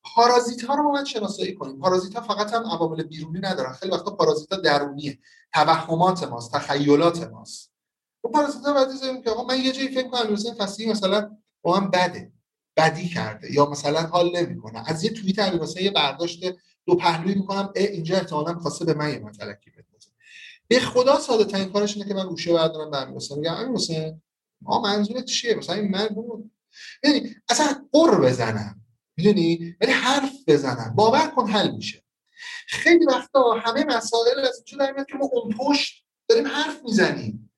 پارازیت ها رو ما باید شناسایی کنیم. پارازیت ها فقط هم عوامل بیرونی ندارن. خیلی وقتا پارازیت ها درونیه. توهمات ماست تخیلات ماست. اون پارازیت ها بعد که آقا من یه جایی فکر کنم مثلا فصلی مثلا با من بده بدی کرده یا مثلا حال نمی‌کنه. از یه توییت مثلا یه برداشت دو پهلویی می‌کنم اینجا احتمالاً خواسته به من یه مطلقی بده به خدا ساده ترین کارش اینه که من گوشه بردارم به امیر میگم امیر حسین ما منظورت چیه؟ مثلا این من بود یعنی اصلا قر بزنم می‌دونی؟ ولی حرف بزنم. باور کن حل میشه. خیلی وقتا همه مسائل از اینجا در که ما اون پشت داریم حرف می‌زنیم.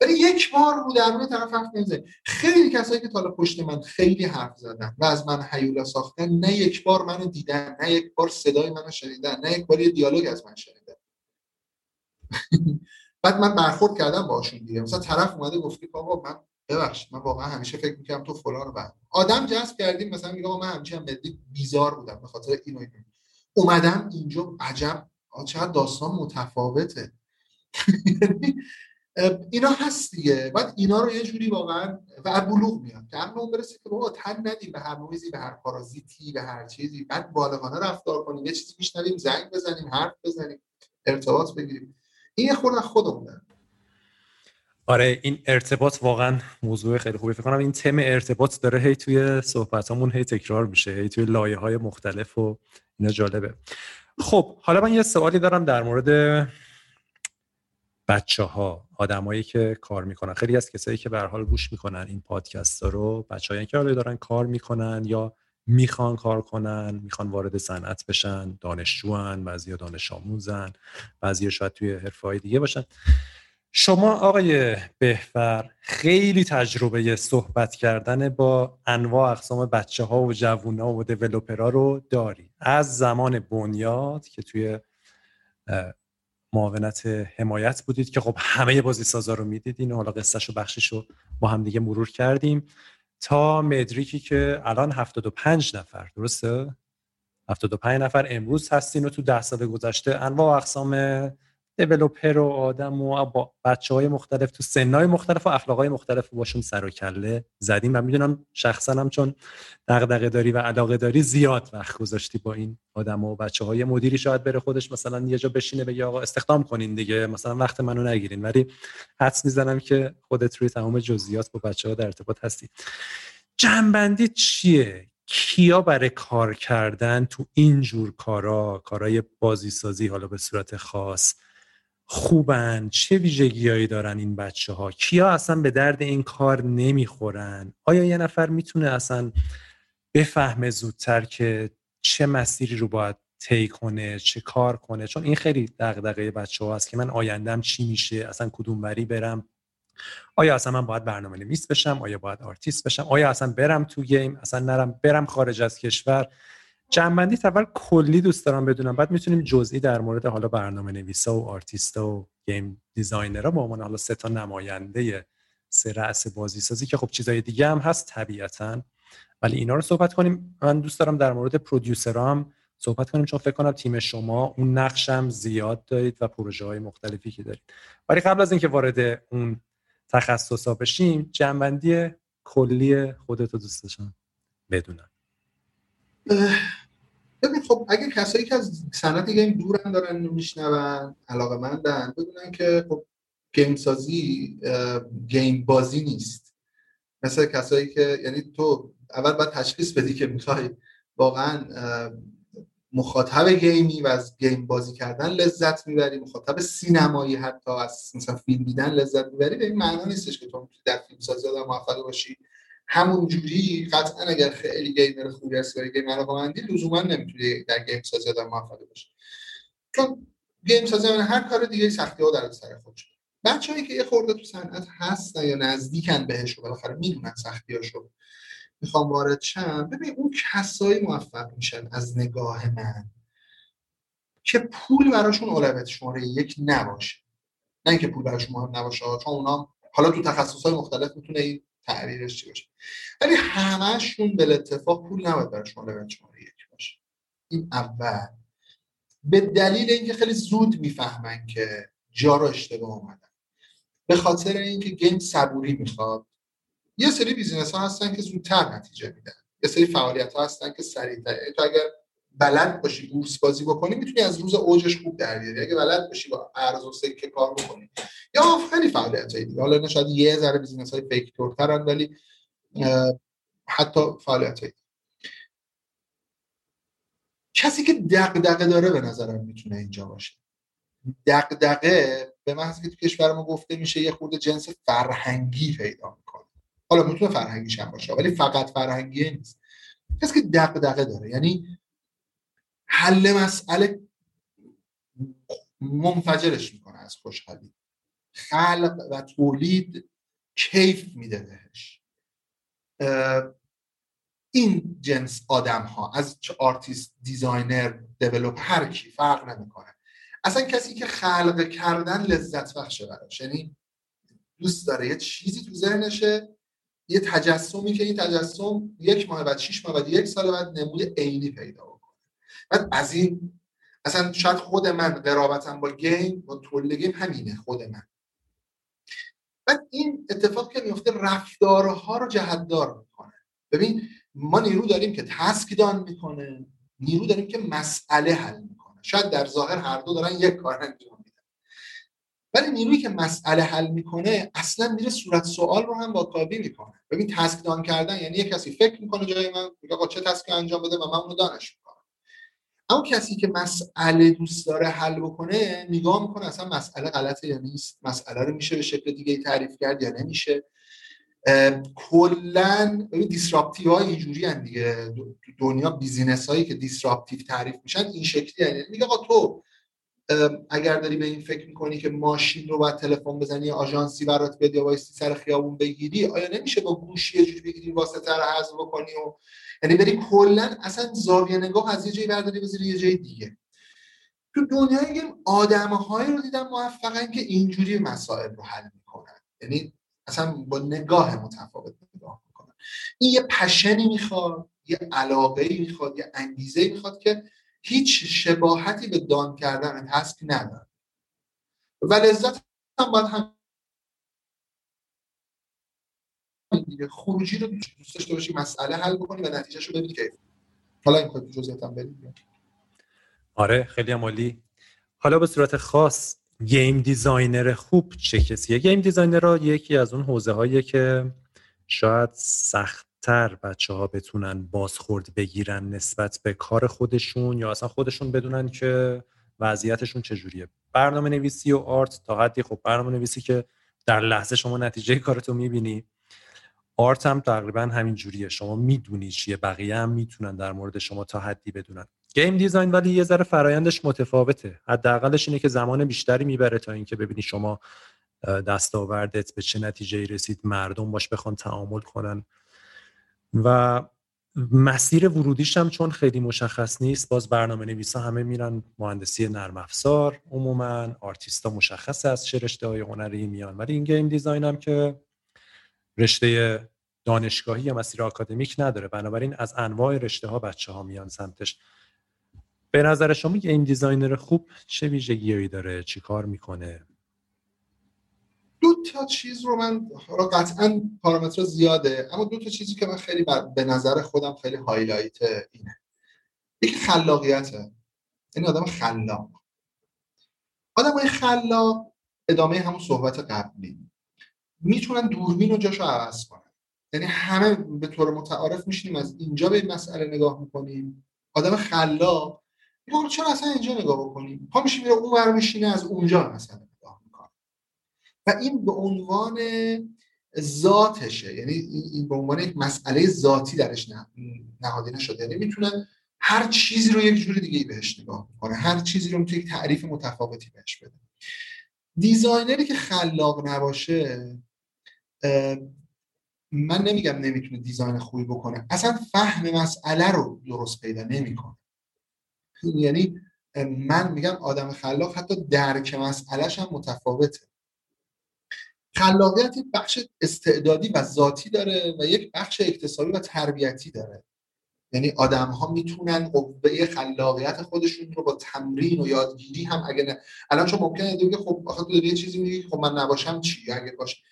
ولی یک بار رو درون طرف حرف نمی‌زنیم خیلی کسایی که تالا پشت من خیلی حرف زدن و از من حیولا ساختن نه یک بار منو دیدن نه یک بار صدای منو شنیدن نه یک بار یه دیالوگ از من شنیدن. بعد من برخورد کردم باشون دیگه. مثلا طرف اومده گفتی بابا من ببخشید من واقعا همیشه فکر می‌کنم تو فلان بعد آدم جذب کردیم مثلا میگه من همیشه هم بیزار بودم به خاطر اینو اینو اومدم اینجا عجب چقدر داستان متفاوته. یعنی، اینا هست دیگه. بعد اینا رو یه جوری واقعا و بلوغ میاد که اون برسه که بابا تن ندیم به هر مویزی به هر پارازیتی به هر چیزی. بعد بالغانه رفتار کنیم. یه چیزی میشنویم زنگ بزنیم حرف بزنیم ارتباط بگیریم. این یه خورده خودمونه. آره این ارتباط واقعا موضوع خیلی خوبی فکر کنم این تم ارتباط داره هی توی صحبتامون هی تکرار میشه هی توی لایه های مختلف و اینا جالبه. خب حالا من یه سوالی دارم در مورد بچه ها آدمایی که کار می‌کنن. خیلی از کسایی که به حال گوش می‌کنن این پادکست ها رو بچه‌ای که دارن کار می‌کنن یا می‌خوان کار کنن می‌خوان وارد صنعت بشن دانشجوان بعضی دانش آموزن بعضی شاید توی حرفه دیگه باشن. شما آقای بهفر خیلی تجربه صحبت کردن با انواع اقسام بچه ها و جوون و دیولوپرا رو داری. از زمان بنیاد که توی معاونت حمایت بودید که خب همه بازی سازا رو می‌دیدین حالا قصهش و بخشش رو با هم دیگه مرور کردیم. تا مدریکی که الان 75 نفر درسته؟ 75 نفر امروز هستین و تو ده سال گذشته انواع اقسام دیولوپر و آدم و با بچه های مختلف تو سنهای مختلف و اخلاق های مختلف باشون سر و کله زدیم و می‌دونم شخصا هم چون دغدغه داری و علاقه داری زیاد وقت گذاشتی با این آدم و بچه های مدیری شاید بره خودش مثلا یه جا بشینه بگه آقا استخدام کنین دیگه مثلا وقت منو نگیرین. ولی حدس می‌زنم که خودت روی تمام جزئیات با بچه ها در ارتباط هستی. جنبندی چیه؟ کیا برای کار کردن تو این جور کارا کارای بازیسازی حالا به صورت خاص خوبن؟ چه ویژگیهایی دارن این بچه ها کیا اصلا به درد این کار نمی‌خورن؟ آیا یه نفر می‌تونه اصلا بفهمه زودتر که چه مسیری رو باید طی کنه چه کار کنه؟ چون این خیلی دغدغه بچه ها هست که من آیندم چی میشه اصلا کدوم وری برم؟ آیا اصلا من باید برنامه نویس بشم؟ آیا باید آرتیست بشم؟ آیا اصلا برم تو game؟ اصلا نرم برم خارج از کشور؟ جمع‌بندی اول کلی دوست دارم بدونم. بعد می‌تونیم جزئی در مورد حالا برنامه نویسا و آرتیستا و game designer ها با عنوان حالا سه تا نماینده سه رأس بازی سازی که خب چیزای دیگه هم هست طبیعتا. ولی اینا رو صحبت کنیم. من دوست دارم در مورد producer ها هم صحبت کنیم چون فکر کنم تیم شما اون نقشم زیاد دارید و پروژه های مختلفی که دارید. ولی قبل از اینکه وارد اون تخصصا بشیم جمع‌بندی کلی خودتو دوست داشتم بدونم. ببین خب اگه کسایی که از صنعت game دورن دارن میشنون علاقه مندن بدونن که خب game سازی game بازی نیست. مثل کسایی که یعنی تو اول باید تشخیص بدی که می‌خوای واقعا مخاطب game ی و از game بازی کردن لذت می‌بری مخاطب سینمایی حتی از مثلا فیلم دیدن لذت می‌بری به این معنا نیستش که تو در فیلم سازی آدم موفق باشی. همون جوری قطعا اگر خیلی gamer خوبی هستی و game علاقه‌مندی لزوما نمی‌تونی در game سازی آدم موفق باشی. چون game سازی هر کار دیگه سختی ها دردسر خودش بچه‌ای که یه خورده تو صنعت هستن یا نزدیکن بهش و بالاخره می‌دونن سختیاشو می‌خوام وارد شم ببین اون کسایی موفق میشن از نگاه من که پول براشون اولویت شماره یک نباشه. نه اینکه پول براشون مهم نباشه چون اونا حالا تو تخصصهای مختلف می‌تونه این تعبیرش چی باشه؟ ولی همشون به اتفاق پول نباید براشون اولویت شماره یک باشه. این اول. به دلیل اینکه خیلی زود می‌فهمن که جا رو اشتباه اومدن. به خاطر اینکه game صبوری می‌خواد. یه سری business ها هستن که زودتر نتیجه میدن. یه سری فعالیت ها هستن که یعنی تو اگر بلد باشی بورس بازی بکنی می‌تونی از روز اوجش خوب در بیاری. اگه بلد باشی با ارز و سکه کار بکنی. یا خیلی فعالیت های دیگه. حالا شاید یه ذره business های فیک ترترن ولی حتی فعالیت های کسی که دغدغه داره به نظرم می‌تونه اینجا باشه. دغدغه به محض که تو کشور ما گفته میشه یه خورده جنس فرهنگی پیدا می‌کنه. حالا می‌تونه فرهنگیش هم باشه ولی فقط فرهنگی نیست. کسی که دغدغه داره یعنی حل مسئله منفجرش می‌کنه از خوشحالی. خلق و تولید کیف میده بهش. این جنس آدم ها از چه artist designer develop هر کی فرق نمی‌کنه. اصلا کسی که خلق کردن لذت بخشه براش. یعنی دوست داره یه چیزی تو ذهنشه یه تجسمی که این تجسم یک ماه بعد شش ماه بعد یک سال بعد نمود عینی پیدا بعد از این اصلا شاید خود من قرابتم با game با تولید game همینه خود من. بعد این اتفاق که میفته رفتارها رو جهتدار می‌کنه. ببین ما نیرو داریم که task done می‌کنه نیرو داریم که مسئله حل می‌کنه. شاید در ظاهر هر دو دارن یک کار انجام میدن. ولی نیرویی که مسئله حل می‌کنه اصلا میره صورت سوال رو هم واکاوی می‌کنه. ببین task done کردن یعنی یه کسی فکر می‌کنه جای من میگه چه task ی انجام بده و من اونو done ش می‌کنم. اما کسی که مسئله دوست داره حل بکنه نگاه می‌کنه اصلا مسئله غلطه یا نیست. مسئله رو میشه به شکل دیگه تعریف کرد یا نمیشه. کلا disruptive های اینجوری هن دیگه. دنیا business هایی که disruptive تعریف میشن این شکلی هن. میگه آقا تو اگر داری به این فکر می‌کنی که ماشین رو باید تلفن بزنی آژانسی برات بیاد یا وایسی سر خیابون بگیری آیا نمیشه با گوشی یه جوری بگیری واسطه رو حذف بکنی و یعنی بری کلا اصلا زاویه نگاه از یه جایی برداری بذاری یه جای دیگه. تو دنیای گیم آدمهایی رو دیدم موفقن که اینجوری مسائل رو حل می‌کنن. یعنی اصلا با نگاه متفاوت نگاه می‌کنن. این یه پشنی می‌خواد یه علاقه ای می‌خواد یه انگیزه می‌خواد که هیچ شباهتی به دان کردن تسک نداره و لذت هم باید هم خروجی رو دوست داشته باشی مسئله حل بکنی و نتیجه رو ببینی که حالا این کار جزئیات هم بریم آره خیلی عالی حالا به صورت خاص game designer خوب چه کسیه؟ game designer یکی از اون حوزه هایی که شاید سختتر بچه ها بتونن بازخورد بگیرن نسبت به کار خودشون یا اصلا خودشون بدونن که وضعیتشون چجوریه. برنامه نویسی و art تا حدی خب برنامه نویسی که در لحظه شما نتیجه کارتو می‌بینی art هم تقریبا همین جوریه. شما می‌دونی چیه بقیه هم می‌تونن در مورد شما تا حدی بدونن. game design ولی یه ذره فرایندش متفاوته. حداقلش اینه که زمان بیشتری می‌بره تا اینکه ببینی شما دستاوردت به چه نتیجه رسید مردم باش بخوان تعامل کنن. و مسیر ورودیش هم چون خیلی مشخص نیست باز برنامه نویسا همه میرن مهندسی نرم افزار عموما آرتیستا مشخص از چه رشته های هنری میان. ولی این game design هم که رشته دانشگاهی یا مسیر آکادمیک نداره. بنابراین از انواع رشته ها بچه ها میان سمتش. به نظر شما game designer خوب چه ویژگیهایی داره؟ چی کار می‌کنه؟ دو تا چیز رو من حالا قطعا پارامتر زیاده اما دو تا چیزی که من خیلی به نظر خودم خیلی highlight اینه. یکی خلاقیته. این آدم خلاق. آدم های خلاق ادامه همون صحبت قبلی. می‌تونن دوربین و جاشو عوض کنن. یعنی همه به طور متعارف میشیم از اینجا به این مسئله نگاه می‌کنیم. آدم خلاق میگه چرا اصلا اینجا نگاه بکنیم؟ پا میشه میره اون میشینه از اونجا مثلا و این به عنوان ذاتشه. یعنی این به عنوان یک مسئله ذاتی درش نهادینه شده. یعنی می‌تونن هر چیزی رو یک جور دیگه بهش نگاه کنه هر چیزی رو می‌تونه یک تعریف متفاوتی بهش بده. designer ی که خلاق نباشه من نمیگم نمی‌تونه design خوبی بکنه. اصلا فهم مسئله رو درست پیدا نمی‌کنه. یعنی من میگم آدم خلاق حتی درک مسئلهش هم متفاوته. خلاقیت یک بخش استعدادی و ذاتی داره و یک بخش اکتسابی و تربیتی داره. یعنی آدم ها می‌تونن قوه خلاقیت خودشون رو با تمرین و یادگیری هم اگه نه الان چون ممکنه دیگه خب آخه یه چیزی میگی خب من نباشم چی؟ اگه باش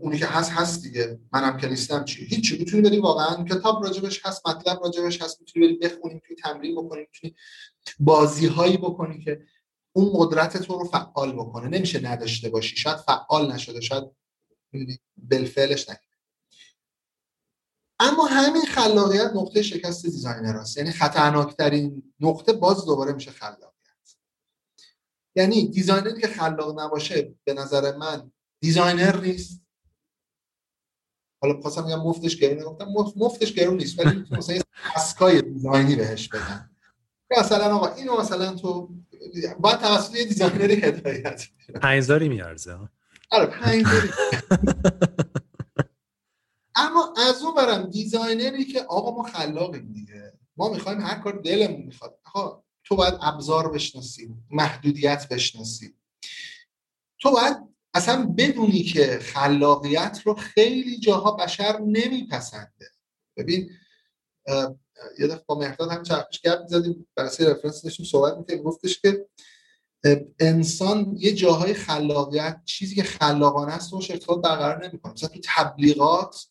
اونی که هست هست دیگه. منم که نیستم چی؟ هیچی. می‌تونی بری واقعا کتاب راجبش هست مطلب راجبش هست. می‌تونی بری بخونی می‌تونی تمرین بکنی می‌تونی بازی هایی بکنی که اون قدرت تو رو فعال بکنه. نمیشه نداشته باشی. شاید فعال نشده شاید بالفعلش نکنی اما همین خلاقیت نقطه شکست دیزاینر هست یعنی خطرناکترین نقطه باز دوباره میشه خلاقیت. یعنی دیزاینری که خلاق نباشه به نظر من دیزاینر نیست. حالا خواستم میگم مفتش گرون گفتم مفتش گرون نیست ولی مثلا اسکای دیزاینی بهش بدن. مثلا آقا اینو مثلا تو باید توسط یه دیزاینری هدایت 5000 میارزه آره 5000 اما از اون برم دیزاینری که آقا ما خلاقیم دیگه. ما می‌خوایم هر کار دلمون می‌خواد. آقا تو باید ابزار بشناسی محدودیت بشناسی. تو باید اصلا بدونی که خلاقیت رو خیلی جاها بشر نمیپسنده. ببین یه دفعه با مهداد هم چرخش گپ زدیم برای رفرنس داشتیم صحبت می‌کنیم گفتش که انسان یه جاهای خلاقیت چیزی که خلاقانه است روش ارتباط برقرار نمی‌کنه. مثلا تو تبلیغات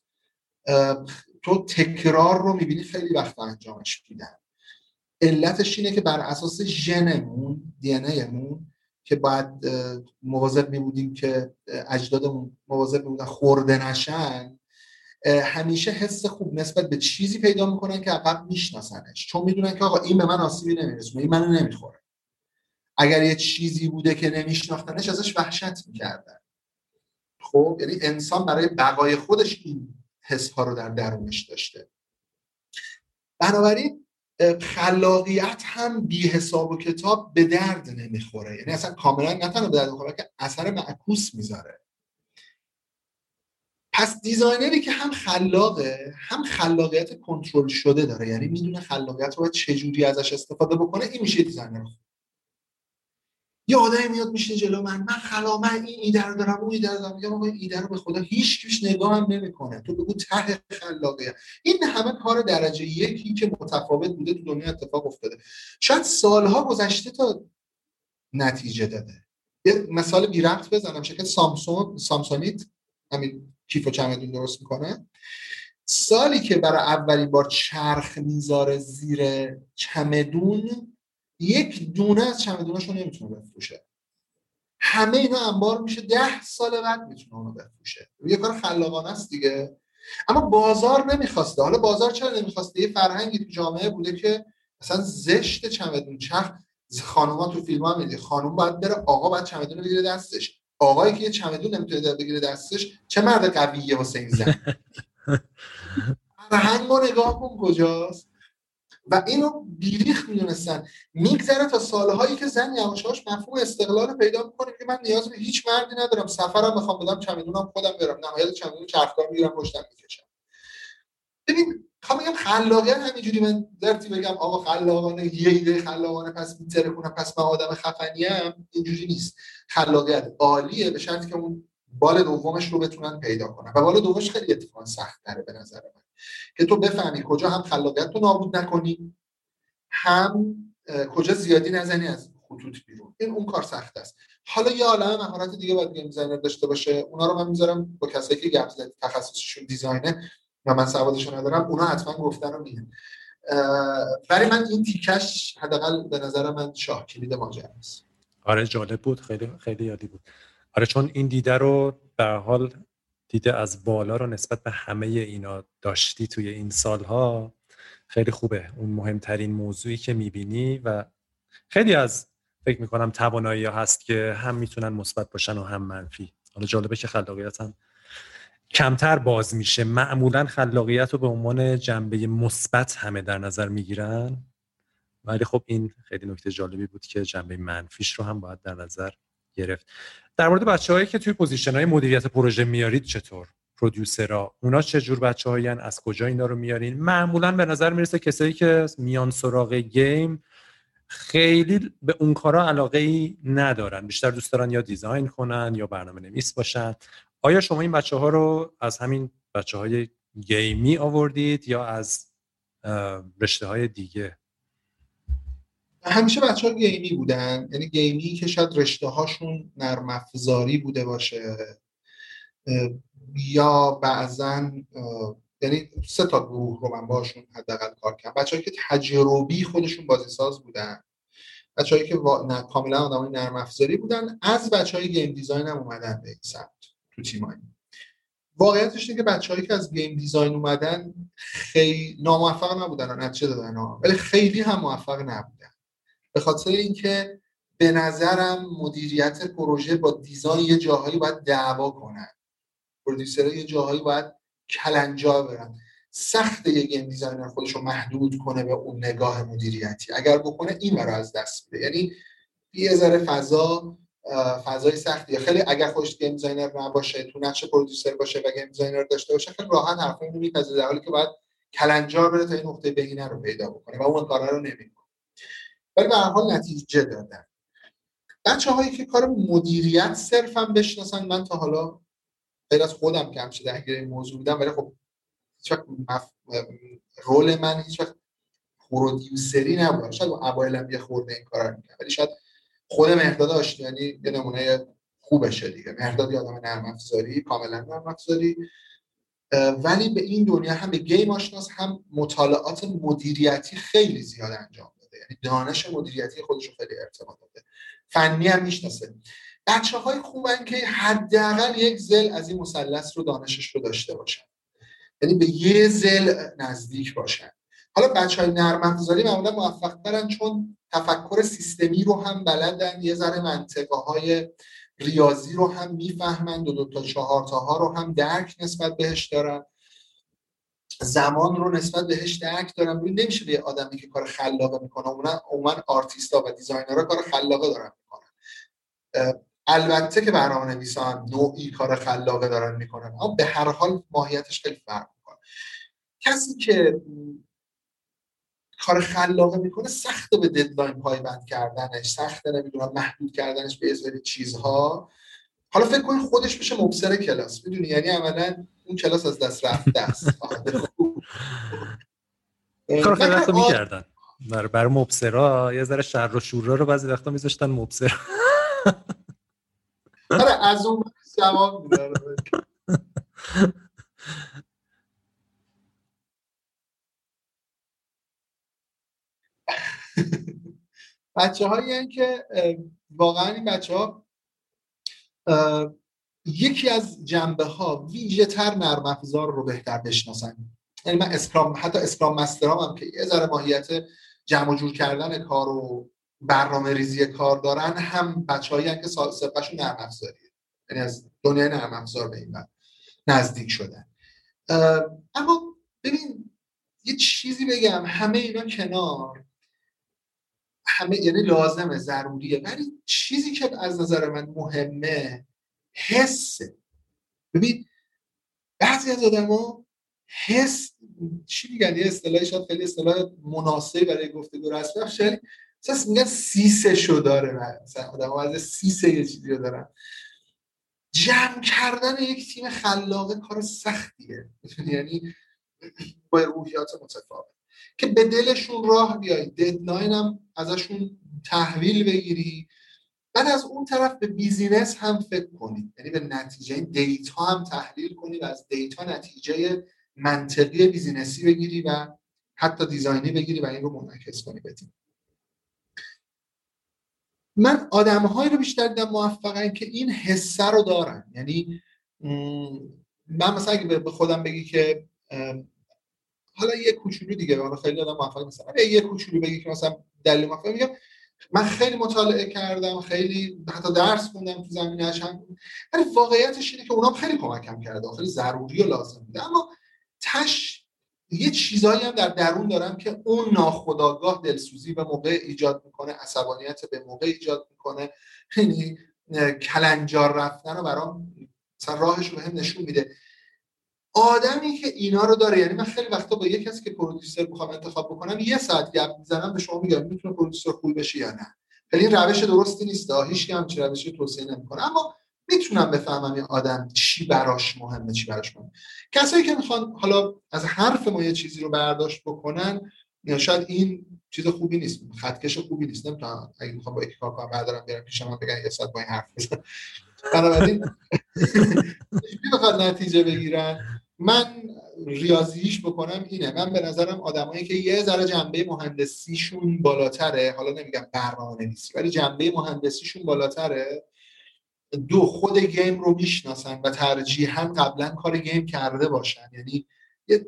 تو تکرار رو می‌بینی خیلی وقت انجامش میدن. علتش اینه که بر اساس ژنمون دی مون که باید مواظب می که اجدادمون مواظب می خورده نشن همیشه حس خوب نسبت به چیزی پیدا می‌کنن که عقب میشناسنش. چون می‌دونن که آقا این به من آسیبی نمیرسونه این منو نمی‌خوره. اگر یه چیزی بوده که نمیشناختنش ازش وحشت می‌کردن. خب یعنی انسان برای بقای خودش این حس ها رو در درونش داشته. بنابراین خلاقیت هم بی حساب و کتاب به درد نمی‌خوره. یعنی اصلا کاملا نه تنها به درد که اثر معکوس می‌ذاره. پس designer ی که هم خلاقه هم خلاقیت کنترل شده داره. یعنی می‌دونه خلاقیت رو چجوری ازش استفاده بکنه این میشه designer. یه آدمی میاد میشه جلو من من خلا من این ایده رو دارم اون ایده رو دارم. میگم آقا ایده رو به خدا هیچ کی نگاه هم نمی‌کنه. تو بگو ته خلاقیه. این همه کار درجه یکی که متفاوت بوده تو دنیا اتفاق افتاده. شاید سالها گذشته تا نتیجه داده. یه مثال بی ربط بزنم شرکت سامسون سامسونیت همین کیف و چمدون درست می‌کنه. سالی که برای اولین بار چرخ می‌ذاره زیر چمدون یک دونه از چمدوناشو نمی‌تونه بفروشه. همه اینا انبار میشه. ده سال بعد می‌تونه اونو بفروشه. یه کار خلاقانه است دیگه. اما بازار نمی‌خواسته. حالا بازار چرا نمی‌خواسته؟ یه فرهنگی تو جامعه بوده که مثلا زشت چمدون. چرخ خانوما تو فیلم ها میدی خانوم باید بره آقا باید چمدون بگیره دستش. آقایی که یه چمدون نمی‌تونه بگیره دستش چه مرد قویه واسه این زن؟ فرهنگ نگاه کن کجاست. و اینو بیریخ می‌دونستن. میگذره تا سالهایی که زن یواشاش مفهوم استقلال پیدا می‌کنه که من نیاز به هیچ مردی ندارم. سفرم می‌خوام بدم چمدونم خودم برم. نهایت چمدون چرخدار می‌گیرم پشتم می‌کشم. ببین خواهم بگم خلاقیت همینجوری من درتی بگم آقا خلاقانه یه ایده خلاقانه پس میتره کنم پس من آدم خفنیم اینجوری نیست. خلاقیت عالیه به شرطی که اون بال دومش رو بتونن پیدا کنن. و بال دومش خیلی اتفاقا سخت تره به نظر من. که تو بفهمی کجا هم خلاقیت رو نابود نکنی هم کجا زیادی نزنی از خطوط بیرون. این اون کار سخت است. حالا یه عالمه مهارت دیگه باید گیم داشته باشه. اونا رو من می‌ذارم با کسایی که گپ تخصصشون دیزاینه و من سوادشو ندارم اونا حتما گفتن رو میگن برای من این تیکش حداقل به نظر من شاه کلید ماجرا است آره جالب بود. خیلی خیلی یادی بود. آره چون این دیده رو به حال دیده از بالا رو نسبت به همه اینا داشتی توی این سالها خیلی خوبه. اون مهمترین موضوعی که می‌بینی و خیلی از فکر می‌کنم توانایی هست که هم می‌تونن مثبت باشن و هم منفی. حالا جالبه که خلاقیت هم کمتر باز میشه. معمولا خلاقیت رو به عنوان جنبه مثبت همه در نظر می‌گیرن. ولی خب این خیلی نکته جالبی بود که جنبه منفیش رو هم باید در نظر گرفت. در مورد بچههایی که توی position های مدیریت پروژه میارید چطور؟ producer ا اونا چه جور بچه از کجا اینا رو میارین؟ معمولا به نظر می‌رسه کسایی که میان سراغ گیم خیلی به اون کارا علاقه ای ندارن. بیشتر دوست دارن یا دیزاین کنن یا برنامه نویس باشن. آیا شما این بچه ها رو از همین بچه های گیمی آوردید یا از رشته های دیگه؟ همیشه بچه ها گیمی بودن. یعنی گیمی که شاید رشته هاشون نرم افزاری بوده باشه. یا بعضا یعنی سه تا گروه رو من باشون حداقل کار کردم. بچه‌ای که تجربی خودشون بازی ساز بودن. بچه‌ای که نه کاملا آدمای نرم افزاری بودن. از بچهای game design هم اومدن به این سمت تو تیمایی واقعیتش اینه که بچه‌هایی که از game design اومدن خیلی ناموفق نبودن نتیجه دادن ولی خیلی هم موفق نبودن. به خاطر اینکه به نظرم مدیریت پروژه با design یه جاهایی باید دعوا کنن. producer ها یه جاهایی باید کلنجار برن. سخته یه game designer خودش رو محدود کنه به اون نگاه مدیریتی. اگر بکنه این رو از دست میده. یعنی یه ذره فضا فضای سختیه. خیلی اگر خودش game designer نباشه تو نقش producer باشه و game designer داشته باشه خیلی راحت حرفا اینو میپذیره در حالی که باید کلنجار بره تا این نقطه بهینه رو پیدا بکنه و اون کارا رو نمی‌کنه. ولی به هر حال نتیجه دادن. بچه هایی که کار مدیریت صرفا بشناسن من تا حالا غیر از خودم که همشه درگیر این موضوع بودم ولی خب هیچ مف... role من هیچ وقت پرودیوسری نبود. شاید اوایلم یه خورده این کارا رو ولی شاید خود مهداد آشتیانی یه نمونه خوبشه دیگه. مهداد یه آدم نرم افزاری کاملا نرم افزاری. ولی به این دنیا هم به گیم آشناس هم مطالعات مدیریتی خیلی زیاد انجام داده. یعنی دانش مدیریتی خودش خیلی ارتباط داده. فنی هم می‌شناسه. بچه های خوبن که حداقل یک زل از این مثلث رو دانشش رو داشته باشن. یعنی به یه زل نزدیک باشن. حالا بچه های نرم افزاری معمولا موفق ترن چون تفکر سیستمی رو هم بلدن یه ذره منطقه های ریاضی رو هم می‌فهمند و دو تا چهار ها رو هم درک نسبت بهش دارن. زمان رو نسبت بهش درک دارن. ببین نمیشه به آدمی که کار خلاقه می‌کنه عموما عموما آرتیستا و دیزاینرها کار خلاقه دارن می‌کنن. البته که برنامه نویسا هم نوعی کار خلاقه دارن می‌کنن اما به هر حال ماهیتش خیلی فرق می‌کنه. کسی که کار خلاقه می‌کنه سخت به ددلاین پایبند کردنش سخت نمی‌دونم محدود کردنش به ازاری چیزها. حالا فکر کنید خودش بشه مبصر کلاس. می‌دونی؟ یعنی عملا اون کلاس از دست رفته است. کار وقتا می‌کردن. برای بر مبصرا یه ذره شر و شورا رو بعضی وقتا میذاشتن مبصر آره از اون جواب بچه هایی که واقعا این بچه ها یکی از جنبه ها ویژه تر نرم افزار رو بهتر بشناسن. یعنی من اسکرام حتی اسکرام مسترام هم که یه ذره ماهیت جمع جور کردن کار و برنامه ریزی کار دارن هم بچه هایی که سابقهشون نرم افزاریه. یعنی از دنیای نرم افزار به این نزدیک شدن. اما ببین یه چیزی بگم همه اینا کنار. همه یعنی لازمه ضروریه. ولی چیزی که از نظر من مهمه حسه ببین بعضی از ها حس چی میگن؟ یه اصطلاحی شاید خیلی اصطلاح مناسبی برای گفتگو رسمی شاید مثلا میگن سیسشو داره مثلا آدم از سیس یه چیزی رو دارن. جمع کردن یک تیم خلاقه کار سختیه. یعنی با روحیات متفاوت. که به دلشون راه بیای deadline هم ازشون تحویل بگیری. بعد از اون طرف به business هم فکر کنید یعنی به نتیجه data هم تحلیل کنی و از data نتیجه منطقی بیزینسی بگیری و حتی دیزاینی بگیری و این رو منعکس کنی بدیم من آدمهایی رو بیشتر دیدم موفقن که این حسه رو دارن. یعنی من مثلا اگه به خودم بگی که حالا یه کوچولو دیگه حالا خیلی آدم موفق مثلا یه کوچولو بگی که مثلا دلیل موفق میگم من خیلی مطالعه کردم خیلی حتی درس خوندم تو زمینه‌اش هم. ولی واقعیتش اینه که اونام خیلی کمکم کرده خیلی ضروری و لازم بوده اما تش یه چیزایی هم در درون دارم که اون ناخداگاه دلسوزی به موقع ایجاد می‌کنه عصبانیت به موقع ایجاد می‌کنه. یعنی کلنجار رفتن رو برام راهش رو هم نشون میده. آدمی که اینا رو داره یعنی من خیلی وقتا با یه کسی که پرودوسر می‌خوام انتخاب بکنم یه ساعت گپ می‌زنم به شما میگم می‌تونه پرودوسر خوب بشه یا نه. خیلی این روش درستی نیست. هیچ هم چه روشی توصیه نمی‌کنه. اما می‌تونم بفهمم این آدم چی براش مهمه چی براش مهمه. کسایی که می‌خوان حالا از حرف ما یه چیزی رو برداشت بکنن یا شاید این چیز خوبی نیست. خطکش خوبی نیست. نمی‌تونم اگه می‌خوام با یکی کار کنم بردارم بیارم پیش من بگن یه ساعت با این حرف بزن بنابراین بخواد نتیجه بگیرن؟ من ریاضیش بکنم اینه. من به نظرم آدمایی که یه ذره جنبه مهندسیشون بالاتره حالا نمیگم برنامه نویسی ولی جنبه مهندسیشون بالاتره دو خود game رو می‌شناسن و ترجیحاً قبلا کار game کرده باشن. یعنی یه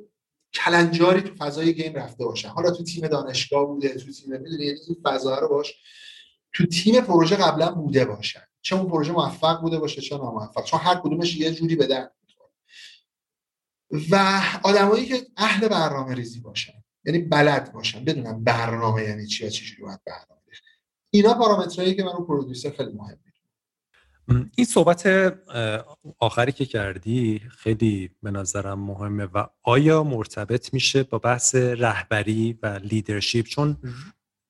کلنجاری تو فضای game رفته باشن. حالا تو تیم دانشگاه بوده تو تیم می‌دونی یعنی این فضا رو باش. تو تیم پروژه قبلا بوده باشن. چه اون پروژه موفق بوده باشه چه ناموفق. چون هر کدومش یه جوری درد و آدمایی که اهل برنامه ریزی باشن یعنی بلد باشن بدونن برنامه یعنی چی و چجوری باید برنامه اینا پارامترهایی که من رو producer خیلی مهم این صحبت آخری که کردی خیلی به نظرم مهمه و آیا مرتبط میشه با بحث رهبری و leadership چون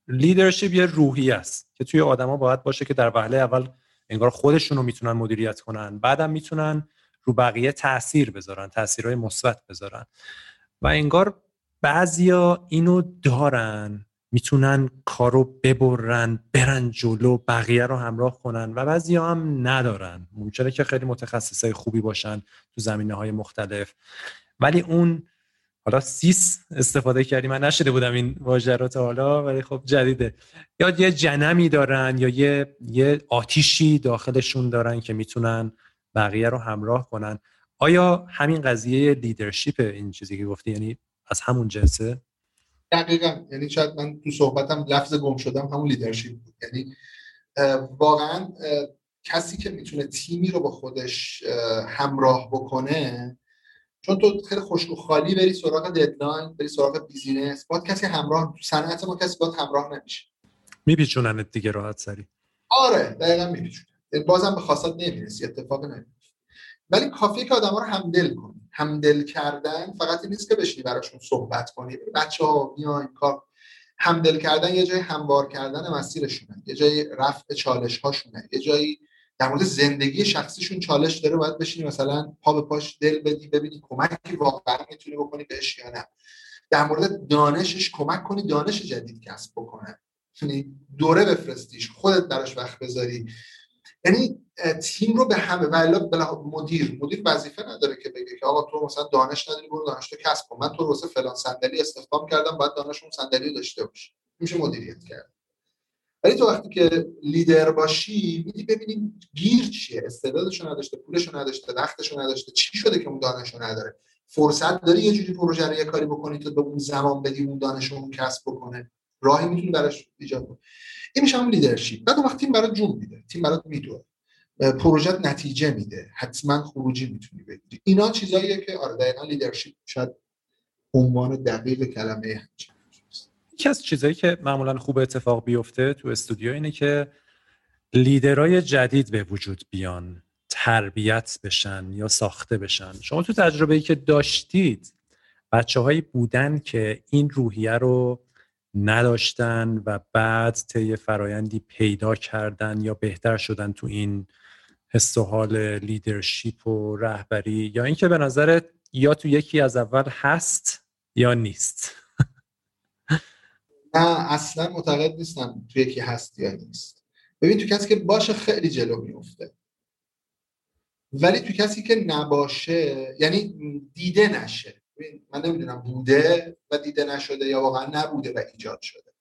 leadership یه روحی است که توی آدما باید باشه که در وهله اول انگار خودشون رو می‌تونن مدیریت کنن بعدم می‌تونن رو بقیه تاثیر بذارن تاثیرهای مثبت بذارن. و انگار بعضیا اینو دارن می‌تونن کارو ببرن برن جلو بقیه رو همراه کنن و بعضی هم ندارن. ممکنه که خیلی متخصصای خوبی باشن تو زمینه های مختلف. ولی اون حالا سیس استفاده کردی من نشده بودم این واژه رو تا حالا ولی خب جدیده. یا یه جنمی دارن یا یه یه آتیشی داخلشون دارن که می‌تونن بقیه رو همراه کنن. آیا همین قضیه leadership این چیزی که گفتی یعنی از همون جنسه؟ دقیقا. یعنی شاید من تو صحبتم لفظ گم شدم همون leadership بود. یعنی واقعا کسی که می‌تونه تیمی رو با خودش همراه بکنه چون تو خیلی خشک و خالی بری سراغ deadline بری سراغ business باید کسی همراه تو صنعت ما کسی باید همراه نمیشه. میپیچونن دیگه راحت سری. آره دقیقا میپیچونن بازم به خاصت نمی‌رسی اتفاق نمیفته ولی کافیه که آدما رو همدل کنی. همدل کردن فقط این نیست که بشینی براشون صحبت کنی. بچه ها بیاین کار. همدل کردن یه جای هموار کردن مسیرشونه. یه جای رفع چالش هاشونه یه جایی در مورد زندگی شخصیشون چالش داره باید بشینی مثلا پا به پاش دل بدی ببینی کمکی واقعا می‌تونی بکنی بهش یا نه. در مورد دانشش کمک کنی دانش جدید کسب بکنه. یعنی دوره بفرستیش خودت براش وقت بذاری. یعنی تیم رو به همه ولی مدیر مدیر وظیفه نداره که بگه که آقا تو مثلا دانش نداری برو دانش تو کسب کن. من تو واسه فلان صندلی استخدام کردم باید دانش اون صندلی داشته باشی میشه مدیریت کرد. ولی تو وقتی که لیدر باشی میدی ببینیم گیر چیه؟ استعدادشو نداشته پولشو نداشته وقتشو نداشته چی شده که اون دانشو نداره؟ فرصت داری یه جوری پروژه رو یه کاری بکنی تو به اون زمان بدی اون دانش اون کسب بکنه؟ راهی می‌تونی براش ایجاد کنی. این میشه همون leadership بعد وقتی تیم برات جون میده. تیم برات میدوه. پروژه نتیجه میده. حتما خروجی می‌تونی بگیری اینا چیزاییه که آره دقیقا leadership شاید عنوان دقیق کلمه یکی از چیزهایی که معمولا خوب اتفاق بیفته تو استودیو اینه که لیدرهای جدید به وجود بیان. تربیت بشن یا ساخته بشن. شما تو تجربه ای که داشتید بچه هایی بودن که این روحیه رو نداشتن و بعد طی فرایندی پیدا کردن یا بهتر شدن تو این حس و حال لیدرشپ و رهبری یا اینکه به نظرت یا تو یکی از اول هست یا نیست؟ نه اصلا معتقد نیستم تو یکی هست یا نیست. ببین تو کسی که باشه خیلی جلو میفته ولی تو کسی که نباشه یعنی دیده نشه. من نمی‌دونم بوده و دیده نشده یا واقعا نبوده و ایجاد شده.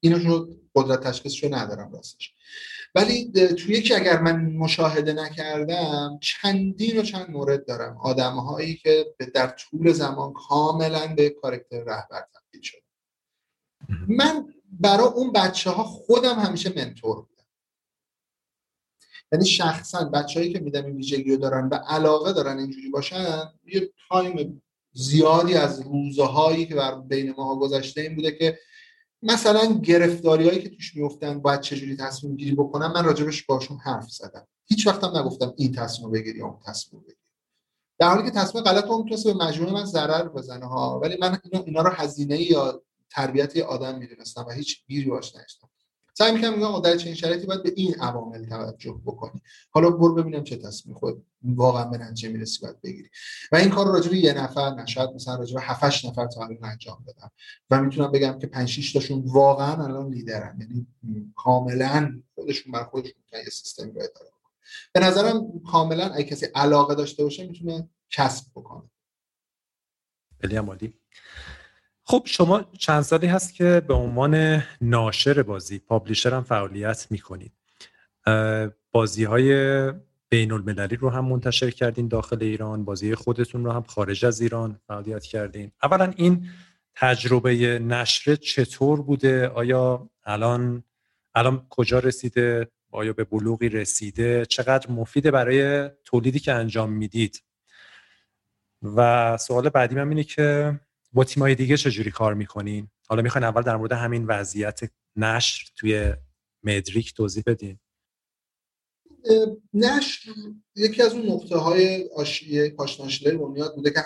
اینو رو قدرت تشخیص رو ندارم راستش. ولی توی یکی اگر من مشاهده نکردم چندین و چند مورد دارم. آدم هایی که در طول زمان کاملا به کارکتر رهبر تبدیل شده من برای اون بچه ها خودم همیشه منتور بودم. یعنی شخصا بچههایی که میدم این ویژگی رو دارن و علاقه دارن اینجوری باشن یه تایم زیادی از روزهایی که بر بین ما گذشته این بوده که مثلا گرفتاری هایی که توش میفتن باید چجوری تصمیم گیری بکنم من راجبش باشون حرف زدم. هیچ وقتم نگفتم این تصمیم بگیری یا اون تصمیم بگیری. در حالی که تصمیم غلط اون می‌تونست به مجموعه من ضرر بزنه ها ولی من اینا, اینا رو هزینه یا تربیت آدم می‌دونستم و هیچ گیری باش نداشتم سعی می‌کنم میگم در چنین شرایطی باید به این عوامل توجه بکنی. حالا برو ببینم چه تصمیم خود واقعا به نتیجه می‌رسی باید بگیری. و این کار راجع یه نفر نشد مثلا راجع به 7 نفر تا الان انجام دادم. و می‌تونم بگم که 5 6 تاشون واقعا الان لیدرن. یعنی کاملا خودشون بر خودشون یه سیستمی رو اداره به نظرم کاملا اگه کسی علاقه داشته باشه می‌تونه کسب بکنه. خیلی عالی. خب شما چند سالی هست که به عنوان ناشر بازی پابلیشر هم فعالیت می‌کنید. بازی های بین المللی رو هم منتشر کردین داخل ایران بازی خودتون رو هم خارج از ایران فعالیت کردین. اولا این تجربه نشر چطور بوده؟ آیا الان الان کجا رسیده؟ آیا به بلوغی رسیده؟ چقدر مفیده برای تولیدی که انجام می‌دید؟ و سوال بعدی من اینه که با تیمای دیگه چجوری کار می‌کنین؟ حالا می‌خواین اول در مورد همین وضعیت نشر توی مدریک توضیح بدین. نشر یکی از اون نقطه های آشیه پاشناشله بنیاد بوده که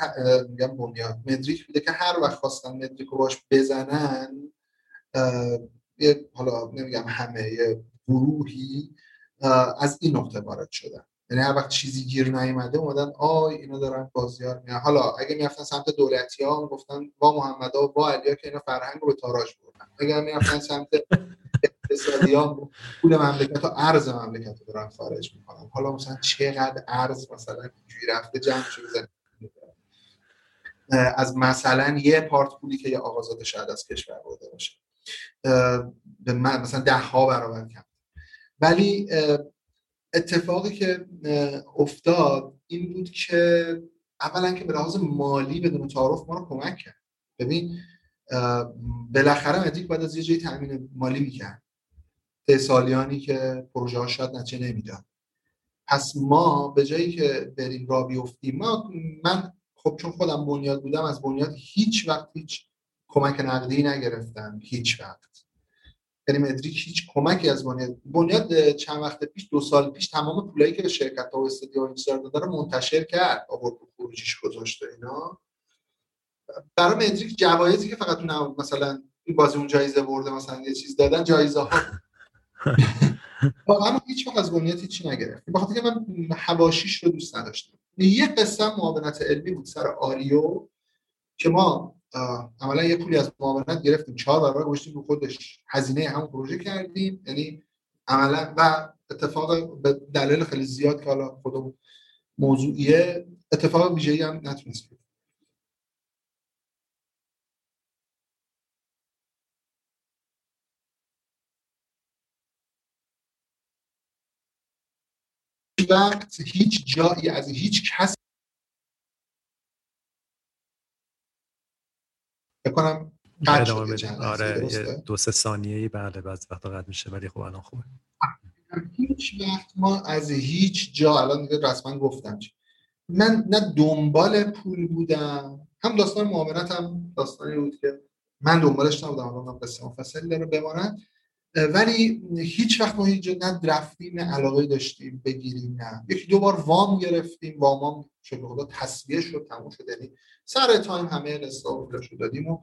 میگم بنیاد مدریک بوده که هر وقت خواستن مدریک رو باش بزنن حالا نمیگم همه یه گروهی از این نقطه وارد شدن. یعنی هر وقت چیزی گیر نیومده اومدن آی اینا دارن بازیار میان حالا اگه می‌رفتن سمت دولتی ها گفتن با محمد ها با علیا که اینا فرهنگ رو به تاراج بردن. اگه می‌رفتن سمت اقتصادی ها پول مملکت ها ارز مملکت رو دارن خارج می‌کنن. حالا مثلا چقدر ارز مثلا اینجوری رفته جمع شده از مثلا یه پارت پولی که یه آقازاده شاید از کشور برده باشه. به مثلا ده ها برابر کم. ولی اتفاقی که افتاد این بود که اولا که به لحاظ مالی بدون تعارف ما رو کمک کرد. ببین بالاخره مدیک بعد از یه جایی تامین مالی می‌کرد. سالیانی که پروژه ها شاید نچه نمی‌داد. پس ما به جایی که بریم را بیفتیم ما من خب چون خودم بنیاد بودم از بنیاد هیچ وقت هیچ کمک نقدی نگرفتم. هیچ وقت. مدریک هیچ کمکی از بنیاد بنیاد چند وقت پیش دو سال پیش تمام پولایی که شرکت ها و استادیوم داده رو منتشر کرد. آورد خروجیش گذاشته اینا. برای مدریک جوایزی که فقط اون مثلا این بازی اون جایزه برده مثلا یه چیز دادن جایزه ها اما هیچ وقت از بنیاد هیچی نگرفت بخاطر که من حواشیش رو دوست نداشتم. یه قسم معاونت علمی بود سر آریو که ما عملا یه پولی از معاونت گرفتیم. چهار برابر گذاشتیم رو خودش. هزینه همون پروژه کردیم. یعنی عملا و اتفاق به دلیل خیلی زیاد که حالا خودمون موضوعیه اتفاق ویژه‌ای هم نتونست وقت هیچ جایی از هیچ کس بکنم. آره دو سه ثانیه ای بله بعض وقتا قد میشه ولی خب الان خوبه. هیچ وقت ما از هیچ جا الان دیگه رسما گفتم من نه دنبال پول بودم. هم داستان معاملت هم داستانی بود که من دنبالش نبودم الان قصه مفصلی داره بماند. ولی هیچ وقت ما هیچ نه رفتیم نه علاقه داشتیم بگیریم نه. یکی دو بار وام گرفتیم وامام شده خدا تصویه شد تموم شد. یعنی سر تایم همه قسطا شد دادیم و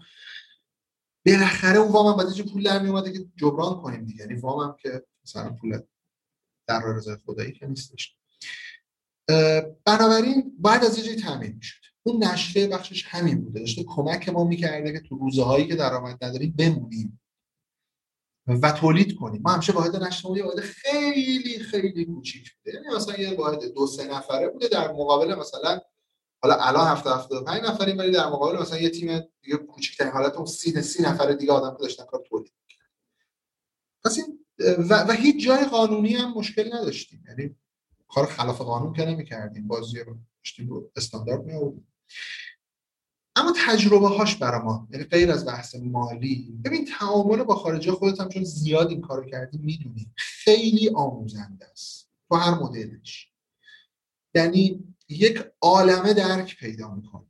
بالاخره اون وام هم بعد پول در می که جبران کنیم دیگه. یعنی وام هم که مثلا پول در رضای خدایی که نیستش. بنابراین بعد از یه تامین می‌شد. اون نشته بخشش همین بوده. داشته کمک ما می‌کرده که تو روزه هایی که درآمد نداریم بمونیم. و تولید کنیم. ما همیشه واحد نشر یه واحد خیلی خیلی کوچیک بوده. یعنی مثلا یه واحد دو سه نفره بوده در مقابل مثلا حالا الان هفته هفته پنج نفریم ولی در مقابل مثلا یه تیم دیگه کوچیک‌ترین حالت اون سی سی نفر دیگه آدم داشتن کار تولید پس این و, و هیچ جای قانونی هم مشکل نداشتیم. یعنی کار خلاف قانون که نمی‌کردیم. بازی رو داشتیم رو استاندارد می اما تجربه هاش برای ما یعنی غیر از بحث مالی. ببین تعامل با خارجی خودت هم چون زیاد این کارو کردی می‌دونی. خیلی آموزنده است تو هر مدلش. یعنی یک عالمه درک پیدا می‌کنی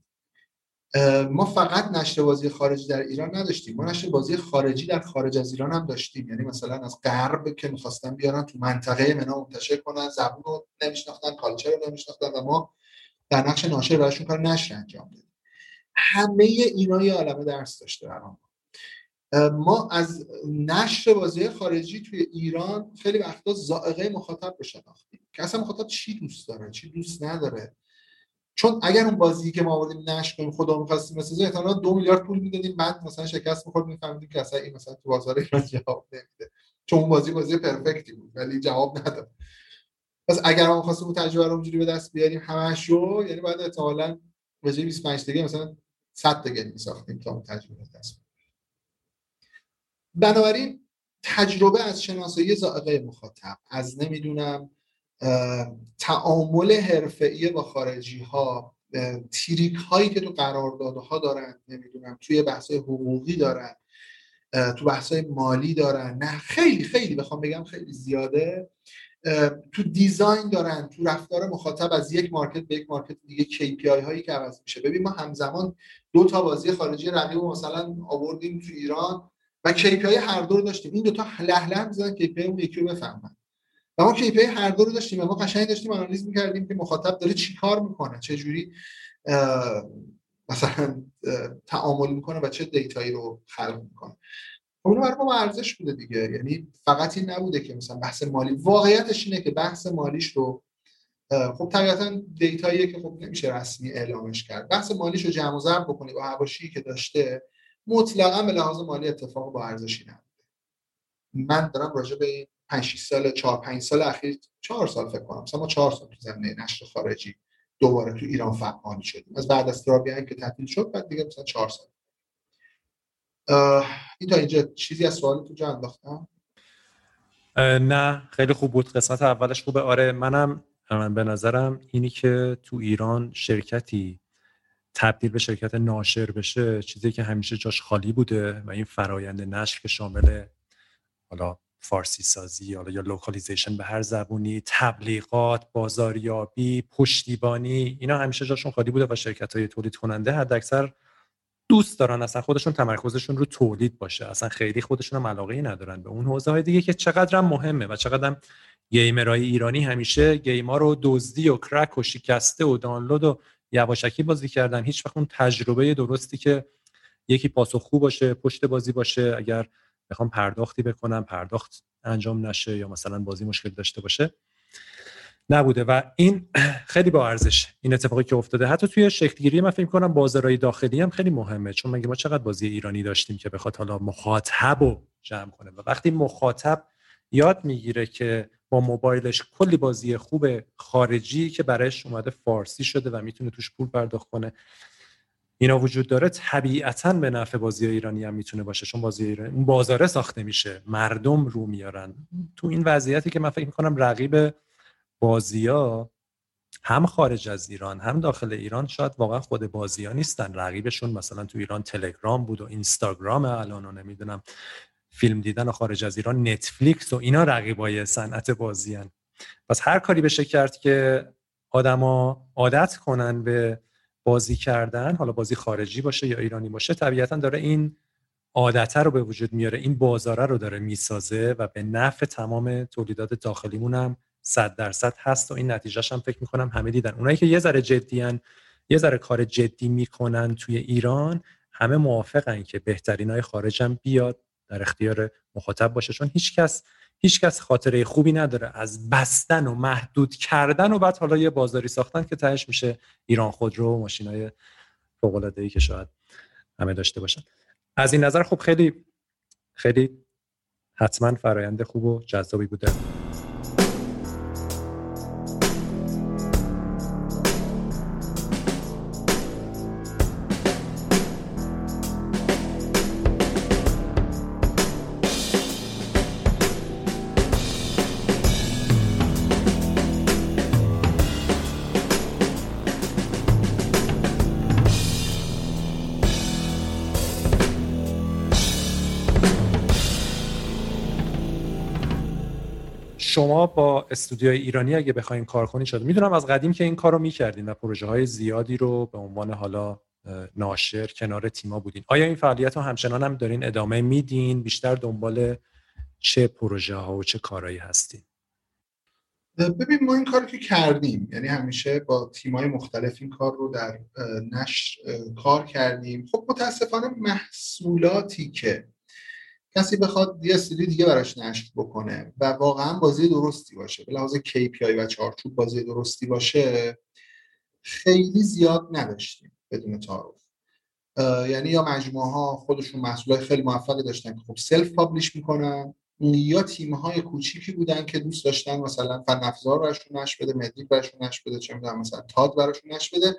ما فقط نشر بازی خارجی در ایران نداشتیم. ما نشر بازی خارجی در خارج از ایران هم داشتیم. یعنی مثلا از غرب که می‌خواستن بیارن تو منطقه منا منتشر کنن زبون رو نمیشناختن کالچر رو نمیشناختن و ما در نقش ناشر براشون کار نشر انجام دادیم. همه اینا یه عالمه درس داشته برام. ما از نشر بازی خارجی توی ایران خیلی وقتا زائقه مخاطب رو شناختیم که اصلا مخاطب چی دوست داره چی دوست نداره؟ چون اگر اون بازی که ما آوردیم نشر کنیم خدا می‌خواستیم مثلا احتمالاً دو میلیارد پول می‌دادیم بعد مثلا شکست می‌خورد می‌فهمیدیم که اصلا این مثلا تو بازار ایران جواب نمیده. چون اون بازی بازی پرفکتی بود ولی جواب نداد. پس اگر ما خواستیم اون تجربه رو اونجوری به دست بیاریم همش رو یعنی بعد احتمالاً به 25 دقیقه مثلا 100 تا گیم ساختیم تا اون تجربه دست بنابراین تجربه از شناسایی زائقه مخاطب از نمی‌دونم تعامل حرفه‌ای با خارجی ها trick هایی که تو قراردادها دارن نمی‌دونم توی بحث حقوقی دارن تو بحثای مالی دارن نه خیلی خیلی بخوام بگم خیلی زیاده. تو design دارن تو رفتار مخاطب از یک market به یک market دیگه KPI هایی که عوض میشه. ببین ما همزمان دو تا بازی خارجی رقیب مثلا آوردیم تو ایران و KPI هر دو رو داشتیم. این دو تا له له می‌زنن KPI اون یکی رو بفهمن. و ما KPI هر دو رو داشتیم و ما قشنگ داشتیم آنالیز می‌کردیم که مخاطب داره چی کار می‌کنه چه جوری مثلا تعامل می‌کنه و چه دیتایی رو خلق می‌کنه. اون برای ما ارزش بوده دیگه. یعنی فقط این نبوده که مثلا بحث مالی. واقعیتش اینه که بحث مالیش رو خب طبیعتا دیتاییه که خب نمیشه رسمی اعلامش کرد. بحث مالیش رو جمع و ضرب بکنی با حواشی که داشته مطلقا به لحاظ مالی اتفاق با ارزشی نبوده من دارم راجع به این 5 سال 4 5 سال اخیر 4 سال فکر کنم مثلا ما 4 سال تو زمینه نشر خارجی دوباره تو ایران فعال شدیم. از بعد از ترابیان که تعطیل شد بعد دیگه مثلا 4 سال. این تا اینجا چیزی از سوال تو جا انداختم؟ نه خیلی خوب بود. قسمت اولش خوبه. آره منم من به نظرم اینی که تو ایران شرکتی تبدیل به شرکت ناشر بشه چیزی که همیشه جاش خالی بوده و این فرایند نشر که شامل حالا فارسی سازی حالا یا localization به هر زبونی تبلیغات بازاریابی پشتیبانی اینا همیشه جاشون خالی بوده و شرکت های تولید کننده حداکثر دوست دارن اصلا خودشون تمرکزشون رو تولید باشه. اصلا خیلی خودشون هم علاقه ندارن به اون حوزه های دیگه که چقدر مهمه و چقدر هم gamer های ایرانی همیشه game ا رو دزدی و crack و شکسته و دانلود و یواشکی بازی کردن. هیچ وقت اون تجربه درستی که یکی پاسخ باشه پشت بازی باشه اگر بخوام پرداختی بکنم پرداخت انجام نشه یا مثلا بازی مشکل داشته باشه. نبوده. و این خیلی با ارزش این اتفاقی که افتاده. حتی توی شکلگیری من فکر کنم بازارهای داخلی هم خیلی مهمه. چون مگه ما چقدر بازی ایرانی داشتیم که بخواد حالا مخاطب رو جمع کنه؟ و وقتی مخاطب یاد می‌گیره که با موبایلش کلی بازی خوب خارجی که برایش اومده فارسی شده و می‌تونه توش پول پرداخت کنه اینا وجود داره طبیعتا به نفع بازی ایرانی هم می‌تونه باشه. چون بازی ایرانی اون بازاره ساخته میشه. مردم رو میارن. تو این وضعیتی که من فکر می‌کنم رقیب بازیا هم خارج از ایران هم داخل ایران شاید واقعا خود بازی ها نیستن رقیبشون مثلا تو ایران تلگرام بود و اینستاگرام الان و نمی‌دونم فیلم دیدن و خارج از ایران نتفلیکس و اینا رقیبای صنعت بازی هن. پس هر کاری بشه کرد که آدما عادت کنن به بازی کردن حالا بازی خارجی باشه یا ایرانی باشه طبیعتا داره این عادته رو به وجود میاره این بازاره رو داره می‌سازه و به نفع تمام تولیدات داخلیمون هم صد درصد هست و این نتیجهش هم فکر می‌کنم همه دیدن. اونایی که یه ذره جدیان یه ذره کار جدی می‌کنن توی ایران همه موافقن که بهترین های خارج هم بیاد در اختیار مخاطب باشه. چون هیچکس هیچکس خاطره خوبی نداره. از بستن و محدود کردن و بعد حالا یه بازاری ساختن که تهش میشه ایران خودرو و ماشین های فوق ای که شاید همه داشته باشن. از این نظر خب خیلی خیلی حتما فرایند خوب و جذابی بوده. استودیوهای ایرانی اگه بخواین کار کنید شده می‌دونم از قدیم که این کار رو می‌کردین و پروژه های زیادی رو به عنوان حالا ناشر کنار تیما بودین. آیا این فعالیت رو همچنان هم دارین ادامه میدین؟ بیشتر دنبال چه پروژه ها و چه کارهایی هستین؟ ببین ما این کار که کردیم. یعنی همیشه با تیمای مختلف این کار رو در نشر کار کردیم. خب متاسفانه محصولاتی که کسی بخواد یه سری دیگه براش نشر بکنه و واقعا بازی درستی باشه به لحاظ KPI و چارچوب بازی درستی باشه خیلی زیاد نداشتیم بدون تعارف. یعنی یا مجموعه ها خودشون محصولات خیلی موفقی داشتن که خب سلف پابلیش می‌کنن یا تیم های کوچیکی بودن که دوست داشتن مثلا فن افزار براشون نشر بده مدیک براشون نشر بده چه می‌دونم مثلا تاد براشون نشر بده.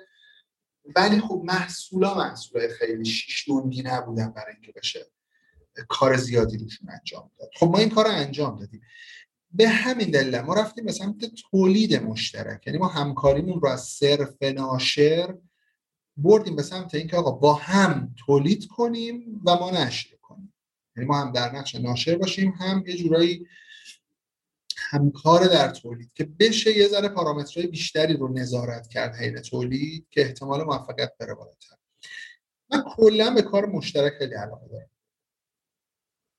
ولی خب محصولا محصولای خیلی شیش نبودن برای اینکه بشه. کار زیادی روشون انجام داد. خب ما این کار رو انجام دادیم. به همین دلیل ما رفتیم به سمت تولید مشترک. یعنی ما همکاریمون رو از صرف ناشر بردیم به سمت اینکه آقا با هم تولید کنیم و ما نشر کنیم. یعنی ما هم در نقش ناشر باشیم هم یه جورایی همکار در تولید که بشه یه ذره پارامترهای بیشتری رو نظارت کرد حین تولید که احتمال موفقیت بره بالاتر. من کلا به کار مشترک خیلی علاقه دارم.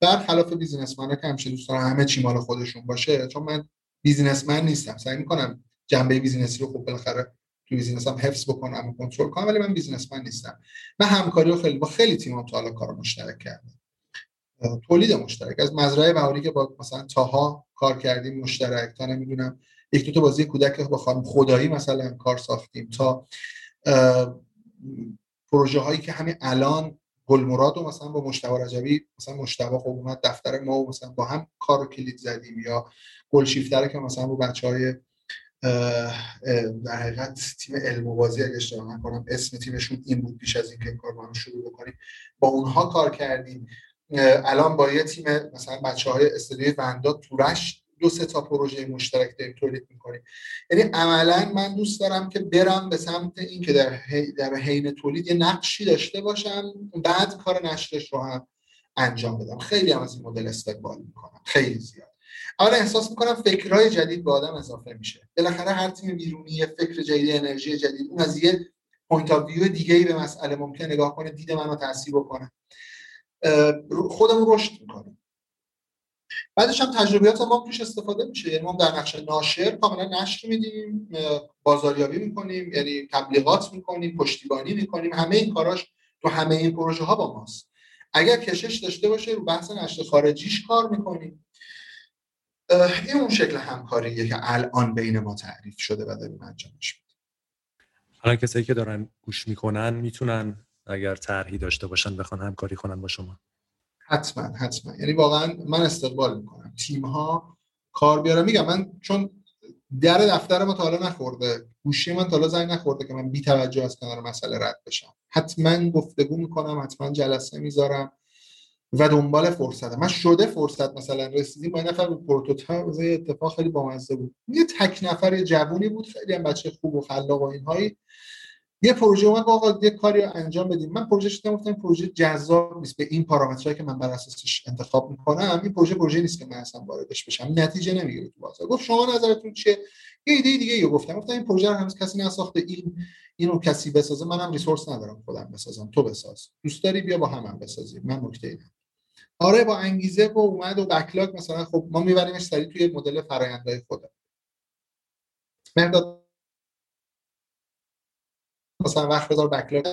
برخلاف businessman که همیشه دوست دارم همه چی مال خودشون باشه چون من businessman نیستم. سعی می‌کنم جنبه business ی رو خوب بالاخره تو business هم حفظ بکنم و کنترل کنم ولی من businessman نیستم. من همکاری خیلی با خیلی تیمام تا حالا کار مشترک کردم. تولید مشترک. از مزرعه بهاری که با مثلا تاها کار کردیم مشترک تا نمی‌دونم. یک دو تا بازی کودک با خانم خدایی مثلا کار ساختیم تا پروژه هایی که همین الان گلمراد و مثلا با مشتبه رجبی مثلا مشتبه خب دفتر ما و مثلا با هم کار کلید زدیم یا گل شیفتره که مثلا با بچه های در حقیقت تیم علم و بازی اگه اشتباه نکنم اسم تیمشون این بود پیش از اینکه این کار ما شروع بکنیم. با اونها کار کردیم. الان با یه تیم مثلا بچه های استودیوی وندا تورش دو سه تا پروژه مشترک داریم تولید می‌کنیم. یعنی عملا من دوست دارم که برم به سمت این که در, در حین تولید یه نقشی داشته باشم بعد کار نشرش رو هم انجام بدم. خیلی هم از این مدل استقبال می‌کنم. خیلی زیاد. حالا احساس می‌کنم فکرهای جدید به آدم اضافه میشه. بالاخره هر تیم بیرونی یه فکر جدید انرژی جدید اون از یه point of view دیگه ای به مسئله ممکن نگاه کنه دید منو تاثیر بکنه. خودمون رشد می‌کنیم. بعدش هم تجربیات ما توش استفاده میشه. یعنی ما در نقش ناشر کاملا نشر میدیم بازاریابی می‌کنیم یعنی تبلیغات می‌کنیم پشتیبانی می‌کنیم. همه این کاراش تو همه این پروژه ها با ماست. اگر کشش داشته باشه رو بحث نشر خارجیش کار می‌کنیم. این اون شکل همکاریه که الان بین ما تعریف شده و داریم انجامش میدیم. حالا کسایی که دارن گوش می‌کنن می‌تونن اگر طرحی داشته باشن بخوان همکاری کنن با شما. حتما حتما. یعنی واقعا من استقبال می‌کنم. تیم ها کار بیارم میگم من چون در دفتر ما تا حالا نخورده گوشی من تا حالا زنگ نخورده که من بی توجه از کنار مسئله رد بشم. حتما گفتگو می‌کنم حتما جلسه می‌ذارم و دنبال فرصت من شده فرصت مثلا رسیدیم با نفر prototype اتفاق خیلی بامزه بود. یه تک نفر یه جوونی بود خیلی هم بچه خوب و خلاق و اینهایی. یه پروژه اومد آقا یه کاری رو انجام بدیم. من پروژه شدم گفتم پروژه جذاب نیست. به این پارامترهایی که من بر اساسش انتخاب می‌کنم این پروژه پروژه نیست که من اصلا واردش بشم. نتیجه نمی‌گیره تو بازار. گفت شما نظرتون چیه؟ یه ایده دیگه رو گفتم. گفتم این پروژه رو هنوز کسی نساخته. این اینو کسی بسازه. منم resource ندارم خودم بسازم. تو بساز. دوست داری؟ بیا با هم, هم بسازیم. من نکته اینم آره با انگیزه و اومد و backlog مثلا خب ما میبریمش سریع توی مدل فرآیندهای خودم. مثلا وقت بذار backlog.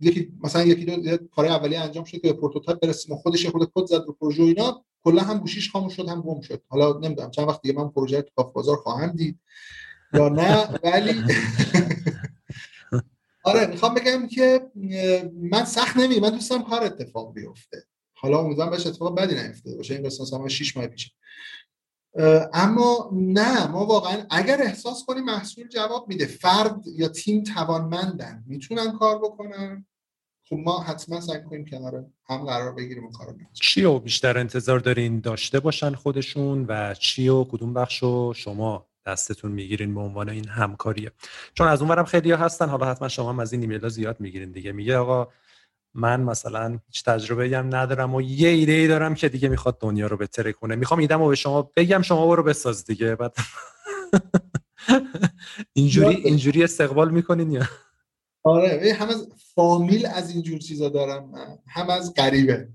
یکی مثلا یکی دو کار اولی انجام شد که به prototype برسیم. خودش خود کد زد رو پروژه اینا. کلا هم گوشیش خاموش شد هم گم شد. حالا نمی‌دونم چند وقت دیگه من پروژه تو کافه بازار خواهم دید یا نه ولی آره می‌خوام بگم که من سخت نمی من دوستم کار اتفاق بیفته. حالا امیدوارم بهش اتفاق بدی نیفتاده باشه. این قصه هم 6 ماه پیش. اما نه ما واقعا اگر احساس کنیم محصول جواب میده فرد یا تیم توانمندن می‌تونن کار بکنن. خب ما حتما سعی کنیم کنار هم قرار بگیریم و کارو چی رو بیشتر انتظار دارین داشته باشن خودشون و چی و کدوم بخش رو شما دستتون می‌گیرین به عنوان این همکاریه؟ چون از اونورم خیلی هستن حالا حتما شما هم از این ایمیل زیاد می‌گیرین دیگه. میگه آقا من مثلا هیچ تجربه هم ندارم و یه ایده ای دارم که دیگه می‌خواد دنیا رو بهتر کنه. می‌خوام ایدم رو به شما بگم شما برو بساز دیگه. بعد اینجوری اینجوری استقبال می‌کنین یا؟ آره هم از فامیل از اینجور چیزا دارم. هم از غریبه.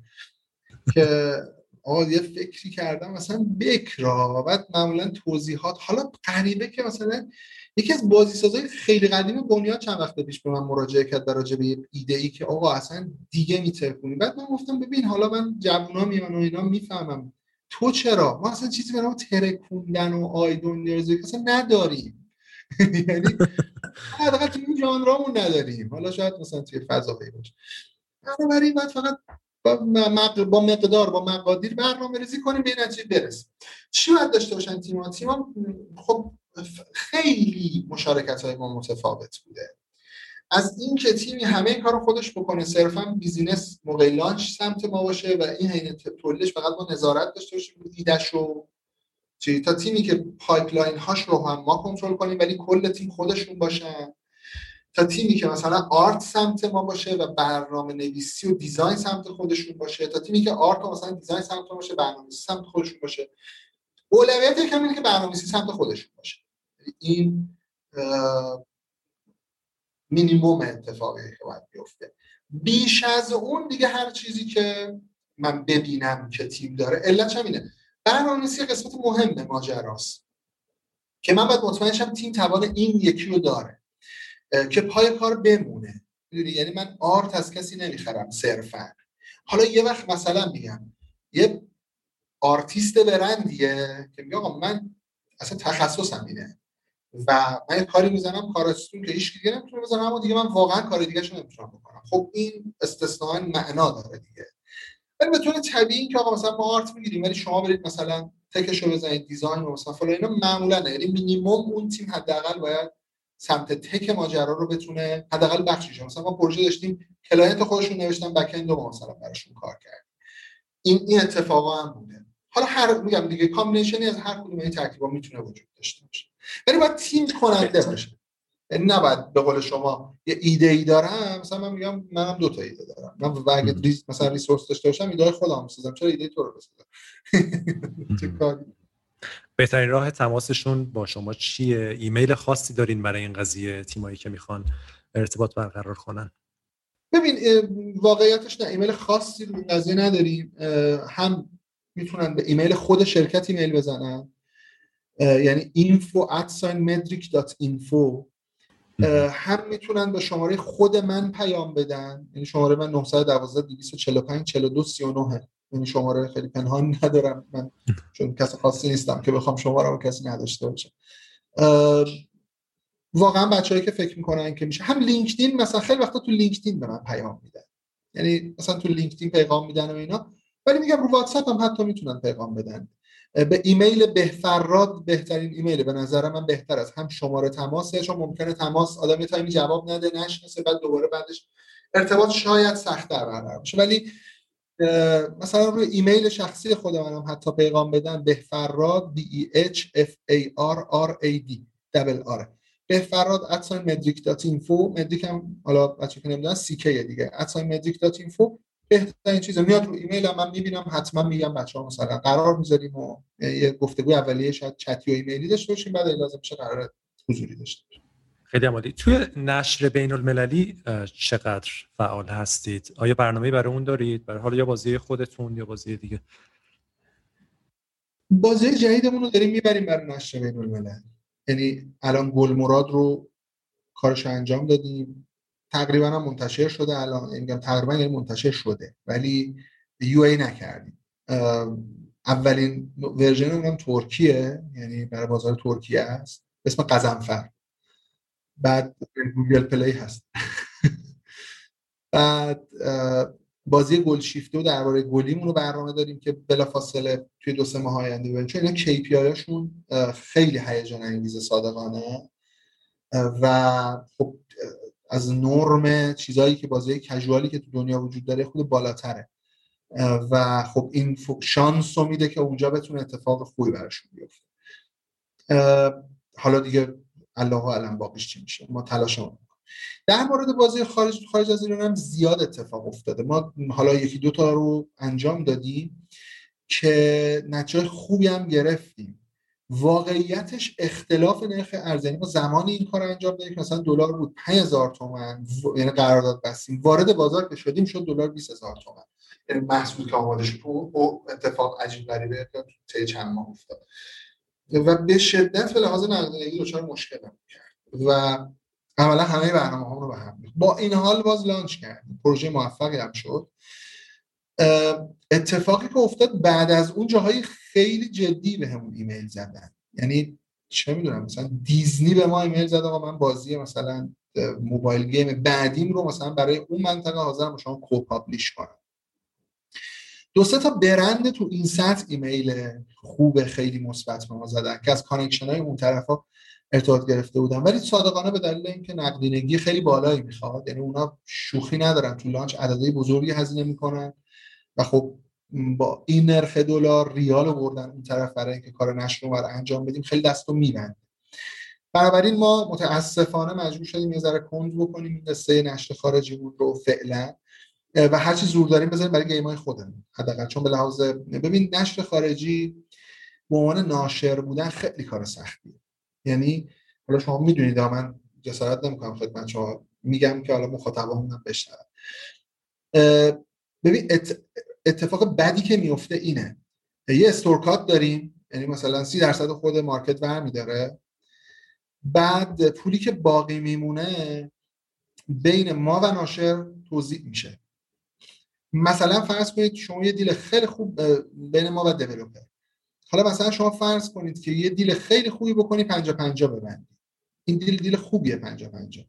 که آقا یه فکری کردم مثلا بکرا بعد معمولا توضیحات. حالا غریبه که مثلا یکی از بازیسازهای خیلی قدیمی بنیاد چند وقت پیش به من مراجعه کرد در راجع به ایده ای که آقا اصلا دیگه میترکونی. بعد من گفتم ببین حالا من جوونا میان و اینا می‌فهمم. تو چرا؟ ما اصلا چیزی نام ترکوندن و آیدون اصلا نداریم. یعنی حداقل تو این ژانرامون نداریم. حالا شاید مثلا توی فضایی باشه. بنابراین باید فقط با مقدار با مقادیر برنامه ریزی کنیم به نتیجه برسیم. چی باید داشته باشن تیم تیم خب خیلی مشارکت های ما متفاوت بوده. از این که تیمی همه کار خودش بکنه صرفا business موقع launch سمت ما باشه و این حین تولیدش فقط ما نظارت داشته باشیم ایدش و تا تیمی که pipeline هاش رو هم ما کنترل کنیم ولی کل تیم خودشون باشن. تا تیمی که مثلا art سمت ما باشه و برنامه نویسی و design سمت خودشون باشه. تا تیمی که art و مثلا design سمت باشه برنامه سمت خودشون باشه. اولویت یکم اینه که برنامه‌نویسی سمت خودشون باشه. این مینیموم اتفاقی که باید بیفته. بیش از اون دیگه هر چیزی که من ببینم که تیم داره علت هم اینه؟ برنامه‌نویسی قسمت مهم ماجراست که من باید مطمئن شم تیم توان این یکی رو داره که پای کار بمونه. یعنی من آرت از کسی نمی‌خرم صرفا. حالا یه وقت مثلا میگم یه آرتیست برندیه که میگه من اصلا تخصصم اینه. و من یه کاری می‌زنم کارستون که هیچ دیگه نمی‌تونه بزنم اما دیگه من واقعا کار دیگه شو نمی‌تونم بکنم. خب این استثناء معنا داره دیگه. ولی به طور طبیعی که آقا مثلا ما art می‌گیریم ولی شما برید مثلا tech ش رو بزنید design و مثلا فلان اینا معمولا نه. یعنی مینیمم اون تیم حداقل باید سمت tech ماجرا رو بتونه حداقل بخشیش مثلا ما پروژه داشتیم client خودشون نوشتن back رو مثلا براشون کار کرد این این اتفاقا هم بوده. حالا هر میگم دیگه combination ی از هر کدوم این ترکیبا می‌تونه وجود داشته باشه. ولی باید تیم کننده باشه. یعنی نباید به قول شما یه ایده ای دارم مثلا من میگم منم دو تا ایده دارم. من و اگه ریز مثلا resource داشته باشم ایده خودم بسازم چرا ایده تو رو بسازم؟ بهترین راه تماسشون با شما چیه؟ ایمیل خاصی دارین برای این قضیه تیمایی که می‌خوان ارتباط برقرار کنن؟ ببین واقعیتش نه. ایمیل خاصی قضیه نداریم. هم می‌تونن به ایمیل خود شرکت ایمیل بزنن. یعنی info at info هم می‌تونن به شماره خود من پیام بدن. یعنی شماره من 912 245 42 39 یعنی شماره خیلی پنهان ندارم من چون کس خاصی نیستم که بخوام شماره رو کسی نداشته باشه. واقعا بچه‌ای که فکر می‌کنن که میشه هم لینکدین مثلا خیلی وقتا تو لینکدین به من پیام میدن. یعنی مثلا تو لینکدین پیغام میدن و اینا. ولی میگم رو واتساپ هم حتی می‌تونن پیغام بدن. به ایمیل بهفراد بهترین ایمیل. به نظر من بهتر است. هم شماره تماسه چون ممکنه تماس آدم یه تایمی جواب نده نشناسه بعد دوباره بعدش ارتباط شاید سخت‌تر برقرار بشه. ولی مثلا روی ایمیل شخصی خودم حتی پیغام بدن بهفراد B E H F A R R A D double R. بهفراد at sign مدریک dot info مدریک هم حالا بچه که نمی‌دونن C دیگه. at sign مدریک dot info بهترین چیزه میاد رو ایمیل هم من می‌بینم حتما میگم بچه ها مثلا قرار می‌ذاریم و یه گفتگو اولیه شاید چتی و ایمیلی داشته باشیم بعد لازم میشه قرار حضوری داشته باشیم. خیلی عالی توی نشر بین المللی چقدر فعال هستید؟ آیا برنامه برای اون دارید؟ برای حالا یا بازی خودتون یا بازی دیگه؟ بازی جدیدمون رو داریم می‌بریم برای نشر بین الملل یعنی الان گل مراد رو کارش انجام دادیم. تقریبا هم منتشر شده. الان یعنی میگم تقریبا یعنی منتشر شده ولی UA نکردیم. اولین version اونم ترکیه یعنی برای بازار ترکیه است. اسم غضنفر. بعد گوگل پلی هست. بعد بازی گل شیفته و درباره گلیمون رو برنامه داریم که بلافاصله توی دو سه ماه آینده ببینیم چون اینا هاشون خیلی هیجان انگیز صادقانه. و خب از نرم چیزایی که بازی کژوالی که تو دنیا وجود داره خود بالاتره. و خب این شانس میده که اونجا بتونه اتفاق خوبی براشون بیفته. حالا دیگه الله علم باقیش چی میشه. ما تلاش در مورد بازی خارج خارج از ایران هم زیاد اتفاق افتاده. ما حالا یکی دو تا رو انجام دادیم که نتیجه خوبی هم گرفتیم. واقعیتش اختلاف نرخ ارز یعنی ما زمانی این کار انجام دادیم که مثلا دلار بود 5000 تومان یعنی قرارداد بستیم. وارد بازار که شدیم شد دلار 20000 تومان یعنی محصول که آماده شد او اتفاق عجیب غریبه طی چند ماه افتاد. و به شدت به لحاظ نقدینگی دچار مشکل کرد و عملا همه برنامه ها رو به هم با این حال باز launch کردیم. پروژه موفقی هم شد. اتفاقی که افتاد بعد از اون جاهای خیلی جدی به همون ایمیل زدن. یعنی چه می‌دونم مثلا دیزنی به ما ایمیل زد آقا من بازی مثلا موبایل game بعدیم رو مثلا برای اون منطقه حاضرم شما co-publish کنم. دو سه تا برند تو این سطح ایمیل خوب خیلی مثبت به ما زدن که از connection های اون طرفا ارتباط گرفته بودن. ولی صادقانه به دلیل اینکه نقدینگی خیلی بالایی می‌خواد یعنی اونا شوخی ندارن تو launch عددهای بزرگی هزینه می‌کنن. و خب با این نرخ دلار ریال رو بردن اون طرف برای اینکه کار نشر رو انجام بدیم خیلی دستو میبند بنابراین ما متاسفانه مجبور شدیم یه ذره کند بکنیم این قصه نشر خارجی بود رو فعلا. و هر چی زور داریم بذاریم برای game های خودمون. حداقل چون به لحاظ ببین نشر خارجی به عنوان ناشر بودن خیلی کار سختیه. یعنی حالا شما می‌دونید من جسارت نمی‌کنم خدمت شما. میگم که حالا مخاطبامون بشنون. ببین اتفاق بدی که میفته اینه. یه استورکات داریم یعنی مثلا سی درصد خود مارکت برمی داره. بعد پولی که باقی میمونه بین ما و ناشر توضیح میشه. مثلا فرض کنید شما یه دیل خیلی خوب بین ما و دیولوپر حالا مثلا شما فرض کنید که یه دیل خیلی خوبی بکنی 50 50 ببندید این دیل دیل خوبیه 50 50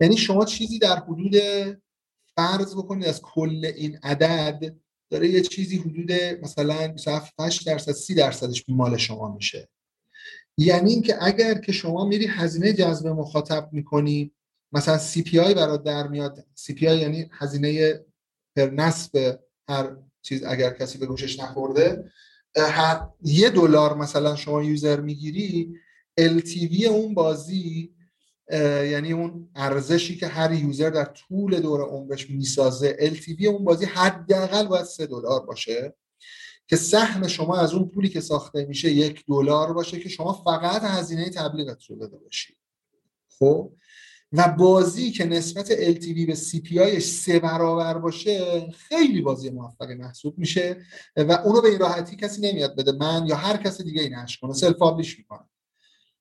یعنی شما چیزی در حدود فرض بکنید از کل این عدد داره یه چیزی حدود مثلا 28 درصد 30 درصدش مال شما میشه. یعنی اینکه اگر که شما میری هزینه جذب مخاطب می‌کنی مثلا CPI برات در میاد. CPI یعنی هزینه per نصب هر چیز اگر کسی به گوشش نخورده هر یه دلار مثلا شما user می‌گیری LTV اون بازی یعنی اون ارزشی که هر user در طول دور عمرش می‌سازه LTV اون بازی حداقل باید سه دلار باشه که سهم شما از اون پولی که ساخته میشه یک دلار باشه که شما فقط هزینه تبلیغت رو داده باشی. خب؟ و بازی که نسبت LTV به CPI سه برابر باشه خیلی بازی موفقی محسوب میشه و اونو به این راحتی کسی نمیاد بده. من یا هر کس دیگه این کنه self می‌کنه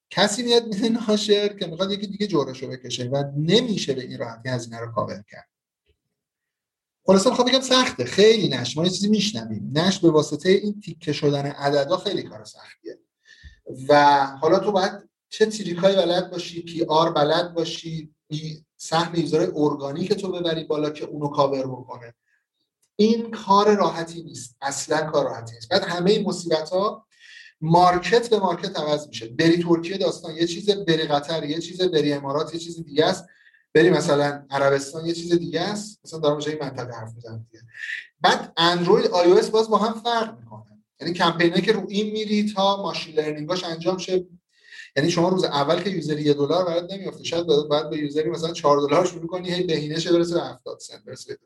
کسی میاد میده ناشر که می‌خواد یکی دیگه جورشو بکشه و نمیشه به این راحتی هزینه رو کاور کرد. خلاصه می‌خوام بگم سخته خیلی نشر. ما یه چیزی میشنویم. نشر به واسطه این تیکه شدن عددا خیلی کار سختیه. و حالا تو باید چه trick ای بلد باشی PR بلد باشی سهم user organic تو ببری بالا که اونو کاور بکنه. این کار راحتی نیست. اصلا کار راحتی نیست. بعد همه این مصیبت ها market به market عوض میشه. بری ترکیه داستان یه چیز بری قطر یه چیز بری امارات یه چیز دیگه است. بری مثلا عربستان یه چیز دیگه است. مثلا دارم این منطقه حرف می‌زنم دیگه. بعد اندروید آی او باز با هم فرق می‌کنه. یعنی کمپینه که رو این میری تا machine learning اش انجام شه. یعنی شما روز اول که یوزری یه دلار برات نمیافته شاید بعد به یوزری مثلا 4 دلار شروع کنی هی بهینه‌ش برسه به 70 سنت برسه.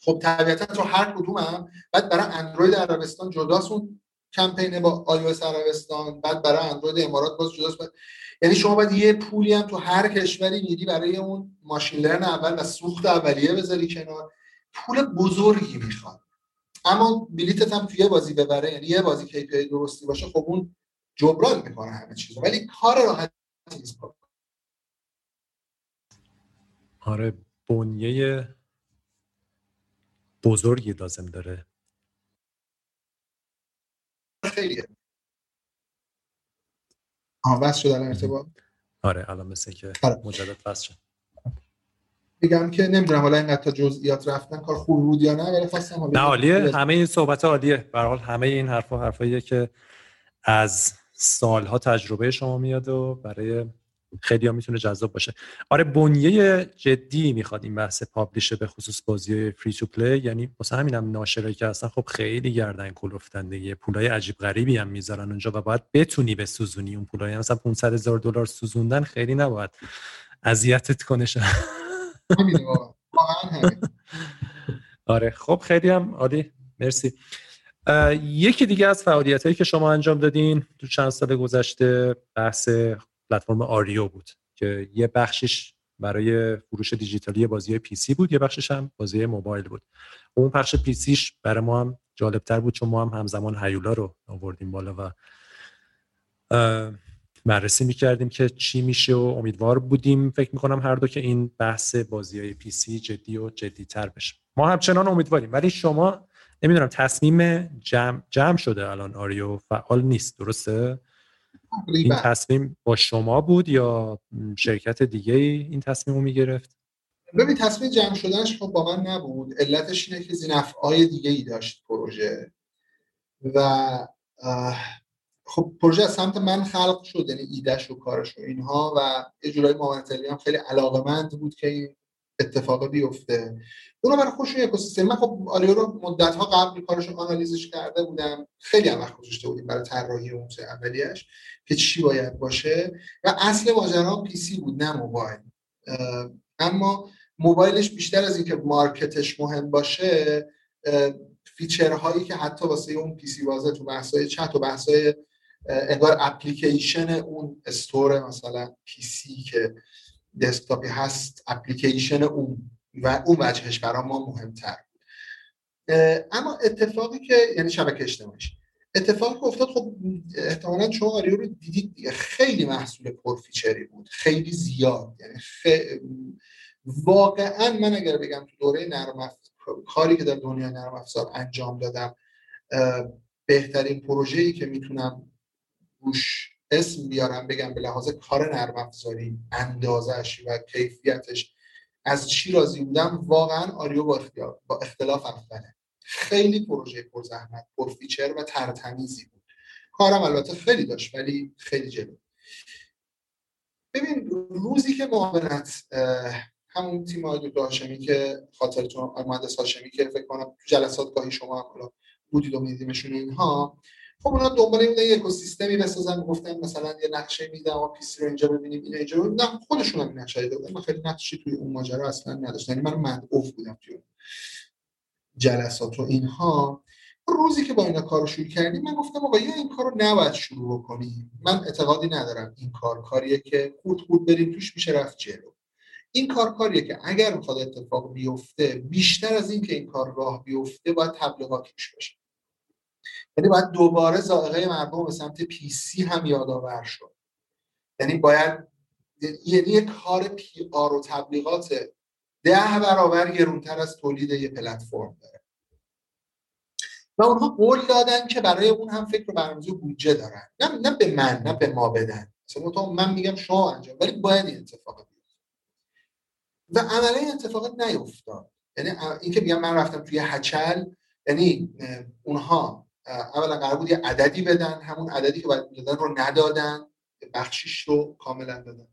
خب طبیعتا تو هر کدوم هم بعد برای اندروید عربستان جداست اون کمپین با آی عربستان بعد برای اندروید امارات باز جداست یعنی شما باید یه پولی هم تو هر کشوری میدی برای اون ماشین لرن اول و سوخت اولیه بذاری کنار. پول بزرگی می‌خواد. اما بلیتت هم توی بازی ببره یعنی یه بازی KPI درستی باشه خب اون جبران می‌کنه همه چیز ولی کار راحت نیست. آره بنیه بزرگی لازم داره. خیلیه. آها بس شد الان ارتباط؟ آره الان مثل که آره. مجدد بس شد. میگم که نمی‌دونم حالا اینقدر تا جزئیات رفتن کار خوب بود یا نه ولی خواستم نه عالیه. همه این صحبت عالیه. به حال همه این حرفا حرفاییه که از سالها تجربه شما میاد و برای خیلی ها می‌تونه جذاب باشه. آره بنیه جدی می‌خواد این بحث پابلیشه به خصوص بازی فری تو پلی یعنی واسه همینم ناشرایی که اصلا خب خیلی گردن کلفتن دیگه پولای عجیب غریبی هم می‌ذارن اونجا و باید بتونی به سوزونی اون پولای. مثلا 500 هزار دلار سوزوندن خیلی نباید اذیتت کنه. آره خب خیلی هم عالی. مرسی. یکی دیگه از فعالیت هایی که شما انجام دادین تو چند سال گذشته بحث پلتفرم آریو بود که یه بخشش برای فروش دیجیتالی بازی PC بود یه بخشش هم بازی موبایل بود. اون بخش PC ش برای ما هم جالبتر بود چون ما هم همزمان هیولا رو آوردیم بالا و بررسی می‌کردیم که چی میشه و امیدوار بودیم. فکر می‌کنم هر دو که این بحث بازی های PC جدی و جدی تر بشه. ما همچنان امیدواریم ولی شما نمی‌دونم تصمیم جمع, جمع شده الان آریو فعال نیست درسته؟ این تصمیم با شما بود یا شرکت دیگه این تصمیم رو می‌گرفت؟ ببین تصمیم جمع شدنش خب با من نبود. علتش اینه که زینفعای دیگه ای داشت پروژه. و خب پروژه از سمت من خلق شد یعنی ایدهش و کارش و اینها و یه جورایی هم خیلی علاقمند بود که این اتفاق بیفته. اونا برای خودشون اکوسیستم. من خب آریو رو مدت ها قبل کارش آنالیزش کرده بودم. خیلی هم وقت گذاشته بودیم برای طراحی اون اولیش که چی باید باشه. و اصل ماجرا PC بود نه موبایل. اما موبایلش بیشتر از اینکه market ش مهم باشه feature هایی که حتی واسه اون PC بازه تو بحثای چت و بحثای انگار اپلیکیشن اون store مثلا PC که دسکتاپی هست اپلیکیشن اون و اون وجهش برای ما مهمتر. اما اتفاقی که یعنی شبکه اجتماعیش. اتفاقی که افتاد خب احتمالا شما آریو رو دیدید خیلی محصول پرفیچری بود. خیلی زیاد. یعنی واقعا من اگر بگم تو دوره نرم کاری که در دنیای نرم افزار انجام دادم بهترین پروژه‌ای که می‌تونم روش اسم بیارم بگم به لحاظ کار نرم افزاری اندازش و کیفیتش از چی راضی بودم؟ واقعا آریو با, با اختلاف اوله خیلی پروژه پرزحمت پرفیچر و ترتمیزی بود. کارم البته خیلی داشت ولی خیلی جلو. ببین روزی که معاونت همون تیم آقای هاشمی که خاطرتون مهندس هاشمی که فکر کنم تو جلسات گاهی شما هم بودید و میدیمشون اینها خب اونا دنبال این اکوسیستمی بسازن گفتن مثلا یه نقشه میدم و پیسی رو اینجا ببینیم این اینجا رو نه خودشون هم نقشه دادن. من خیلی نقشی توی اون ماجرا اصلا نداشتم. یعنی من مدعوف بودم توی جلسات و اینها. روزی که با اینا کارو شروع کردیم من گفتم آقا یا این کارو نباید شروع بکنیم. من اعتقادی ندارم این کار کاریه که خود خود بریم توش میشه رفت جلو. این کار کاریه که اگر می‌خواد اتفاق بیفته بیشتر از این که این کار راه بیفته باید تبلیغات روش باشه. یعنی باید دوباره ذائقه مردم به سمت پی سی هم یادآور شد. یعنی باید یعنی یک کار پی آر و تبلیغات ده برابر گرونتر از تولید یه پلتفرم داره. و اونها قول دادن که برای اون هم فکر و برنامه‌ریزی بودجه دارن. نه نه به من نه به ما بدن. مثلا من میگم شما انجام ولی باید این اتفاق بیفته. و عملا این اتفاق نیفتاد. یعنی اینکه میگم من رفتم توی هچل یعنی اونها اولا قرار بود یه عددی بدن همون عددی که باید دادن رو ندادن بخشیش رو کاملا دادن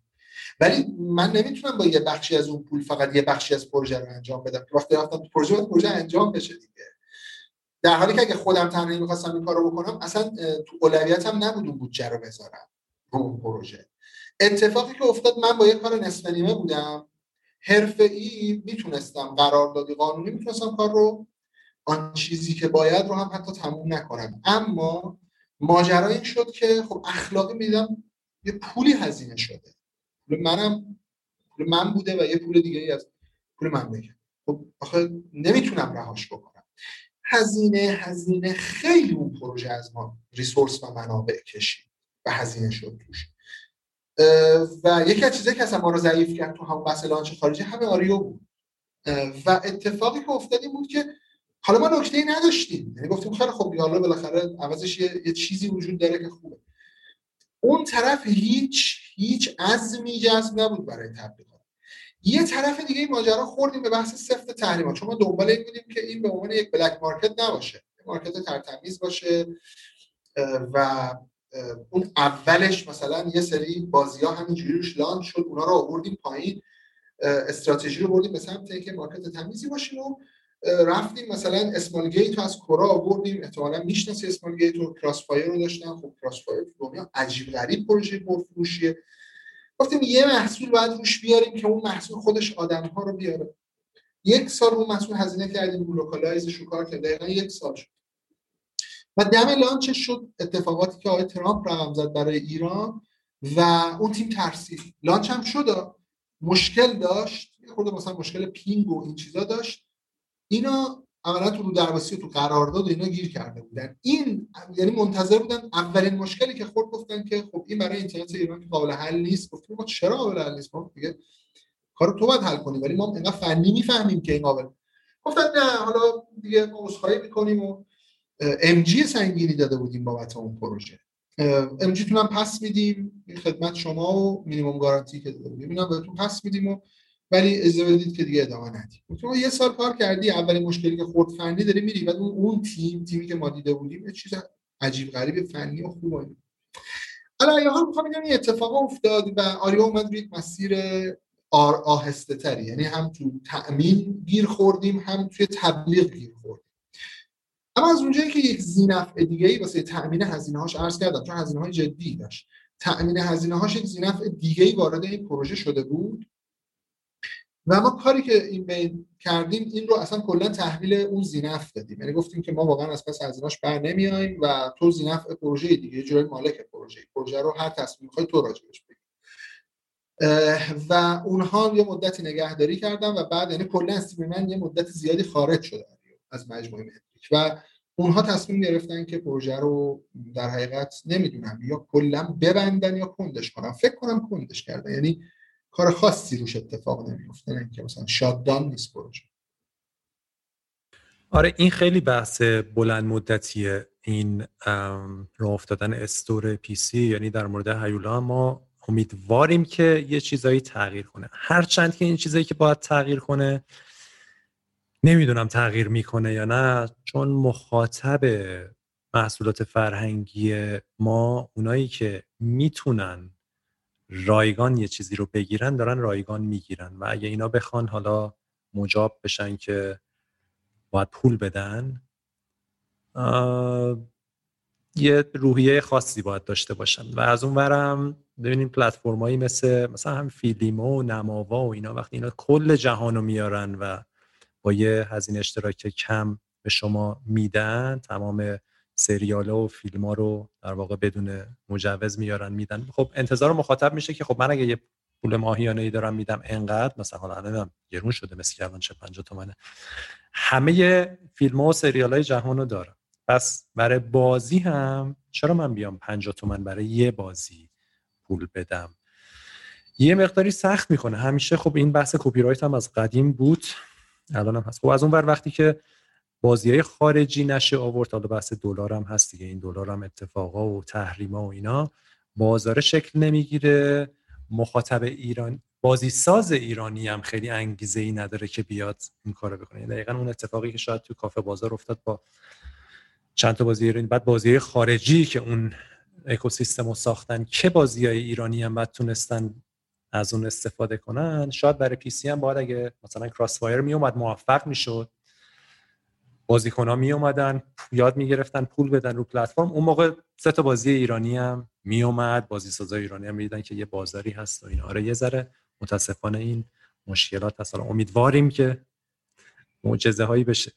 ولی من نمی‌تونم با یه بخشی از اون پول فقط یه بخشی از پروژه رو انجام بدم. وقتی رفتم پروژه باید پروژه انجام بشه دیگه. در حالی که اگه خودم تنهایی می‌خواستم این کار رو بکنم اصلا تو اولویتم نبود اون بودجه رو بذارم رو اون پروژه. اتفاقی که افتاد من با یه کار نصف بودم. حرفه‌ای می‌تونستم قراردادی قانونی می‌تونستم کار رو آن چیزی که باید رو هم حتی تموم نکنم اما ماجرا این شد که خب اخلاقی میدم یه پولی هزینه شده. پول منم پول من بوده و یه پول دیگه ای از پول من بگم خب آخه نمی‌تونم رهاش بکنم. هزینه هزینه خیلی اون پروژه از ما ریسورس و منابع کشید و هزینه شد توش. و یکی از چیزایی که اصلا ما رو ضعیف کرد تو همون بحث launch خارجی همه آریو بود. و اتفاقی که افتاد بود که حالا ما نکته ای نداشتیم. یعنی گفتیم خیلی خوب حالا بالاخره عوضش یه،, یه چیزی وجود داره که خوبه. اون طرف هیچ هیچ عزمی جزم نبود برای تبلیغات. یه طرف دیگه ماجرا خوردیم به بحث سفت تحریمات. چون ما دنبال این بودیم که این به عنوان یک black market نباشه. market ترتمیز باشه و اون اولش مثلا یه سری بازی ها همینجوری launch شد اونا رو آوردیم پایین استراتژی رو بردیم به سمت اینکه market تمیزی باشیم و رفتیم مثلا اسمال گیت از کورا آوردیم. احتمالا می‌شناسی Smilegate و CrossFire رو داشتن خب CrossFire دنیا عجیب غریب پروژه پرفروشیه. گفتیم یه محصول باید روش بیاریم که اون محصول خودش آدم ها رو بیاره. یک سال اون محصول هزینه کردیم. رو localize ش رو کار کرد. دقیقا یک سال شد. و دم launch ش شد؟ اتفاقاتی که آقای ترامپ رقم زد برای ایران و اون تیم ترسید. launch هم شد. مشکل داشت. خود مثلا مشکل ping و این چیزا داشت. اینا اولا تو رو درواسی تو قرارداد اینا گیر کرده بودن. این یعنی منتظر بودن اولین مشکلی که خورد گفتن که خب این برای اینترنت ایران قابل حل نیست. گفتیم ما چرا قابل حل نیست؟ ما دیگه کارو تو باید حل کنی ولی ما اینقدر فنی می‌فهمیم که این قابل. گفتن نه حالا دیگه ما عذرخواهی می‌کنیم و ام جی سنگینی داده بودیم بابت اون پروژه. ام جی هم پس میدیم. خدمت شما و مینیمم گارانتی که داده بودیم. اینا بهتون پس میدیم و ولی اجازه بدید که دیگه ادامه ندیم. تو یه سال کار کردی اولین مشکلی که خورد فنی داری میری بعد اون تیم تیمی که ما دیده بودیم یه چیز عجیب غریب فنی و خوبه حالا حال می‌خوام بگم این اتفاق افتاد و آریا اومد روی مسیر آهسته تری. یعنی هم تو تأمین گیر خوردیم هم توی تبلیغ گیر خوردیم. اما از اونجایی که یک زینفع دیگه ای واسه تأمین هزینه هاش عرض کردم چون هزینه های جدی داشت. تأمین هزینه هاش یک زینفع دیگه ای وارد این پروژه شده بود. و ما کاری که این بین کردیم این رو اصلا کلا تحویل اون زینف دادیم. یعنی گفتیم که ما واقعا از پس هزینه‌اش بر نمیایم و تو زینف پروژه دیگه جوری مالک پروژه. پروژه رو هر تصمیم می‌خوای تو راجبش بگی. و اونها یه مدتی نگهداری کردن و بعد یعنی کلا من یه مدت زیادی خارج شده از مجموعه متریک و اونها تصمیم گرفتن که پروژه رو در حقیقت نمی‌دونم یا کلا ببندن یا کندش کنن. فکر کنم کندش کردن. یعنی کار خاصی روش اتفاق نمیفته نه که مثلا شاددان نیست پروژه آره این خیلی بحث بلند مدتیه این راه افتادن استور پی سی یعنی در مورد هیولا ما امیدواریم که یه چیزایی تغییر کنه. هرچند که این چیزایی که باید تغییر کنه نمی‌دونم تغییر می‌کنه یا نه چون مخاطب محصولات فرهنگی ما اونایی که می‌تونن رایگان یه چیزی رو بگیرن دارن رایگان می‌گیرن. و اگه اینا بخوان حالا مجاب بشن که باید پول بدن یه روحیه خاصی باید داشته باشن. و از اون ورم ببینیم پلتفرمایی مثل مثلا هم فیلیمو و نماوا و اینا وقتی اینا کل جهان رو میارن و با یه هزینه اشتراک کم به شما میدن تمام سریال و فیلم ها رو در واقع بدون مجوز میارن میدن. خب انتظار مخاطب میشه که خب من اگه یه پول ماهیانه ای دارم میدم انقدر مثلا حالا الان گرون شده مثل که چه 50 تومنه. همه فیلم ها و سریال های جهان رو دارم پس برای بازی هم چرا من بیام 50 تومن برای یه بازی پول بدم؟ یه مقداری سخت می‌کنه. همیشه خب این بحث کپی رایت هم از قدیم بود الان هم هست. خب از اون بر وقتی که بازی های خارجی نشه آورد. حالا بحث دلار هم هست دیگه. این دلار هم اتفاقا و تحریما و اینا بازار شکل نمی‌گیره. مخاطب ایران بازی ساز ایرانی هم خیلی انگیزه ای نداره که بیاد این کارو بکنه. یعنی دقیقا اون اتفاقی که شاید تو کافه بازار افتاد با چند تا بازی ایرانی بعد بازی خارجی که اون اکوسیستم رو ساختن که بازی های ایرانی هم بعد تونستن از اون استفاده کنن. شاید برای PC هم باید اگه مثلا CrossFire می اومد موفق می‌شد. بازیکن ها می اومدن یاد می گرفتن پول بدن رو پلتفرم. اون موقع سه تا بازی ایرانی هم می اومد بازی سازای ایرانی هم می‌دیدن که یه بازاری هست و این آره یه ذره متاسفانه این مشکلات هست. امیدواریم که معجزه هایی بشه.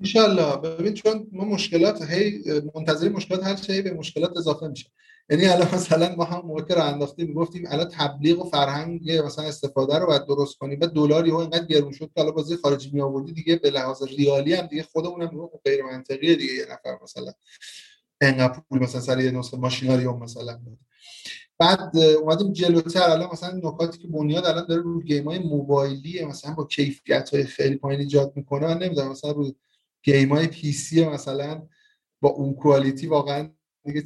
انشالله ببین چون ما مشکلات هی منتظر مشکلات هر چی به مشکلات اضافه میشه یعنی الان مثلا ما هم موقع رو انداختیم می‌گفتیم الان تبلیغ و فرهنگ مثلا استفاده رو باید درست کنیم. و دلاری ها اینقدر گرون شد که الان بازی خارجی می آوردی دیگه به لحاظ ریالی هم دیگه خودمون هم غیر منطقیه دیگه یه نفر مثلا انقدر پول مثلا سر یه نسخه ماشیناریوم مثلا بعد اومدیم جلوتر الان مثلا نکاتی که بنیاد الان داره رو گیم های موبایلی مثلا با کیفیت های خیلی پایین ایجاد می‌کنه. من نمی‌دونم مثلا رو گیم های پی سی مثلا با اون کوالیتی واقعا دیگه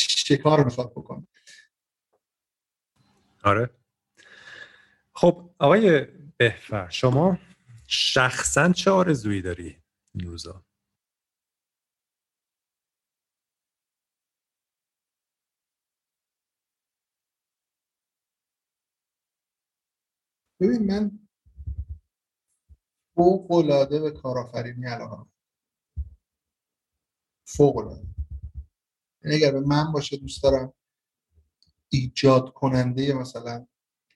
شکار می‌خواد بکنه؟ آره. خب آقای بهفر شما شخصا چه آرزویی داری این ببین من فوق العاده به کارآفرینی علاقه فوق العاده. یعنی اگر به من باشه دوست دارم ایجاد کننده مثلا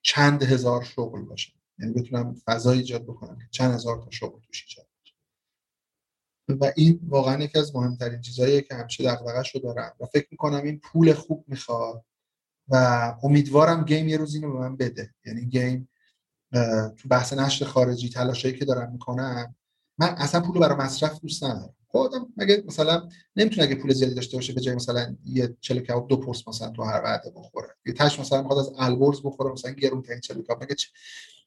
چند هزار شغل باشه. یعنی بتونم فضا ایجاد بکنم که چند هزار تا شغل توش ایجاد و این واقعا یکی از مهمترین چیزهاییه که همیشه دغدغه‌اش رو دارم. و فکر می‌کنم این پول خوب می‌خواد و امیدوارم گیم یه روز اینو به من بده. یعنی گیم تو بحث نشر خارجی تلاشایی که دارم می‌کنم من اصلا پول برای مصرف دوست ندارم. خب مگه مثلا نمی‌تونه اگه پول زیادی داشته باشه به جای مثلا یه چلو کباب دو پرس مثلا تو هر وعده بخوره. یه تاش مثلا می‌خواد از البرز بخوره مثلا گرون ترین چلو کباب مگه چه؟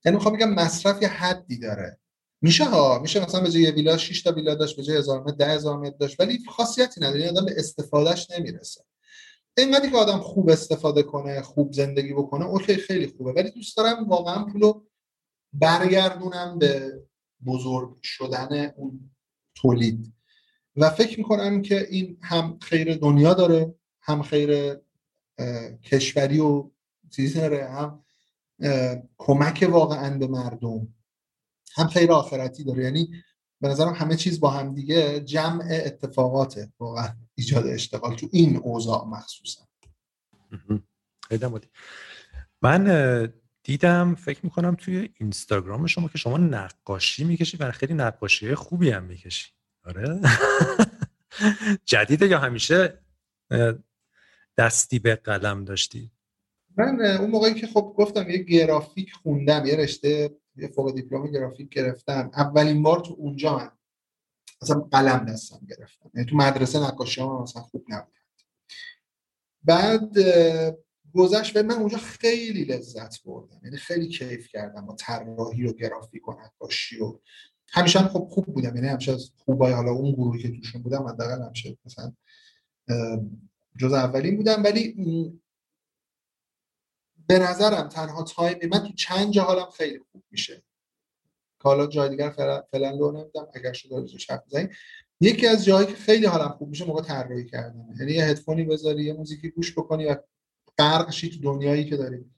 یعنی می‌خوام بگم مصرف یه حدی داره. میشه ها؟ میشه مثلا به جای یه ویلا 6 تا ویلا داشت به جای 1000 متر 10000 متر داشت ولی خاصیتی نداره. آدم به استفادهش نمی‌رسه. اینقدری که آدم خوب استفاده کنه خوب زندگی بکنه اوکی خیلی خوبه. ولی دوست دارم واقعا پولو برگردونم به بزرگ شدن اون تولید. و فکر می‌کنم که این هم خیر دنیا داره هم خیر کشوری و چیزی داره هم کمک واقعا به مردم هم خیر آخرتی داره. یعنی به نظرم همه چیز با هم دیگه جمع اتفاقاته واقعا ایجاد اشتغال تو این اوضاع مخصوصا. من دیدم فکر می‌کنم توی اینستاگرام شما که شما نقاشی می‌کشی و خیلی نقاشی خوبی هم می‌کشی. آره؟ جدیده یا همیشه دستی به قلم داشتی؟ من اون موقعی که خب گفتم یه گرافیک خوندم یه رشته یه فوق دیپلم گرافیک گرفتم. اولین بار تو اونجا من اصلا قلم دستم گرفتم. یعنی تو مدرسه نقاشی ها مثلا خوب نبود. بعد گذشت به من اونجا خیلی لذت بردم. یعنی خیلی کیف کردم با طراحی و گرافیک و نقاشی و همیشه هم خب خوب بودم. یعنی همیشه از خوبای حالا اون گروهی که توشون بودم حداقل همیشه مثلا جز اولین بودم. ولی به نظرم تنها تایم من تو چند جا حالم خیلی خوب میشه. که حالا جای دیگر فعلا لو نمیدم. اگر شده روزش حرف یکی از جاهایی که خیلی حالم خوب میشه موقع طراحی کردن. یعنی یه هدفونی بذاری یه موزیکی گوش بکنی و غرق تو دنیایی که داریم.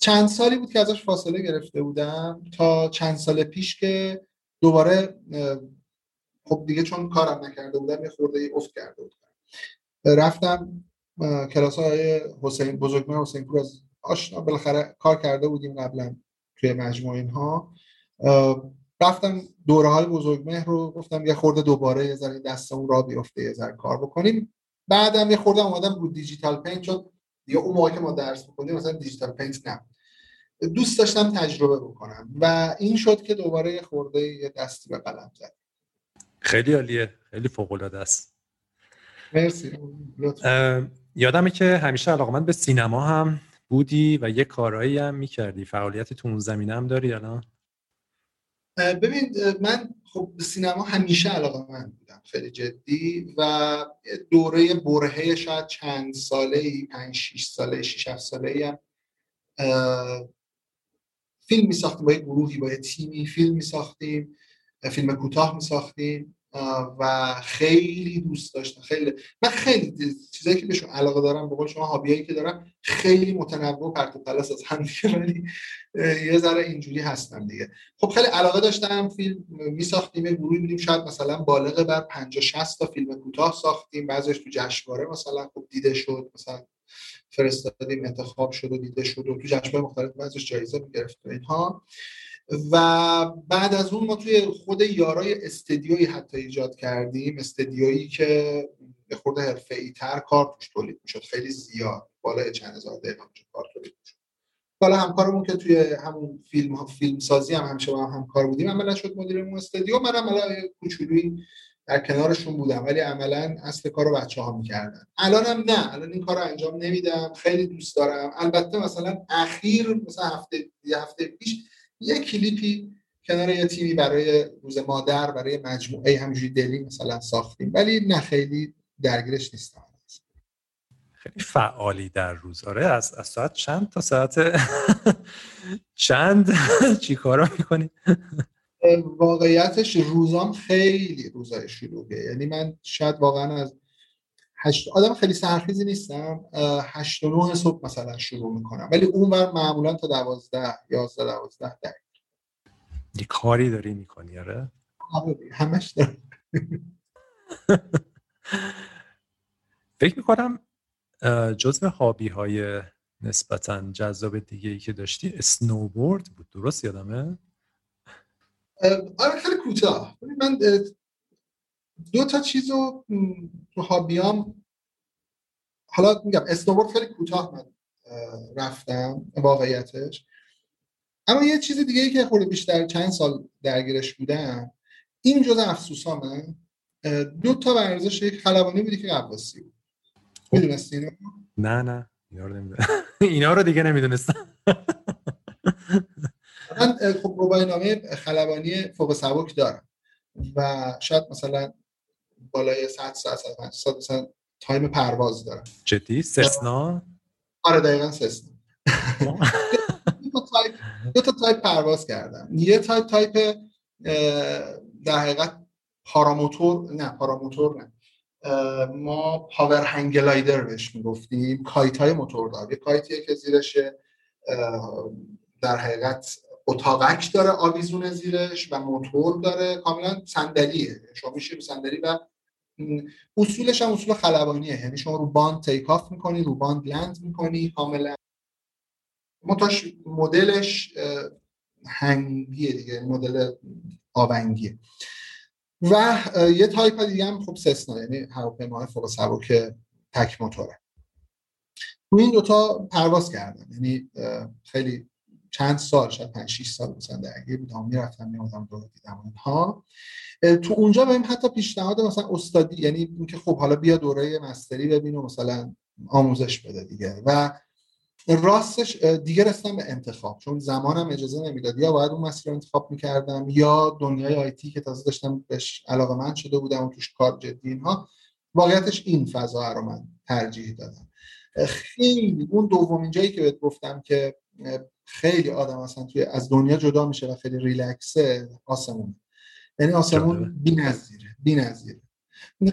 چند سالی بود که ازش فاصله گرفته بودم تا چند سال پیش که دوباره خب دیگه چون کارم نکرده بودم یه خورده افت کرده بودم. رفتم کلاس های حسین بزرگمه حسین پور از آشنا بالاخره کار کرده بودیم قبلا توی مجموعه اینها. رفتم دوره های بزرگمه رو گفتم یه خورده دوباره یه ذره دستمون را بیفته یه ذره کار بکنیم. بعدم یه خورده اومدم رو digital paint چون دیگه اون موقع که ما درس بکنیم مثلا digital paint نه. دوست داشتم تجربه بکنم و این شد که دوباره یه خورده یه دستی به قلم زد خیلی عالیه. خیلی فوق العاده است. مرسی. یادمه که همیشه علاقمند به سینما هم بودی و یه کارهایی هم می‌کردی. فعالیت تو اون زمینه هم داری یا ببین من خب به سینما همیشه علاقه من بودم خیلی جدی و دوره برهه شاید چند ساله ای پنج شیش ساله شیش هفت ساله ای هم فیلم می ساختیم با یه گروهی با یه تیمی فیلم می ساختیم فیلم کوتاه می ساختیم و خیلی دوست داشتم خیلی من خیلی چیزایی که بهشون علاقه دارم به قول شما هابیایی که دارم خیلی متنوع پرت و از هم یه ذره اینجوری هستم دیگه. خب خیلی علاقه داشتم فیلم میساختیم یه گروهی بودیم شاید مثلا بالغ بر 50 60 تا فیلم کوتاه ساختیم بعضیش تو جشنواره مثلا خوب دیده شد مثلا فرستادیم انتخاب شد و دیده شد و تو جشنواره مختلف بعضیش جایزه می‌گرفت و اینها. و بعد از اون ما توی خود یارای استدیویی حتی ایجاد کردیم استدیویی که به خورده حرفه تر کار توش تولید می‌شد خیلی زیاد بالای چند هزار دقیقه کار تولید می‌شد. حالا همکارمون که توی همون فیلم فیلم سازی هم همیشه با هم همکار بودیم عملا شد مدیر اون استودیو من عملا کوچولویی در کنارشون بودم ولی عملا اصل کار رو بچه ها می‌کردن الانم نه. الان این کار انجام نمیدم. خیلی دوست دارم. البته مثلا اخیر مثلا هفته یه هفته پیش یه کلیپی کنار یه تیمی برای روز مادر برای مجموعه همینجوری دلی مثلا ساختیم. ولی نه خیلی درگیرش نیستم. خیلی فعالی در روز. آره از, از ساعت چند تا ساعت چند؟ چی کارا می‌کنی؟ واقعیتش روزام خیلی روزای شلوغه. یعنی من شاید واقعا از هشت آدم خیلی سرخیزی نیستم. هشت و نه صبح مثلا شروع می‌کنم. ولی اون بر معمولا تا دوازده یازده دوازده دقیقه. یه کاری داری می‌کنی آره, آره همش دارم. فکر می‌کنم جزء هابی های نسبتا جذاب دیگه ای که داشتی اسنوبورد بود درست یادمه؟ آره خیلی کوتاه من دو تا چیز رو تو هابیام حالا میگم اسنوبورد خیلی کوتاه من رفتم واقعیتش اما یه چیز دیگه ای که خورده بیشتر چند سال درگیرش بودم این جز افسوسامه دو تا ورزش یک خلبانی بودی که قواسی بود. می‌دونستی اینو؟ نه نه. اینا رو اینا رو دیگه نمی‌دونستم. من خب روبای نامه خلبانی فوق سبک دارم. و شاید مثلا بالای 100 ساعت ساعت مثلا تایم پرواز دارم. جدی؟ سسنا؟ آره دقیقا سسنا. دو تا تایپ پرواز کردم. یه type type در حقیقت paramotor نه paramotor نه. ما power hang glider بهش می‌گفتیم. کایت های موتور یه کایتیه که زیرش در حقیقت اتاقک داره آویزون زیرش و موتور داره. کاملا صندلیه. شما میشه صندلی و اصولش هم اصول خلبانیه. یعنی شما رو باند take off می‌کنی رو باند land می‌کنی کاملا. منتهاش مدلش هنگیه دیگه. مدل آونگیه. و یه تایپ دیگه هم خب سسنا یعنی هواپیماهای فوق سبک تک موتوره تو این دوتا پرواز کردم یعنی خیلی چند سال شاید 5 6 سال مثلا درگیر بودم می‌رفتم میومدم رو دیدم اینها. تو اونجا بهم حتی پیشنهاد مثلا استادی یعنی اینکه خب حالا بیا دوره مستری ببین و مثلا آموزش بده دیگه. و راستش دیگه رسیدم به انتخاب. چون زمانم اجازه نمی‌داد. یا باید اون مسیر رو انتخاب می‌کردم یا دنیای آیتی که تازه داشتم بهش علاقه من شده بودم و توش کار جدی اینها واقعیتش این فضا رو من ترجیح دادم. خیلی اون دومین جایی که بهت گفتم که خیلی آدم اصلا توی از دنیا جدا میشه و خیلی ریلکسه آسمون یعنی آسمون بی نظیره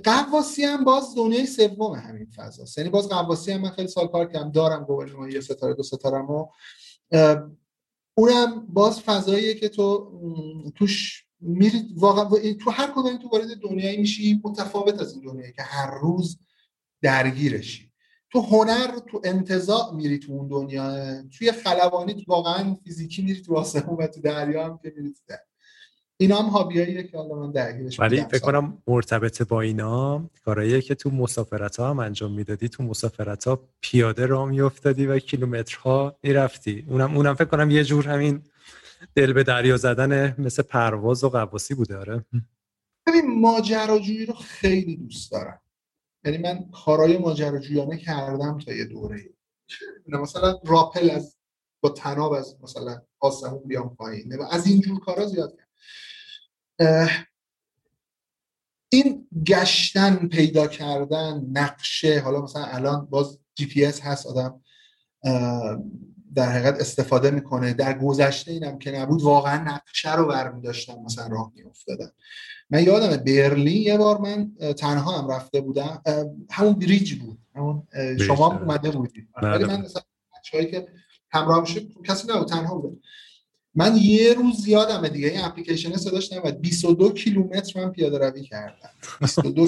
قواسی هم باز دنیای سوم همین فضا. یعنی باز قواسی هم من خیلی سال کار کردم دارم گوگل یه ستاره دو ستاره و اونم باز فضاییه که تو توش میری واقعا تو هر کدوم تو وارد دنیایی میشی متفاوت از این دنیایی که هر روز درگیرشی. تو هنر تو انتظاع میری تو اون دنیا توی خلبانی واقعا فیزیکی میری تو آسمون و تو دریا هم که میری تو اینا هم هابیاییه که حالا من درگیرش ولی فکر کنم مرتبط با اینا کارهایی که تو مسافرت ها هم انجام می‌دادی تو مسافرت ها پیاده راه میافتادی و کیلومترها می‌رفتی. اونم اونم فکر کنم یه جور همین دل به دریا زدن مثل پرواز و قواسی بوده آره. ببین ماجراجویی رو خیلی دوست دارم. یعنی من کارهای ماجراجویانه کردم تا یه دوره. مثلا راپل از با تناب از مثلا آسمون بیام پایین. از اینجور کارا زیاد این گشتن پیدا کردن نقشه حالا مثلا الان باز جی پی اس هست آدم در حقیقت استفاده می‌کنه. در گذشته اینم که نبود واقعا نقشه رو برمی داشتم مثلا راه میافتادم من یادم برلین یه بار من تنها هم رفته بودم. همون بریج بود. همون شما هم اومده بودید ولی بله، من بله. مثلا که همراه میشه کسی نبود تنها بود من یه روز یادمه دیگه این اپلیکیشن صداش نمیاد. 22 کیلومتر من پیاده روی کردم. 22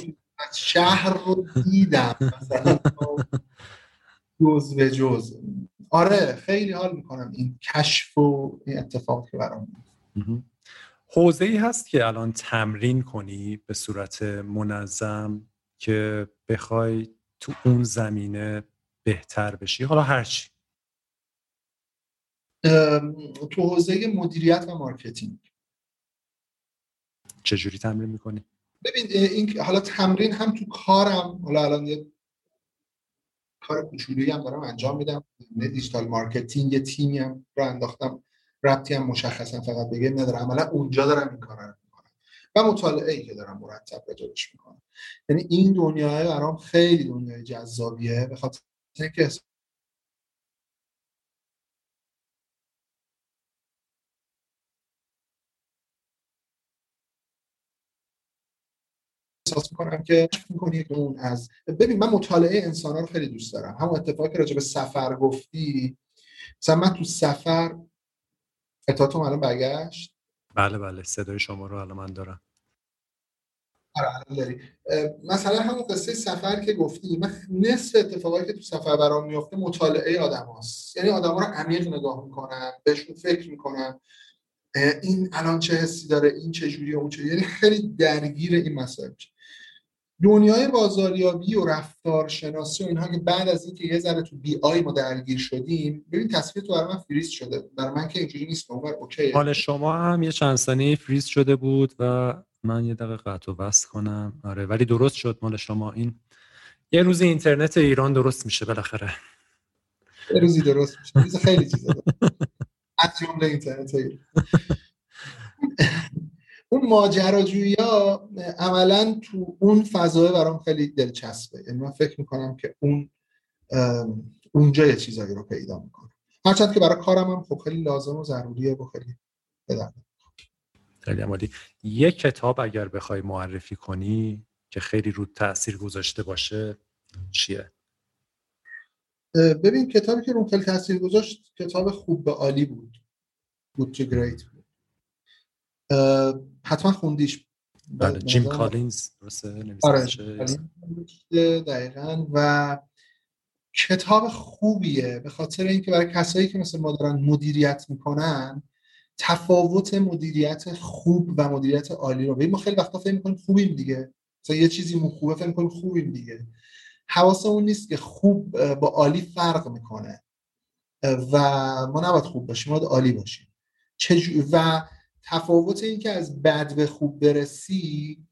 شهر رو دیدم. مثلا جز به جز. آره خیلی حال می‌کنم این کشف و این اتفاق که برام حوزه ای هست که الان تمرین کنی به صورت منظم که بخوای تو اون زمینه بهتر بشی؟ حالا هرچی تو حوزه مدیریت و marketing. چجوری تمرین می‌کنی؟ ببین این حالا تمرین هم تو کارم حالا الان یه کار کوچولی هم دارم انجام میدم. digital marketing یه تیمی هم راه انداختم. ربطی هم مشخصا فقط بگه نداره. عملا اونجا دارم این کار رو می‌کنم. و مطالعه ای که دارم مرتب راجعش می‌کنم. یعنی این دنیای برام خیلی دنیای جذابیه به خاطر اینکه احساس می‌کنم که می‌کنی که اون از ببین من مطالعه انسان ها رو خیلی دوست دارم. همون اتفاقی که راجع به سفر گفتی مثلا من تو سفر دیتاتون الان برگشت؟ بله بله صدای شما رو الان من دارم. آره داری. مثلا همون قصه سفر که گفتی من نصف اتفاقایی که تو سفر برام میفته مطالعه آدم هاست. یعنی آدم ها رو عمیق نگاه می‌کنم بهشون فکر می‌کنم این الان چه حسی داره؟ این چه جوری اون چه یعنی خیلی درگیر این مسائل دنیای بازاریابی و رفتار شناسی و اینها که بعد از اینکه یه ذره تو بی آی ما درگیر شدیم ببین تصویر تو برای من فریز شده برای من که اینجوری نیست. اونور okay. حال شما هم یه چند ثانیه فریز شده بود و من یه دقیقه قطع و بس کنم. آره ولی درست شد مال شما این. یه روزی اینترنت ایران درست میشه بالاخره. یه روزی درست میشه. خیلی چیزا از جمله اینترنت ایران. اون ماجراجویی ها عملا تو اون فضای برام خیلی دلچسبه. یعنی من فکر می‌کنم که اون اونجا یه چیزایی رو پیدا می‌کنم هرچند که برای کارم هم خب خیلی لازم و ضروریه و خیلی بدن خیلی عمالی. یک کتاب اگر بخوای معرفی کنی که خیلی رو تاثیر گذاشته باشه چیه؟ ببین کتابی که رو خیلی تاثیر گذاشت کتاب خوب به عالی بود. بود گریت بود. حتما خوندیش. بله جیم کالینز آره دقیقا. و کتاب خوبیه. به خاطر اینکه برای کسایی که مثل ما دارن مدیریت می‌کنن تفاوت مدیریت خوب و مدیریت عالی رو. ما خیلی وقتا فکر می‌کنیم خوبیم دیگه. مثلا یه چیزی مون خوبه فکر می‌کنیم خوبیم دیگه. حواسمون نیست که خوب با عالی فرق می‌کنه. و ما نباید خوب باشیم ما باید عالی باشیم. و تفاوت این که از بد به خوب برسی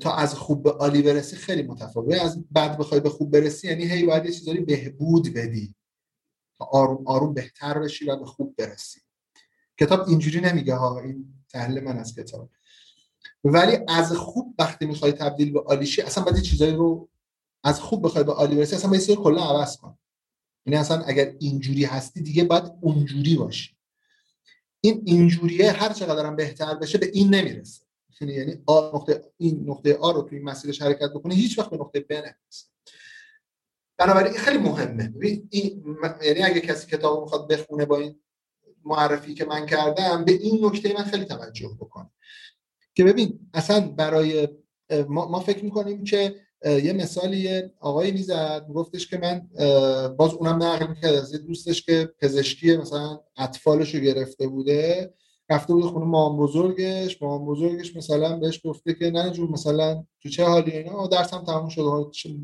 تا از خوب به عالی برسی خیلی متفاوته. از بد بخوای به خوب برسی یعنی هی باید یه چیزایی بهبود بدی. تا آروم آروم بهتر بشی و به خوب برسی. کتاب اینجوری نمیگه ها این تحلیل من از کتاب. ولی از خوب وقتی می‌خوای تبدیل به عالیشی اصلا باید چیزایی رو از خوب بخوای به عالی برسی اصلا باید کلا عوض کن. یعنی اصلا اگر اینجوری هستی دیگه باید اونجوری باشی. این اینجوریه هر چقدر بهتر بشه به این نمی‌رسه. یعنی آ نقطه این نقطه آ رو توی مسیرش حرکت بکنه هیچ وقت به نقطه ب نمی‌رسه. بنابراین خیلی مهمه. این یعنی اگه کسی کتاب می‌خواد بخونه با این معرفی که من کردم به این نکته من خیلی توجه بکنه. که ببین اصلا برای ما, ما فکر می‌کنیم که یه مثالی آقایی می‌زد گفتش که من باز اونم نقل می‌کرد از یه دوستش که پزشکی مثلا اطفالش رو گرفته بوده رفته بود خونه مام بزرگش مام بزرگش مثلا بهش گفته که نه جون مثلا تو چه حالی اینا؟ درسم تموم شده.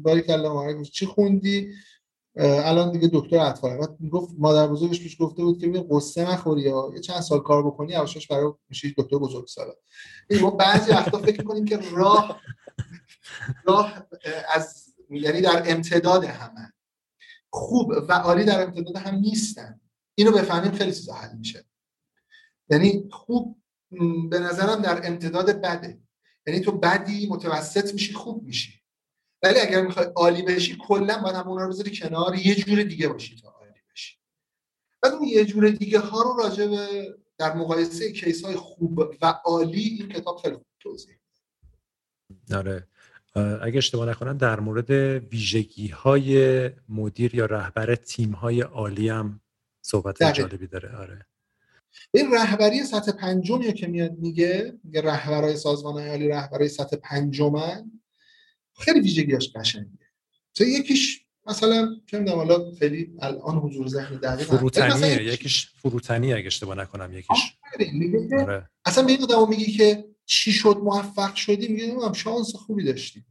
باری کلا چی خوندی؟ الان دیگه دکتر اطفال گفت مادر بزرگش پیش گفته بود که قصه نخوری یا یه چند سال کار بکنی یواشاش برای میشی دکتر بزرگ سالا ما بعضی وقتا فکر کنیم که راه راه از یعنی در امتداد همه. خوب و عالی در امتداد هم نیستن. اینو بفهمیم خیلی چیزا حل میشه. یعنی خوب به نظرم در امتداد بده. یعنی تو بدی متوسط میشی خوب میشی. ولی اگر می‌خوای عالی بشی کلا باید همون رو بذاری کنار یه جور دیگه باشی تا عالی بشی. بعد اون یه جور دیگه ها رو راجع به در مقایسه کیس های خوب و عالی این کتاب خیلی توضیح آره. اگه اشتباه نکنم در مورد ویژگی های مدیر یا رهبر تیم های عالی هم صحبت جالبی داره. آره. این رهبری سطح پنجم که میاد میگه میگه رهبرای سازمان های عالی رهبرای سطح پنجمن. خیلی ویژگیاش قشنگه. تو یکیش مثلا چه می‌دونم حالا خیلی الان حضور ذهن دقیق فروتنیه. یکیش فروتنی اگه اشتباه نکنم یکیش. آره. اصلا به این آدمو میگی که چی شد موفق شدی؟ میگه نمی‌دونم شانس خوبی داشتی.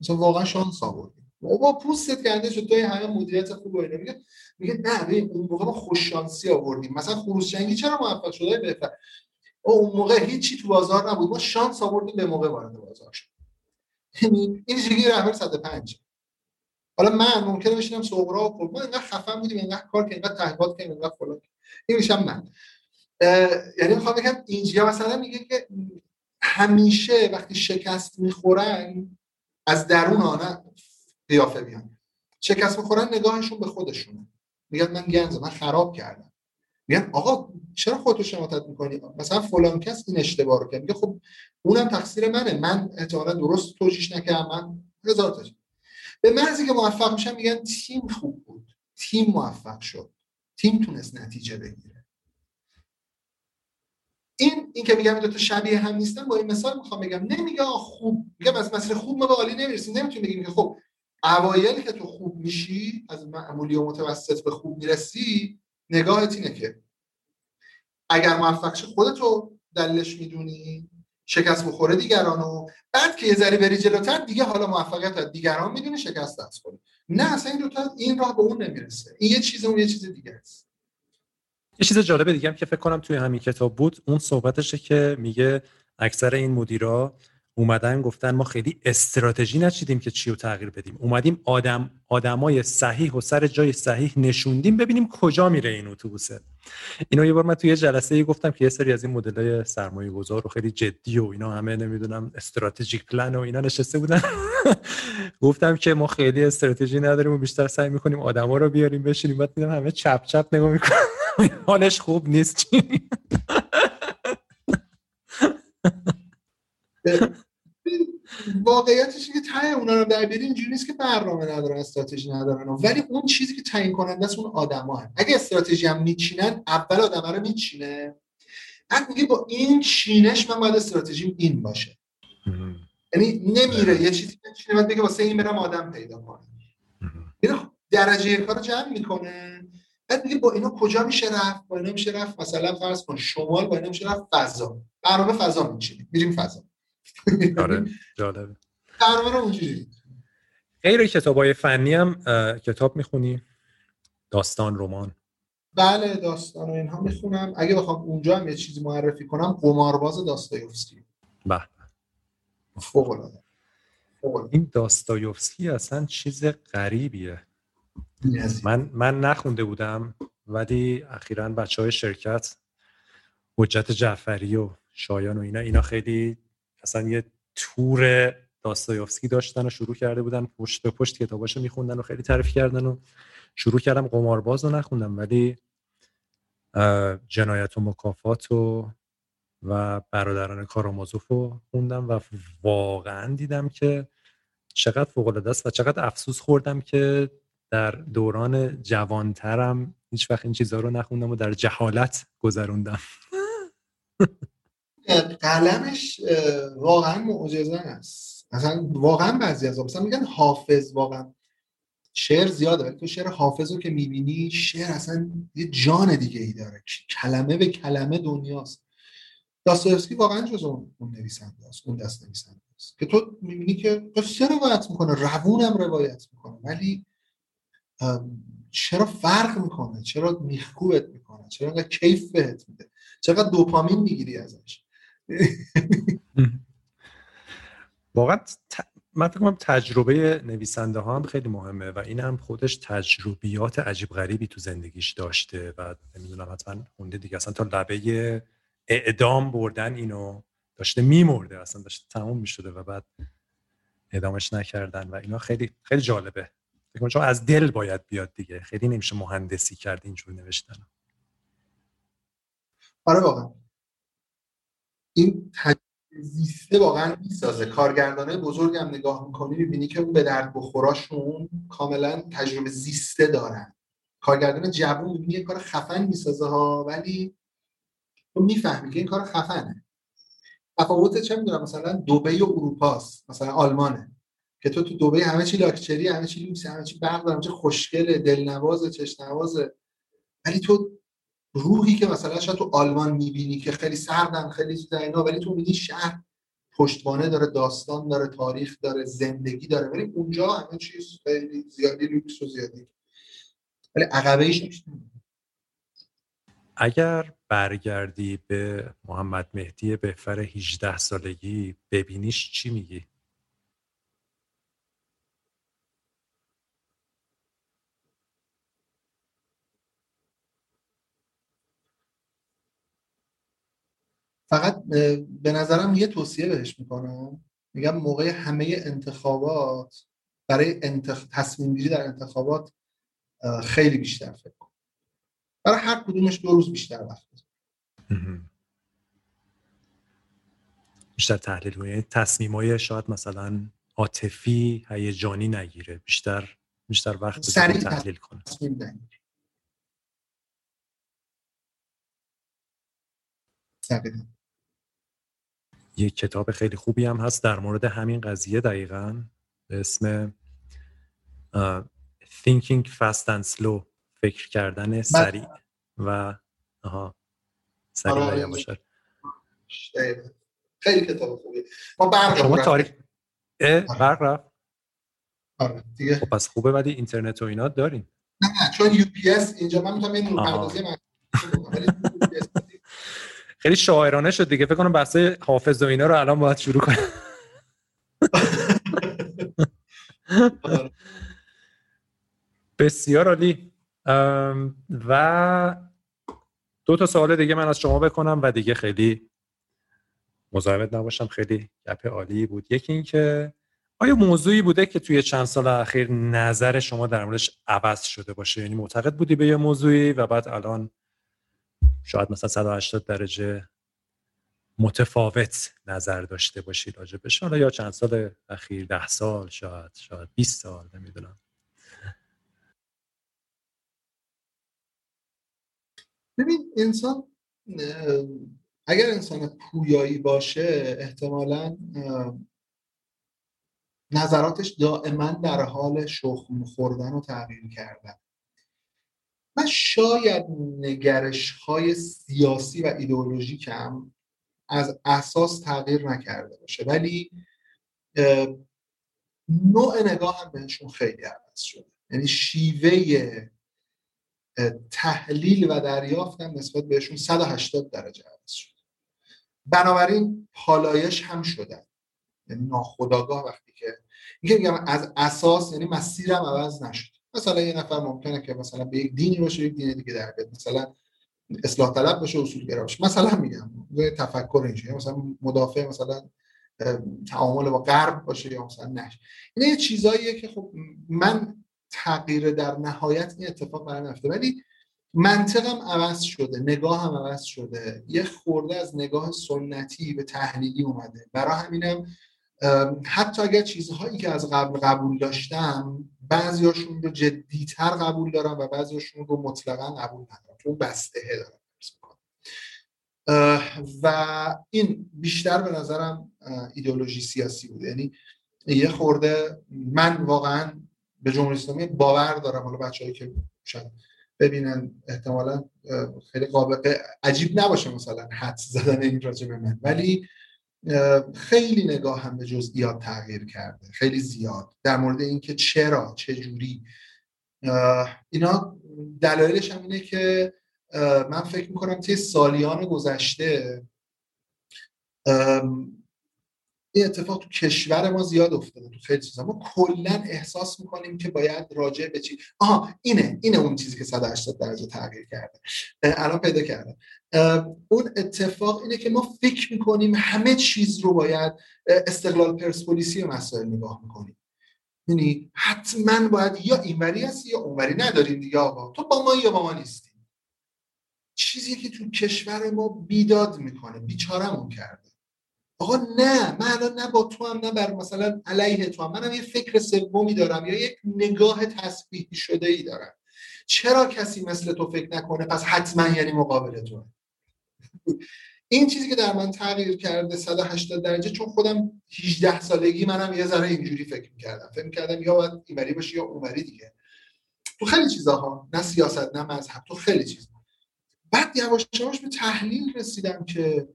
مثلا واقعا شانس آوردی بابا پوستت کنده شد توی همه مدیریت خوب و اینا. میگه میگه نه ببین اون موقع ما خوش شانسی آوردیم. مثلا خروس جنگی چرا موفق شده بهتر اون موقع هیچی تو بازار نبود. ما شانس آوردیم به موقع وارد بازار شد. این چیزی رهبر 105 حالا من ممکنه بشینم صبرا و ما اینقدر خفن بودیم اینقدر کار که اینقدر تحقیقات کردیم اینقدر فلان این میشم من. یعنی می‌خوام بگم اینجا مثلا میگه که همیشه وقتی شکست می‌خورن از درون آنها قیافه بیان. شکست می‌خورن نگاهشون به خودشونه. میگن من گنزه من خراب کردم. میگن آقا چرا خودتو شماتت می‌کنی؟ مثلا فلان کس این اشتباه رو کرد. میگه خب اونم تقصیر منه. من احتمالا درست توجیش نکردم من هزار تا به محضی که موفق میشن میگن تیم خوب بود. تیم موفق شد. تیم تونست نتیجه بگیره. این این که میگم دو تا شبیه هم نیستن با این مثال می‌خوام بگم. نمیگه خوب میگم از مسیر خوب ما به عالی نمی‌رسیم. نمی‌تونیم بگیم که خب اوایلی که تو خوب میشی از معمولی و متوسط به خوب می‌رسی نگاهت اینه که اگر موفق شی خودتو دلش می‌دونی شکست بخوره دیگرانو. بعد که یه ذره بری جلوتر دیگه حالا موفقیت از دیگران می‌دونی شکست دست کنی نه اصلا این دوتا این راه به اون نمی‌رسه. این یه چیز اون یه چیز دیگه است. یه چیز جالبه دیگه هم که فکر کنم توی همین کتاب بود اون صحبتشه که میگه اکثر این مدیرا اومدن گفتن ما خیلی استراتژی نچیدیم که چی رو تغییر بدیم. اومدیم آدم آدمای صحیح و سر جای صحیح نشوندیم ببینیم کجا میره این اتوبوسه. اینو یه بار من توی جلسه ای گفتم که یه سری از این مدلای سرمایه گذار رو خیلی جدی و اینا همه نمی‌دونم استراتژیک پلن و اینا نشسته بودن. گفتم که ما خیلی استراتژی نداریم و بیشتر سعی می‌کنیم آدما رو بیاریم بشینیم. بعد میدم همه چپ چپ نگاه می‌کنن. حالش خوب نیست. واقعیتش که ته اونا رو در بیاری اینجوری نیست که برنامه ندارن استراتژی ندارن. ولی اون چیزی که تعیین کننده است اون آدما هن. اگه استراتژی هم میچینن اول آدما رو میچینه. بعد میگه با این چینش من باید استراتژی این باشه. یعنی نمیره یه چیزی میچینه بعد بگه واسه این برم آدم پیدا کنم. درجه کار جمع می‌کنه. بعد میگه با اینا کجا میشه رفت؟ با اینا میشه رفت مثلا فرض کن شمال با اینا میشه رفت فضا. برنامه فضا میچینیم میریم فضا. آره جالبه. برنامه رو اونجوری. غیر کتاب های فنی هم کتاب می‌خونی؟ داستان رمان. بله داستان و اینها می‌خونم. اگه بخوام اونجا هم یه چیزی معرفی کنم قمارباز داستایوفسکی. به فوق العاده این داستایوفسکی اصلا چیز غریبیه. من من نخونده بودم ولی اخیرا بچه های شرکت حجت جعفری و شایان و اینا اینا خیلی اصلا یه تور داستایوفسکی داشتن و شروع کرده بودن پشت به پشت کتاباشو میخوندن و خیلی تعریف کردن و شروع کردم قمارباز رو نخوندم ولی جنایت و مکافات و و برادران کارامازوف رو خوندم و واقعا دیدم که چقدر فوق است و چقدر افسوس خوردم که در دوران جوانترم هیچ وقت این چیزها رو نخوندم و در جهالت گذروندم. قلمش واقعا معجزه است. مثلا واقعا بعضی از مثلا میگن حافظ واقعا شعر زیاده ولی تو شعر حافظ رو که می‌بینی شعر اصلا یه جان دیگه ای داره کلمه به کلمه دنیاست. داستایوفسکی واقعا جز اون نویسنده است اون دست نویسنده است که تو می‌بینی که چه روایت می‌کنه روونم روایت می‌کنه ولی چرا فرق می‌کنه؟ چرا میخکوبت می‌کنه؟ چرا انقدر کیف بهت میده؟ چقدر دوپامین می‌گیری ازش؟ واقعا من فکر کنم تجربه نویسنده ها هم خیلی مهمه و این هم خودش تجربیات عجیب غریبی تو زندگیش داشته و نمی‌دونم حتما خونده دیگه. اصلا تا لبه اعدام بردن اینو داشته میمرده اصلا داشته تموم می‌شده و بعد اعدامش نکردن و اینا خیلی خیلی جالبه. فکر چون از دل باید بیاد دیگه. خیلی نمیشه مهندسی کرد اینجور نوشتن. آره واقعا. این زیسته واقعا می‌سازه. کارگردانه بزرگ هم نگاه می‌کنی می‌بینی که اون به درد بخوراشون کاملا تجربه زیسته دارن. کارگردان جوون می‌بینی یه کار خفن می‌سازه ها ولی تو می‌فهمی که این کار خفنه. تفاوت چه می‌دونم مثلا دبی و اروپاست مثلا آلمانه. که تو تو دبی همه چی لاکچری همه چی لوکس همه چی برق همه چی خوشگله دلنواز چشم‌نوازه ولی تو روحی که مثلا شاید تو آلمان می‌بینی که خیلی سردن خیلی چیز اینا ولی تو می‌بینی شهر پشتوانه داره داستان داره تاریخ داره زندگی داره. ولی اونجا همه چیز خیلی زیادی لوکس و زیادی. ولی عقبه ایش اگر برگردی به محمد مهدی بهفر 18 سالگی ببینیش چی میگی؟ فقط به نظرم یه توصیه بهش می‌کنم. میگم موقع همه انتخابات برای انتخ... تصمیم گیری در انتخابات خیلی بیشتر فکر کن. برای هر کدومش دو روز بیشتر وقت بیشتر تحلیل کنی. یعنی تصمیم های شاید مثلا عاطفی هیجانی نگیره. بیشتر بیشتر وقت تحلیل کنه یه کتاب خیلی خوبی هم هست در مورد همین قضیه دقیقا. به اسم Thinking Fast and Slow فکر کردن بله. سریع و آها سریع و آره، یواش خیلی کتاب خوبی ما برق شما تاریخ آره. برق رفت. آره دیگه. خب پس خوبه ولی اینترنت و اینا دارین نه نه چون یو پی اس اینجا من می‌تونم این نورپردازی خیلی شاعرانه شد دیگه. فکر کنم بحث حافظ و اینا رو الان باید شروع کنم. بسیار عالی. و دو تا سوال دیگه من از شما بکنم و دیگه خیلی مزاحمت نباشم. خیلی گپ عالی بود. یکی این که آیا موضوعی بوده که توی چند سال اخیر نظر شما در موردش عوض شده باشه؟ یعنی معتقد بودی به یه موضوعی و بعد الان شاید مثلا 180 درجه متفاوت نظر داشته باشی راجبش حالا یا چند سال اخیر ده سال شاید شاید 20 سال نمی‌دونم. ببین انسان اگر انسان پویایی باشه احتمالا نظراتش دائما در حال شخم خوردن و تغییر کردن. من شاید نگرش های سیاسی و ایدئولوژیکم از اساس تغییر نکرده باشه ولی نوع نگاه هم بهشون خیلی عوض شده. یعنی شیوه تحلیل و دریافت هم نسبت بهشون 180 درجه عوض شده. بنابراین پالایش هم شدن یعنی ناخداگاه وقتی که میگم از اساس یعنی مسیرم عوض نشد مثلا یه نفر ممکنه که مثلا به یک دینی باشه یک دین دیگه در بیاد. مثلا اصلاح طلب باشه اصول باشه. مثلا میگم تفکر اینجوری مثلا مدافع مثلا تعامل با غرب باشه یا مثلا نش این یه چیزاییه که خب من تغییر در نهایت این اتفاق برای نفته ولی منطقم عوض شده نگاه هم عوض شده. یه خورده از نگاه سنتی به تحلیلی اومده. برای همینم حتی اگر چیزهایی که از قبل قبول داشتم بعضیاشون رو جدیتر قبول دارم و بعضیاشون رو مطلقا قبول ندارم. تو بسته دارم و این بیشتر به نظرم ایدئولوژی سیاسی بود. یعنی یه خورده من واقعا به جمهوری اسلامی باور دارم. حالا بچه‌ای که شاید ببینن احتمالا خیلی قابل عجیب نباشه مثلا حد زدن این راجع به من. ولی خیلی نگاه هم به جزئیات تغییر کرده خیلی زیاد. در مورد اینکه چرا چه جوری. اینا دلایلش هم اینه که من فکر می‌کنم طی سالیان گذشته این اتفاق تو کشور ما زیاد افتاده تو خیلی چیزا. ما کلا احساس می‌کنیم که باید راجع به چی آها اینه اینه اون چیزی که 180 درجه تغییر کرده. الان پیدا کردم. اون اتفاق اینه که ما فکر می‌کنیم همه چیز رو باید استقلال پرسپولیسی مسائل نگاه می‌کنیم. یعنی حتما باید یا اینوری هستی یا اونوری نداریم دیگه آقا. تو با ما یا با ما نیستی. چیزی که تو کشور ما بیداد می‌کنه بیچارمون کرده. آقا نه من الان نه با تو هم نه بر مثلا علیه تو هم. منم یه فکر سومی دارم یا یک نگاه تسبیحی شده ای دارم. چرا کسی مثل تو فکر نکنه؟ پس حتما یعنی مقابل تو این چیزی که در من تغییر کرده 180 درجه چون خودم 18 سالگی منم یه ذره اینجوری فکر می‌کردم. فکر می‌کردم یا باید اینوری باشه یا اونوری دیگه. تو خیلی چیزاها نه سیاست نه مذهب تو خیلی چیزا بعد یواش یواش به تحلیل رسیدم که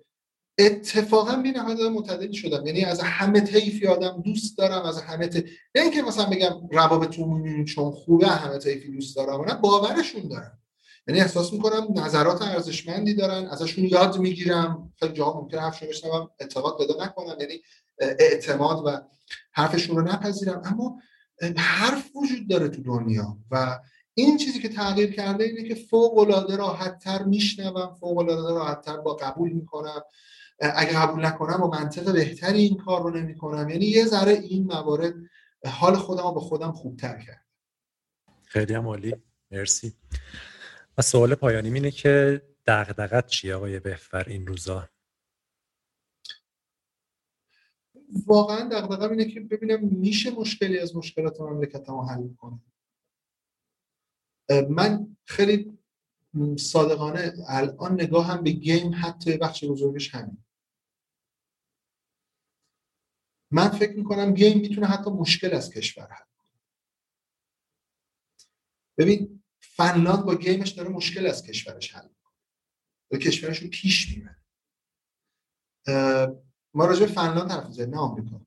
اتفاقا بی نهایت متعددی شدم. یعنی از همه طیفی آدم دوست دارم از همه ت... نه اینکه مثلا بگم روابطمون چون خوبه همه طیفی دوست دارم نه باورشون دارم. یعنی احساس می‌کنم نظرات ارزشمندی دارن ازشون یاد می‌گیرم. خیلی جاها ممکنه حرفشون بشنوم اعتقاد پیدا نکنم یعنی اعتماد و حرفشون رو نپذیرم. اما حرف وجود داره تو دنیا و این چیزی که تغییر کرده اینه که فوق العاده راحت تر میشنوم فوق العاده راحت تر با قبول می‌کنم. اگه قبول نکنم با منطق بهتری این کار رو نمی کنم یعنی یه ذره این موارد حال خودم رو با خودم خوبتر کرد خیلی هم عالی. مرسی. و سوال پایانی اینه که دغدغت چیه آقای بهفر این روزا؟ واقعا دغدغه اینه که ببینم میشه مشکلی از مشکلات مملکت ما حل کنم من خیلی صادقانه الان نگاه هم به game حتی بخش بزرگش همین من فکر می‌کنم game می‌تونه حتی مشکل از کشور حل ببین فنلاند با game ش داره مشکل از کشورش حل می‌کنه. کشورش رو پیش می‌بره. ما راجع به فنلاند حرف نه آمریکا.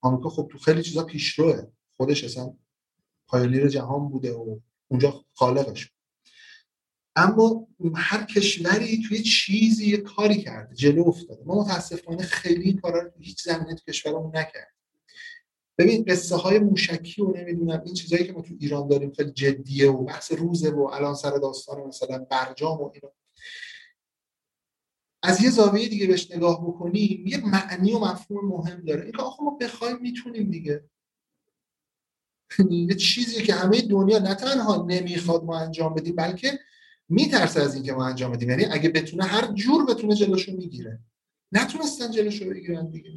آمریکا خب تو خیلی چیزا پیشروه. خودش اصلا پایونیر جهان بوده و اونجا خالقش اما هر کشوری توی چیزی یه کاری کرده جلو افتاده. ما متاسفانه خیلی این کارا رو هیچ زمینه تو کشورمون نکرد ببین قصه های موشکی و نمی‌دونم این چیزایی که ما تو ایران داریم خیلی جدیه و بحث روزه و الان سر داستان مثلا برجام و اینا. از یه زاویه دیگه بهش نگاه بکنیم یه معنی و مفهوم مهم داره. این آخه ما بخوایم می‌تونیم دیگه. یه چیزی که همه دنیا نه تنها نمی‌خواد ما انجام بدیم بلکه میترسه از اینکه ما انجام بدیم. یعنی اگه بتونه هر جور بتونه جلوشو می‌گیره. نتونستن جلوشو بگیرن دیگه.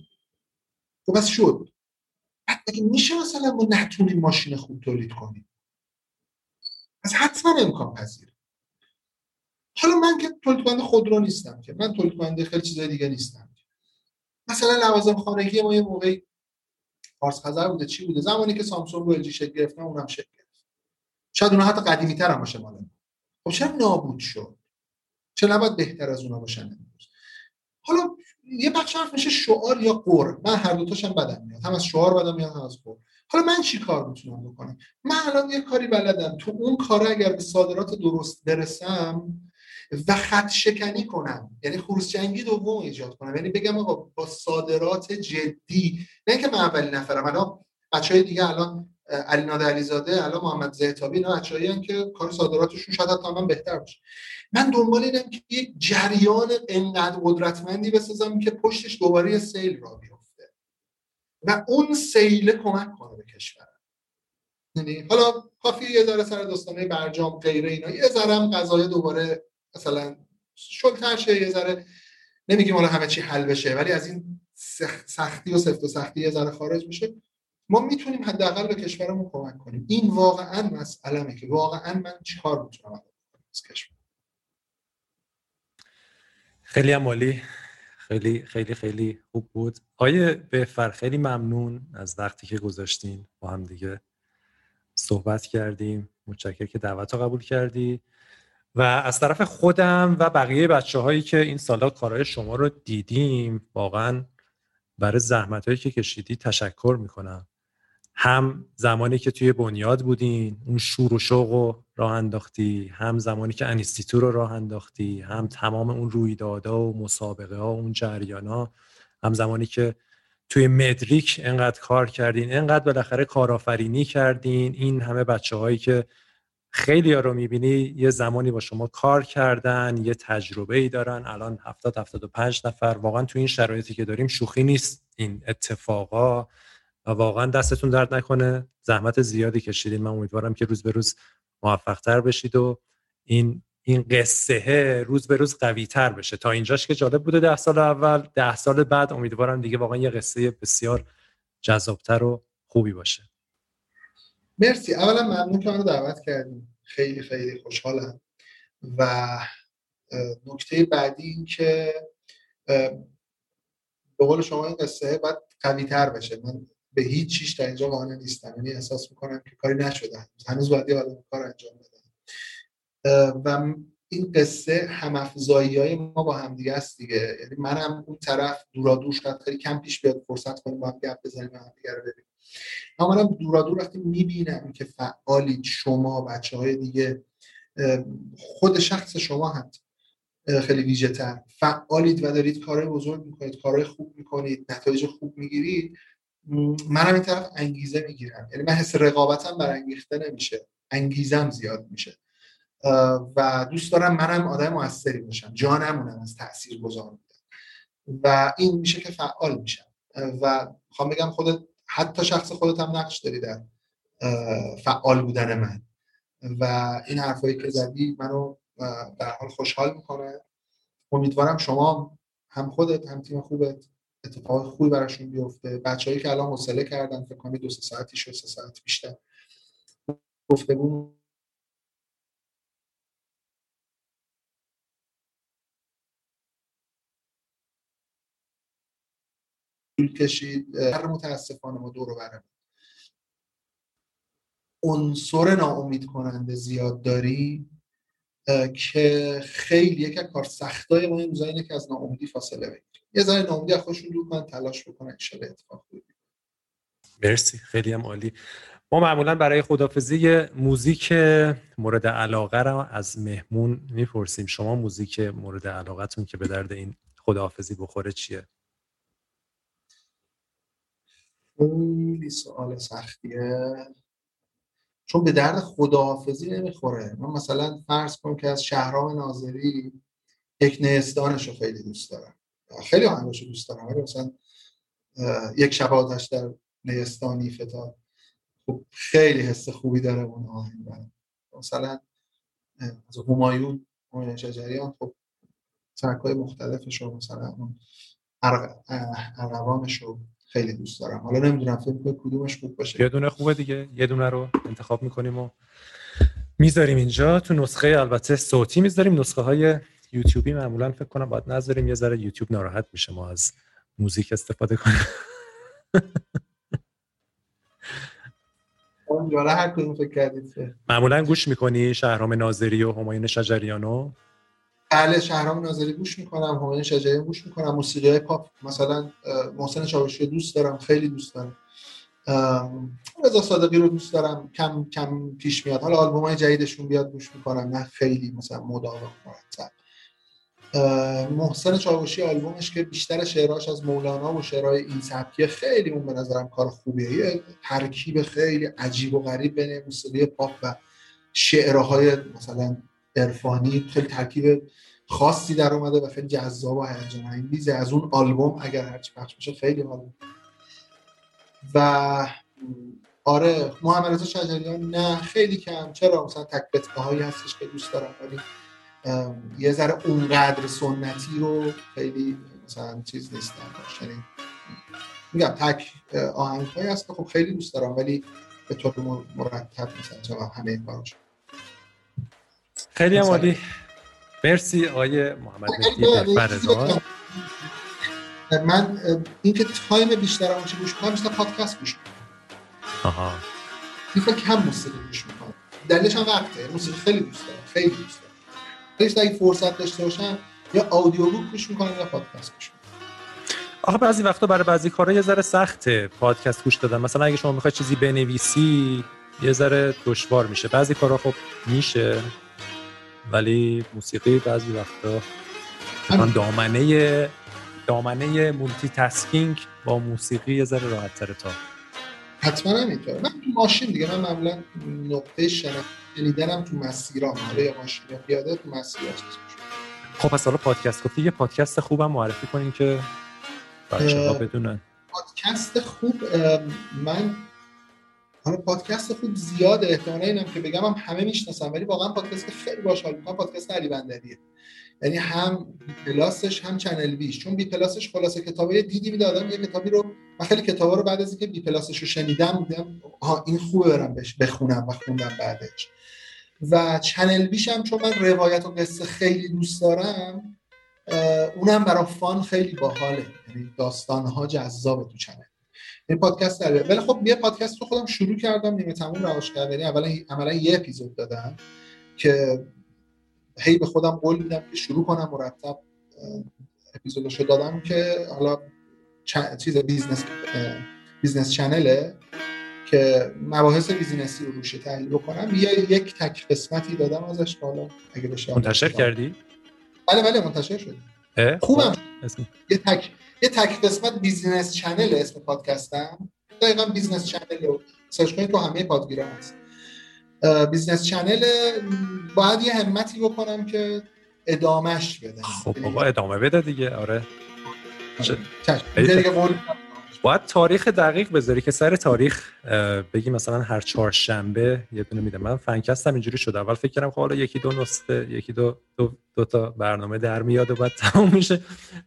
خب بس شد. اگه میشه مثلا ما نتونیم ماشین خوب تولید کنیم؟ از حتما امکان پذیر حالا من که تولید کننده خودرو نیستم که. من تولید کننده خیلی چیزای دیگه نیستم مثلا لوازم خانگی ما یه موقعی پارس خزر بوده چی بوده؟ زمانی که سامسونگ و الژی شکل گرفتن اونم شکل گرفت. شاید اونها حتی قدیمی تر هم باشه مال خب چرا نابود شد. چرا نباید بهتر از اونها باشن حالا یه بخش حرف میشه شعار یا قور من هر دو تاشم بدم میاد. هم از شعار بدم میاد هم از قور حالا من چی کار می‌تونم بکنم؟ من الان یه کاری بلدم. تو اون کار اگر به صادرات درست برسم و خط شکنی کنم یعنی خروس جنگی دوم ایجاد کنم. یعنی بگم آقا با صادرات جدی نه که من اولین نفرم. الان های دیگه الان علی نادر علیزاده الان محمد زهتابی اینا بچه‌ای که کار صادراتشون شاید حتی من بهتر باشه. من دنبال اینم که یک جریان انقدر قدرتمندی بسازم که پشتش دوباره سیل را بیفته و اون سیل کمک کنه به کشور. یعنی حالا کافی یه ذره سر دوستانه برجام غیره اینا. یه ذره هم قضایه دوباره مثلا شلتر شه یه ذره نمیگیم حالا همه چی حل بشه ولی از این سختی و سفت و سختی یه ذره خارج میشه ما می‌تونیم حداقل به کشورمون کمک کنیم. این واقعا مسئله که واقعا من چیکار می‌تونم از کشور. خیلی عمالی خیلی خیلی خیلی خوب بود. آیه بهفر خیلی ممنون از وقتی که گذاشتین با هم دیگه صحبت کردیم. متشکرم که دعوت رو قبول کردی. و از طرف خودم و بقیه بچه هایی که این سالا کارهای شما رو دیدیم واقعا برای زحمت هایی که کشیدی تشکر می‌کنم. هم زمانی که توی بنیاد بودین اون شور و شوق رو راه انداختی هم زمانی که انیستیتو رو راه انداختی هم تمام اون رویدادها و مسابقه ها و اون جریان ها هم زمانی که توی مدریک انقدر کار کردین انقدر بالاخره کارآفرینی کردین این همه بچه هایی که خیلی ها رو می‌بینی یه زمانی با شما کار کردن یه تجربه ای دارن. الان 70 75 نفر واقعا تو این شرایطی که داریم شوخی نیست این اتفاقا. و واقعا دستتون درد نکنه. زحمت زیادی کشیدین. من امیدوارم که روز به روز موفق تر بشید و این این قصه روز به روز قوی تر بشه. تا اینجاش که جالب بوده ده سال اول ده سال بعد امیدوارم دیگه واقعا یه قصه بسیار جذابتر و خوبی باشه. مرسی. اولا ممنون که منو دعوت کردیم خیلی خیلی خوشحالم. و نکته بعدی این که به قول شما این قصه باید قوی تر بشه. من به هیچ چیش در اینجا قانع نیستم یعنی احساس می‌کنم که کاری نشده. هنوز باید یه کار انجام بدم و این قصه همافزایی های ما با همدیگه است دیگه. یعنی منم اون طرف دورا دور شاید خیلی کم پیش بیاد فرصت کنیم با هم گپ بزنیم و همدیگه رو ببینیم. اما منم دورا دور وقتی می‌بینم که فعالید شما بچه های دیگه خود شخص شما هم خیلی ویژه تر فعالید و دارید کارهای بزرگ می‌کنید کارهای خوب می‌کنید نتایج خوب می‌گیرید. منم این طرف انگیزه می‌گیرم. یعنی من حس رقابتم برانگیخته نمیشه. انگیزم زیاد میشه. و دوست دارم منم آدم موثری باشم. جانمونم از تاثیر گذار و این میشه که فعال میشم. و می‌خوام بگم خودت حتی شخص خودت هم نقش داری در فعال بودن من. و این حرفایی که زدی منو به حال خوشحال می‌کنه. امیدوارم شما هم خودت هم تیم خوبت اتفاق خوبی براشون بیفته. بچههایی که الان حوصله کردن فکر کنید دو سه ساعتی شد سه ساعت بیشتر گفتگو کشید. هر متاسفانه ما دور برم عنصر ناامید کننده زیاد داری که خیلی یک کار سختای ما این اینه که از ناامیدی فاصله بگیریم یه ذره ناامیدی از خودشون دور کنن تلاش بکنن ان اتفاق مرسی خیلی هم عالی. ما معمولا برای خدافزی موزیک مورد علاقه رو از مهمون می‌پرسیم. شما موزیک مورد علاقتون که به درد این خداحافظی بخوره چیه؟ خیلی سوال سختیه. چون به درد خداحافظی نمی‌خوره. من مثلا فرض کنم که از شهرام ناظری یک نیستانش رو خیلی دوست دارم. خیلی آهنگاشو دوست دارم. ولی مثلا یک شب آتش در نیستانی فتاد خب خیلی حس خوبی داره اون آهنگ مثلا از همایون همایون شجریان خب ترک های مختلفش رو مثلا اون ارغوانش رو خیلی دوست دارم. حالا نمی‌دونم فکر کدومش خوب باشه؟ یه دونه خوبه دیگه. یه دونه رو انتخاب می‌کنیم و می‌ذاریم اینجا. تو نسخه البته صوتی می‌ذاریم. نسخه های یوتیوبی معمولا فکر کنم باید نذاریم یه ذره یوتیوب ناراحت میشه ما از موزیک استفاده کنیم. هر کدوم فکر کردید معمولا گوش می‌کنی شهرام ناظری و همایون شجریانو؟ بله شهرام ناظری گوش می‌کنم همایون شجریان گوش می‌کنم موسیقی پاپ مثلا محسن چاوشی دوست دارم خیلی دوست دارم. رضا صادقی رو دوست دارم کم کم پیش میاد. حالا آلبوم های جدیدشون بیاد گوش می‌کنم نه خیلی مثلا مداوم مرتب. محسن چاوشی آلبومش که بیشتر شعراش از مولانا و شعرهای این سبکیه خیلی اون به نظرم کار خوبیه. یه ترکیب خیلی عجیب و غریب بین موسیقی پاپ و شعرهای مثلا عرفانی. خیلی ترکیب خاصی در اومده و خیلی جذاب و هیجان انگیزه. از اون آلبوم اگر هرچی پخش بشه خیلی حال و آره محمد رضا شجریان نه خیلی کم. چرا؟ مثلا تک هایی هستش که دوست دارم ولی یه ذره اونقدر سنتی رو خیلی مثلا چیز نیستم یعنی میگم تک آهنگ هایی هست که خب خیلی دوست دارم ولی به طور مرتب مثلا همه کاراش خیلی عالی. مرسی آقای محمد مهدی من اینکه تایم بیشتر چه گوش کنم مثلا پادکست گوش کنم آها. این کم موسیقی گوش می‌کنم. دلیلش هم وقته. موسیقی خیلی دوست دارم. خیلی دوست دارم. اگه فرصت داشته باشم یا آدیو بوک گوش می‌کنم یا پادکست گوش آخه بعضی وقتا برای بعضی کارا یه ذره سخته پادکست گوش دادن. مثلا اگه شما می‌خواید چیزی بنویسی یه ذره دشوار میشه. بعضی کارا خب میشه ولی موسیقی بعضی وقتا من دامنه دامنه مولتی تاسکینگ با موسیقی یه ذره راحت تره تا حتما همینطور. من تو ماشین دیگه من معمولا نقطه شنیدنم تو مسیرام حالا یا ماشین یا پیاده تو مسیر خب پس حالا پادکست. گفتی یه پادکست خوبم معرفی کنیم که بچه ها بدونن. پادکست خوب من حالا پادکست خوب زیاده احتمالا اینم که بگم هم همه می‌شناسم ولی واقعا پادکست که خیلی باحال می‌کنم پادکست علی بندریه. یعنی هم پلاسش هم چنل بیش چون بی پلاسش خلاصه کتابه دیدی میده آدم یه کتابی رو من خیلی کتابا رو بعد از اینکه بی پلاسش رو شنیدم دیدم ها این خوبه برم بخونم و خوندم بعدش. و چنل بیش هم چون من روایت و قصه خیلی دوست دارم اونم برای fun خیلی باحاله. یعنی داستان ها جذابه تو چنل این پادکست داره ولی خب یه پادکست رو خودم شروع کردم نیمه تموم رهاش کردم. یعنی اولا عملا یه اپیزود دادم که هی به خودم قول میدم که شروع کنم مرتب اپیزودشو بدم که حالا چیز business، business channel ه که مباحث business ی رو روش تحلیل بکنم. یه یک تک قسمتی دادم ازش حالا اگه بشه منتشر کردی؟ بله بله منتشر شد. خوبم. یه تک یه تک قسمت business channel اسم پادکستم. دقیقا business channel رو search کنید تو همه پادگیرا هست. business channel باید یه همتی بکنم که ادامهش بدم خب بابا ادامه بده دیگه. آره. دیگه باید تاریخ دقیق بذاری که سر تاریخ بگی مثلا هر چهارشنبه یه دونه میده. من فنکستم اینجوری شده. اول فکر کردم خب حالا یکی دو نسخه یکی دو, دو, دو تا برنامه در میاد و بعد تموم میشه.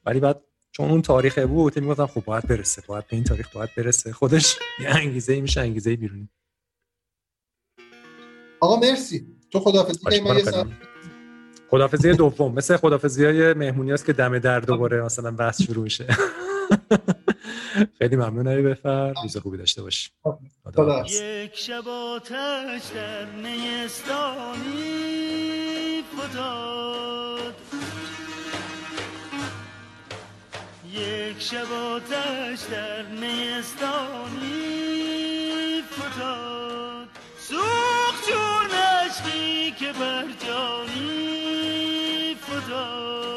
ولی بعد چون اون تاریخ بود می‌گفتم خب باید برسه. باید به این تاریخ باید برسه. خودش یه انگیزه ای میشه انگیزه بیرونی. آقا مرسی. تو خدافظی ما یه خدافظی دوم. مثل خدافظی های مهمونی هست که دم در دوباره مثلا بحث شروع میشه. خیلی ممنون ای بفر. روز خوبی داشته باش یک شب آتش در نیستانی فتاد یک شب آتش در نیستانی فتاد عشقی که بر جانی فتاد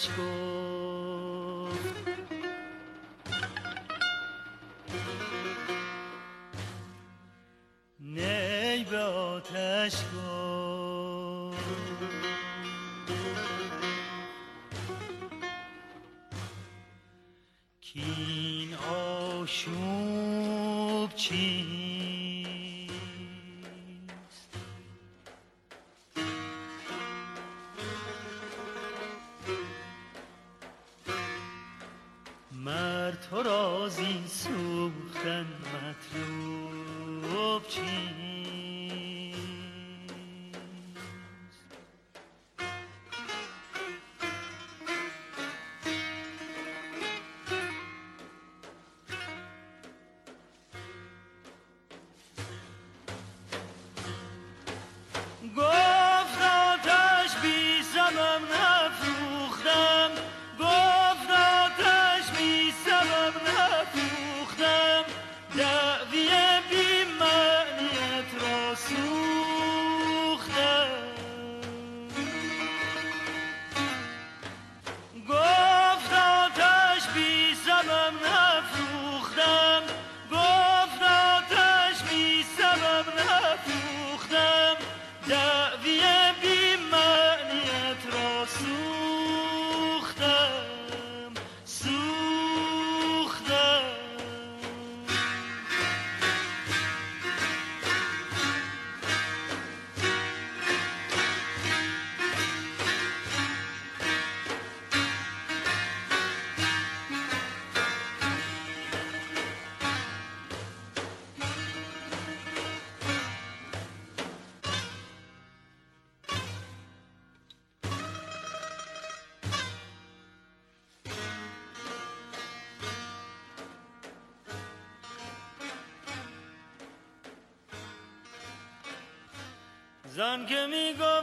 بهش گفت. نی به آتش گفت. کین آشوب چین زان که میگو